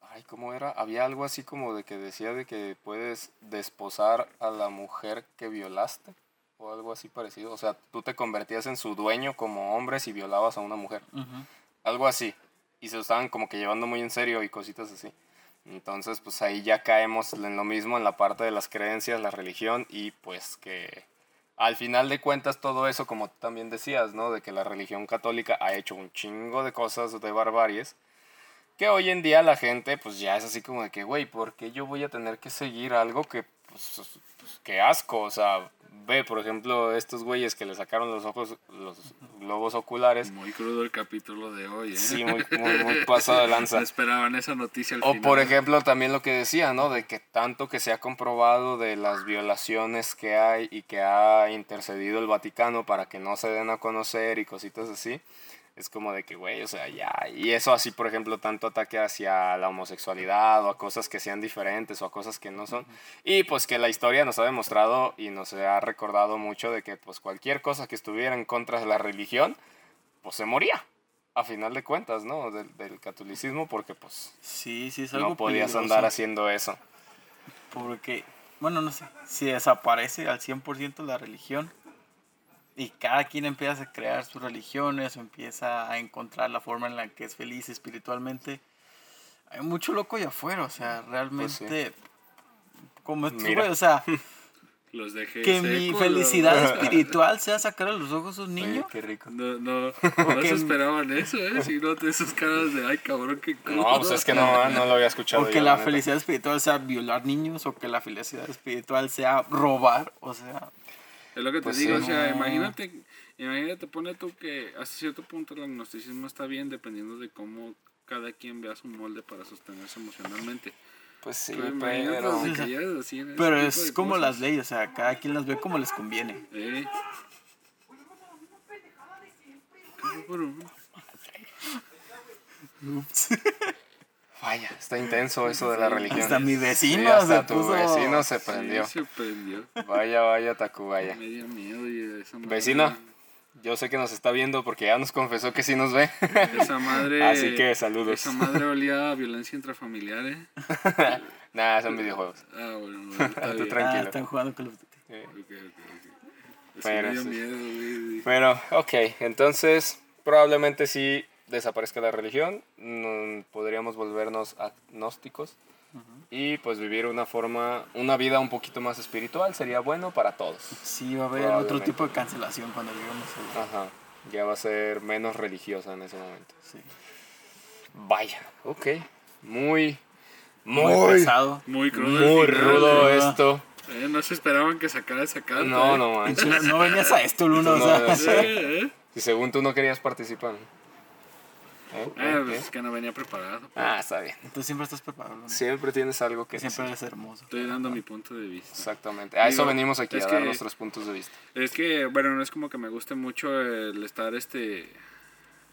[SPEAKER 2] Ay, ¿cómo era? Había algo así como de que decía de que puedes desposar a la mujer que violaste o algo así parecido. O sea, tú te convertías en su dueño como hombre si violabas a una mujer. Algo así. Y se lo estaban como que llevando muy en serio y cositas así. Entonces, pues ahí ya caemos en lo mismo, en la parte de las creencias, la religión y pues que al final de cuentas todo eso, como tú también decías, ¿no? De que la religión católica ha hecho un chingo de cosas de barbaries. Que hoy en día la gente pues ya es así como de que, güey, ¿por qué yo voy a tener que seguir algo que, pues, pues, qué asco? O sea, ve, por ejemplo, estos güeyes que le sacaron los ojos, los globos oculares.
[SPEAKER 1] Muy crudo el capítulo de hoy, ¿eh?
[SPEAKER 2] Sí, muy, muy, muy pasado de lanza.
[SPEAKER 1] No esperaban esa noticia al
[SPEAKER 2] O
[SPEAKER 1] final.
[SPEAKER 2] por ejemplo también lo que decía, ¿no? De que tanto que se ha comprobado de las violaciones que hay y que ha intercedido el Vaticano para que no se den a conocer y cositas así. Es como de que, güey, o sea, ya. Y eso así, por ejemplo, tanto ataque hacia la homosexualidad o a cosas que sean diferentes o a cosas que no son. Y pues que la historia nos ha demostrado y nos ha recordado mucho de que pues cualquier cosa que estuviera en contra de la religión, pues se moría. A final de cuentas, ¿no? Del, del catolicismo, porque pues
[SPEAKER 3] Sí, sí, es algo
[SPEAKER 2] no podías
[SPEAKER 3] peligroso,
[SPEAKER 2] andar haciendo eso.
[SPEAKER 3] Porque, bueno, no sé, si desaparece al 100% la religión y cada quien empieza a crear sus religiones o empieza a encontrar la forma en la que es feliz espiritualmente, hay mucho loco allá afuera, o sea, realmente, como estos
[SPEAKER 2] Mira.
[SPEAKER 3] güeyes, o sea,
[SPEAKER 1] Los dejé
[SPEAKER 3] que mi felicidad
[SPEAKER 1] ¿no?
[SPEAKER 3] espiritual sea sacar a los ojos a un
[SPEAKER 2] Oye,
[SPEAKER 3] niño.
[SPEAKER 2] qué rico.
[SPEAKER 1] No, no, no se esperaban eso, ¿eh? Si no, te esas caras de, ay, cabrón, qué
[SPEAKER 2] No, pues es que no, no lo había escuchado.
[SPEAKER 3] O que
[SPEAKER 2] yo,
[SPEAKER 3] la
[SPEAKER 2] neta.
[SPEAKER 3] felicidad espiritual sea violar niños, o que la felicidad espiritual sea robar, o sea,
[SPEAKER 1] Es lo que te
[SPEAKER 2] Pues
[SPEAKER 1] digo,
[SPEAKER 2] sí.
[SPEAKER 1] o sea,
[SPEAKER 3] No.
[SPEAKER 1] imagínate, imagínate, pone tú que hasta cierto punto el agnosticismo está bien dependiendo de cómo cada quien vea su molde para sostenerse emocionalmente.
[SPEAKER 2] Pues sí,
[SPEAKER 1] Pero
[SPEAKER 2] pero...
[SPEAKER 1] es así
[SPEAKER 3] Pero como
[SPEAKER 1] cosas.
[SPEAKER 3] las leyes, o sea, cada quien las ve como les conviene.
[SPEAKER 1] Eh. ¿Qué fue, bro?
[SPEAKER 2] Vaya, está intenso eso de la religión.
[SPEAKER 3] Hasta mi
[SPEAKER 2] Sí,
[SPEAKER 3] vecino
[SPEAKER 2] hasta
[SPEAKER 3] se
[SPEAKER 2] tu
[SPEAKER 3] puso...
[SPEAKER 2] vecino se
[SPEAKER 1] Sí,
[SPEAKER 2] prendió.
[SPEAKER 1] se prendió.
[SPEAKER 2] Vaya, vaya, Tacubaya.
[SPEAKER 1] Me dio miedo y esa madre.
[SPEAKER 2] Vecino, yo sé que nos está viendo porque ya nos confesó que sí nos ve.
[SPEAKER 1] Esa madre.
[SPEAKER 2] Así que saludos.
[SPEAKER 1] Esa madre olía a violencia intrafamiliar, ¿eh?
[SPEAKER 2] Nah, son videojuegos.
[SPEAKER 1] Ah, bueno, bueno, está
[SPEAKER 2] Tú tranquilo.
[SPEAKER 3] Ah, están jugando.
[SPEAKER 2] Eh,
[SPEAKER 1] ok. Sí
[SPEAKER 2] Pero
[SPEAKER 1] me dio
[SPEAKER 2] sí.
[SPEAKER 1] miedo, güey.
[SPEAKER 2] Bueno, ok, entonces probablemente sí desaparezca la religión, mm, podríamos volvernos agnósticos y pues vivir una forma, una vida un poquito más espiritual sería bueno para todos.
[SPEAKER 3] Sí, va a haber otro tipo de cancelación cuando lleguemos a...
[SPEAKER 2] Ajá, ya va a ser menos religiosa en ese momento.
[SPEAKER 3] Sí.
[SPEAKER 2] Vaya, ok, muy,
[SPEAKER 3] Muy,
[SPEAKER 2] muy,
[SPEAKER 3] pesado.
[SPEAKER 1] Muy crudo.
[SPEAKER 2] muy rudo esto.
[SPEAKER 1] Eh, no se esperaban que sacara esa carta.
[SPEAKER 2] No,
[SPEAKER 1] ¿eh?
[SPEAKER 2] no manches.
[SPEAKER 3] No venías a esto, Luna, o
[SPEAKER 2] No,
[SPEAKER 3] sea...
[SPEAKER 2] sí.
[SPEAKER 1] Eh, eh.
[SPEAKER 2] Si según tú no querías participar. ¿Eh?
[SPEAKER 1] Ah,
[SPEAKER 2] ¿Eh?
[SPEAKER 1] pues es que no venía preparado. pues.
[SPEAKER 2] Ah, está bien.
[SPEAKER 3] Tú siempre estás preparado, Luna.
[SPEAKER 2] Siempre tienes algo que
[SPEAKER 3] Siempre
[SPEAKER 2] decir.
[SPEAKER 3] eres hermoso.
[SPEAKER 1] Estoy dando mi punto de vista.
[SPEAKER 2] Exactamente. A eso
[SPEAKER 1] Digo,
[SPEAKER 2] venimos aquí,
[SPEAKER 1] es
[SPEAKER 2] a dar
[SPEAKER 1] que-
[SPEAKER 2] nuestros puntos de vista.
[SPEAKER 1] Es que, bueno, no es como que me guste mucho el estar este.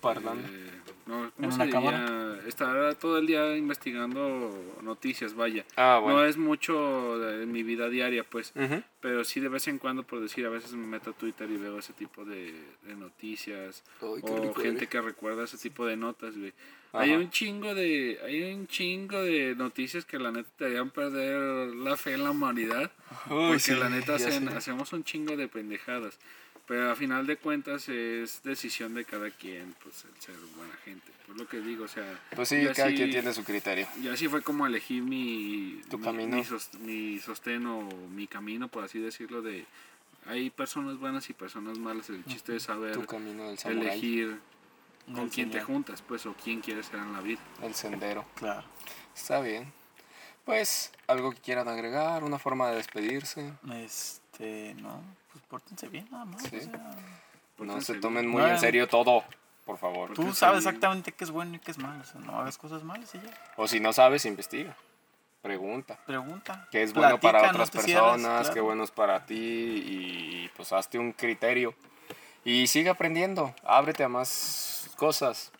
[SPEAKER 2] Parlando.
[SPEAKER 1] eh, no, ¿cómo
[SPEAKER 3] ¿En
[SPEAKER 1] se
[SPEAKER 3] una
[SPEAKER 1] diría?
[SPEAKER 3] cámara?
[SPEAKER 1] Estar todo el día investigando noticias, vaya.
[SPEAKER 2] Ah, bueno.
[SPEAKER 1] No es mucho de mi vida diaria, pues. Pero sí de vez en cuando, por decir, a veces me meto a Twitter y veo ese tipo de, de noticias.
[SPEAKER 2] Ay,
[SPEAKER 1] o
[SPEAKER 2] rico,
[SPEAKER 1] gente que recuerda ese tipo de notas, güey.
[SPEAKER 2] Ajá.
[SPEAKER 1] Hay un chingo de hay un chingo de noticias que la neta te harían perder la fe en la humanidad.
[SPEAKER 2] Uy,
[SPEAKER 1] porque
[SPEAKER 2] sí,
[SPEAKER 1] la neta hacen- hacemos un chingo de pendejadas. Pero a final de cuentas es decisión de cada quien, pues, el ser buena gente. Pues lo que digo, o sea...
[SPEAKER 2] Pues sí, cada
[SPEAKER 1] así-
[SPEAKER 2] quien tiene su criterio.
[SPEAKER 1] y así fue como elegí mi,
[SPEAKER 2] Tu
[SPEAKER 1] mi,
[SPEAKER 2] camino.
[SPEAKER 1] mi, sos- mi sostén o mi camino, por así decirlo, de... Hay personas buenas y personas malas. El chiste es saber
[SPEAKER 2] Tu camino del
[SPEAKER 1] elegir con quién te juntas, pues, o quién quieres ser en la vida.
[SPEAKER 2] El sendero.
[SPEAKER 3] Claro.
[SPEAKER 2] Está bien. Pues, algo que quieran agregar, una forma de despedirse.
[SPEAKER 3] Este, no, pues pórtense bien nada más.
[SPEAKER 2] Sí.
[SPEAKER 3] o sea,
[SPEAKER 2] No se
[SPEAKER 1] bien.
[SPEAKER 2] tomen muy
[SPEAKER 3] Bueno.
[SPEAKER 2] en serio todo, por favor.
[SPEAKER 3] tú sabes exactamente qué es bueno y qué es malo. O sea, no hagas cosas malas y ya.
[SPEAKER 2] O si no sabes, investiga. Pregunta.
[SPEAKER 3] Pregunta.
[SPEAKER 2] qué es bueno para
[SPEAKER 3] Platica, no
[SPEAKER 2] otras
[SPEAKER 3] cierres,
[SPEAKER 2] personas, qué
[SPEAKER 3] claro.
[SPEAKER 2] bueno es para ti y pues hazte un criterio. Y sigue aprendiendo, ábrete a más cosas.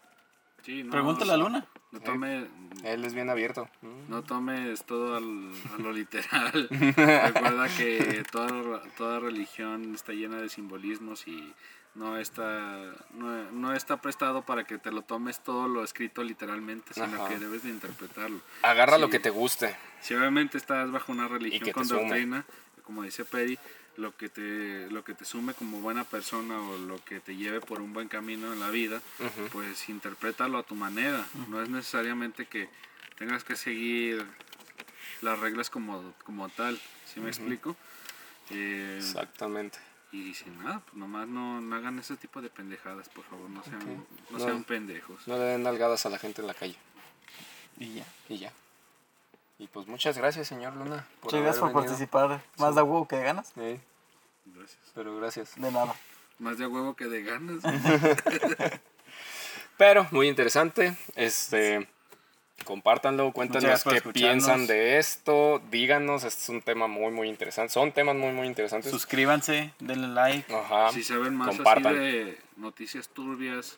[SPEAKER 1] Sí, no,
[SPEAKER 3] Pregúntale a Luna.
[SPEAKER 1] No tome,
[SPEAKER 2] Él es bien abierto.
[SPEAKER 1] No tomes todo al- a lo literal. Recuerda que toda, toda religión está llena de simbolismos y no está, no, no está prestado para que te lo tomes todo lo escrito literalmente, sino
[SPEAKER 2] Ajá.
[SPEAKER 1] que debes de interpretarlo.
[SPEAKER 2] Agarra lo que te guste.
[SPEAKER 1] Si obviamente estás bajo una religión con
[SPEAKER 2] sume.
[SPEAKER 1] doctrina, como dice Peri, lo que te lo que te sume como buena persona o lo que te lleve por un buen camino en la vida,
[SPEAKER 2] Ujú.
[SPEAKER 1] pues interprétalo a tu manera. No es necesariamente que tengas que seguir las reglas como, como tal. ¿Sí me explico? Eh,
[SPEAKER 2] Exactamente.
[SPEAKER 1] Y sin nada, pues nomás no, no hagan ese tipo de pendejadas, por favor, no sean, no
[SPEAKER 2] No.
[SPEAKER 1] sean pendejos.
[SPEAKER 2] No le den nalgadas a la gente en la calle.
[SPEAKER 3] Y ya.
[SPEAKER 2] Y ya. Y pues muchas gracias, señor Luna.
[SPEAKER 3] Muchas gracias por
[SPEAKER 2] venido.
[SPEAKER 3] participar. Más de huevo que de ganas.
[SPEAKER 2] Sí,
[SPEAKER 1] Gracias.
[SPEAKER 2] pero gracias.
[SPEAKER 3] De nada.
[SPEAKER 1] Más de huevo que de ganas.
[SPEAKER 2] Pero muy interesante. Este, compártanlo, cuéntanos qué piensan de esto. Díganos, este es un tema muy, muy interesante. Son temas muy, muy interesantes.
[SPEAKER 3] Suscríbanse, denle like.
[SPEAKER 2] Ajá.
[SPEAKER 1] Si saben más
[SPEAKER 2] Compartan.
[SPEAKER 1] así de noticias turbias,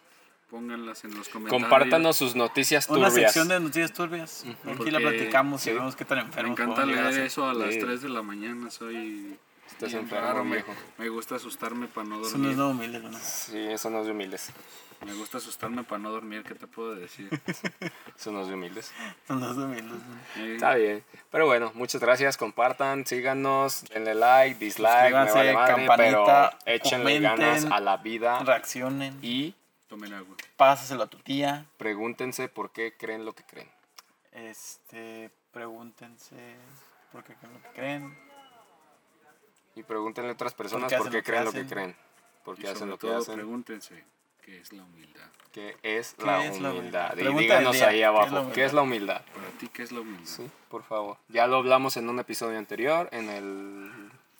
[SPEAKER 1] pónganlas en los comentarios.
[SPEAKER 2] Compártanos sus noticias
[SPEAKER 3] Una
[SPEAKER 2] turbias.
[SPEAKER 3] sección de noticias turbias. Aquí la platicamos y
[SPEAKER 2] sí.
[SPEAKER 3] vemos qué tan
[SPEAKER 1] Me
[SPEAKER 3] enfermos
[SPEAKER 1] encanta
[SPEAKER 3] podemos llegar a
[SPEAKER 1] leer eso a las
[SPEAKER 2] Sí.
[SPEAKER 1] 3 de la mañana, soy...
[SPEAKER 2] Estás enfermo,
[SPEAKER 1] raro, me,
[SPEAKER 2] viejo.
[SPEAKER 1] me gusta asustarme para no
[SPEAKER 3] Eso no
[SPEAKER 1] dormir.
[SPEAKER 3] es nuevo humilde, Luna.
[SPEAKER 2] Sí, eso no es de humildes.
[SPEAKER 1] Me gusta asustarme para no dormir, ¿qué te puedo decir?
[SPEAKER 2] Eso no es de humildes.
[SPEAKER 3] Eso no es de humildes.
[SPEAKER 1] Eh,
[SPEAKER 2] Está bien. Pero bueno, muchas gracias. Compartan, síganos, denle like, dislike, me vale madre,
[SPEAKER 3] campanita,
[SPEAKER 2] pero échenle
[SPEAKER 3] comenten.
[SPEAKER 2] ganas a la vida
[SPEAKER 3] Reaccionen.
[SPEAKER 2] y
[SPEAKER 1] Tomen agua.
[SPEAKER 3] Pásaselo a tu tía.
[SPEAKER 2] pregúntense por qué creen lo que creen.
[SPEAKER 3] Este, pregúntense por qué creen lo que creen.
[SPEAKER 2] Y pregúntenle a otras personas por qué creen lo que creen. Por qué hacen lo que hacen.
[SPEAKER 1] pregúntense, ¿qué es la humildad?
[SPEAKER 2] ¿Qué es
[SPEAKER 3] ¿Qué
[SPEAKER 2] la
[SPEAKER 3] es la
[SPEAKER 2] humildad?
[SPEAKER 3] humildad?
[SPEAKER 2] Y díganos ahí
[SPEAKER 3] ¿qué es la
[SPEAKER 2] abajo, ¿qué es la humildad?
[SPEAKER 1] Para ti, ¿qué es la humildad?
[SPEAKER 2] Sí, por favor. Ya lo hablamos en un episodio anterior, en el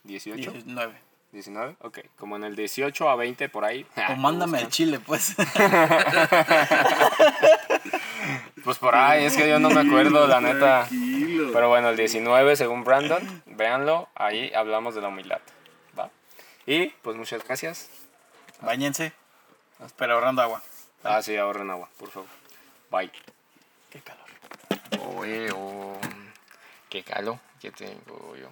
[SPEAKER 2] 18.
[SPEAKER 3] 19.
[SPEAKER 2] 19, ok. Como en el 18 a 20 por ahí.
[SPEAKER 3] O mándame
[SPEAKER 2] el
[SPEAKER 3] chile, pues.
[SPEAKER 2] Pues por ahí, es que yo no me acuerdo, la neta. Pero bueno, el 19, según Brandon, véanlo, ahí hablamos de la humildad. ¿va? Y pues muchas gracias.
[SPEAKER 3] Báñense. Pero ahorrando agua.
[SPEAKER 2] Ah, sí, ahorren agua, por favor. Bye.
[SPEAKER 3] Qué calor.
[SPEAKER 2] Oye, oh, qué calo que tengo yo.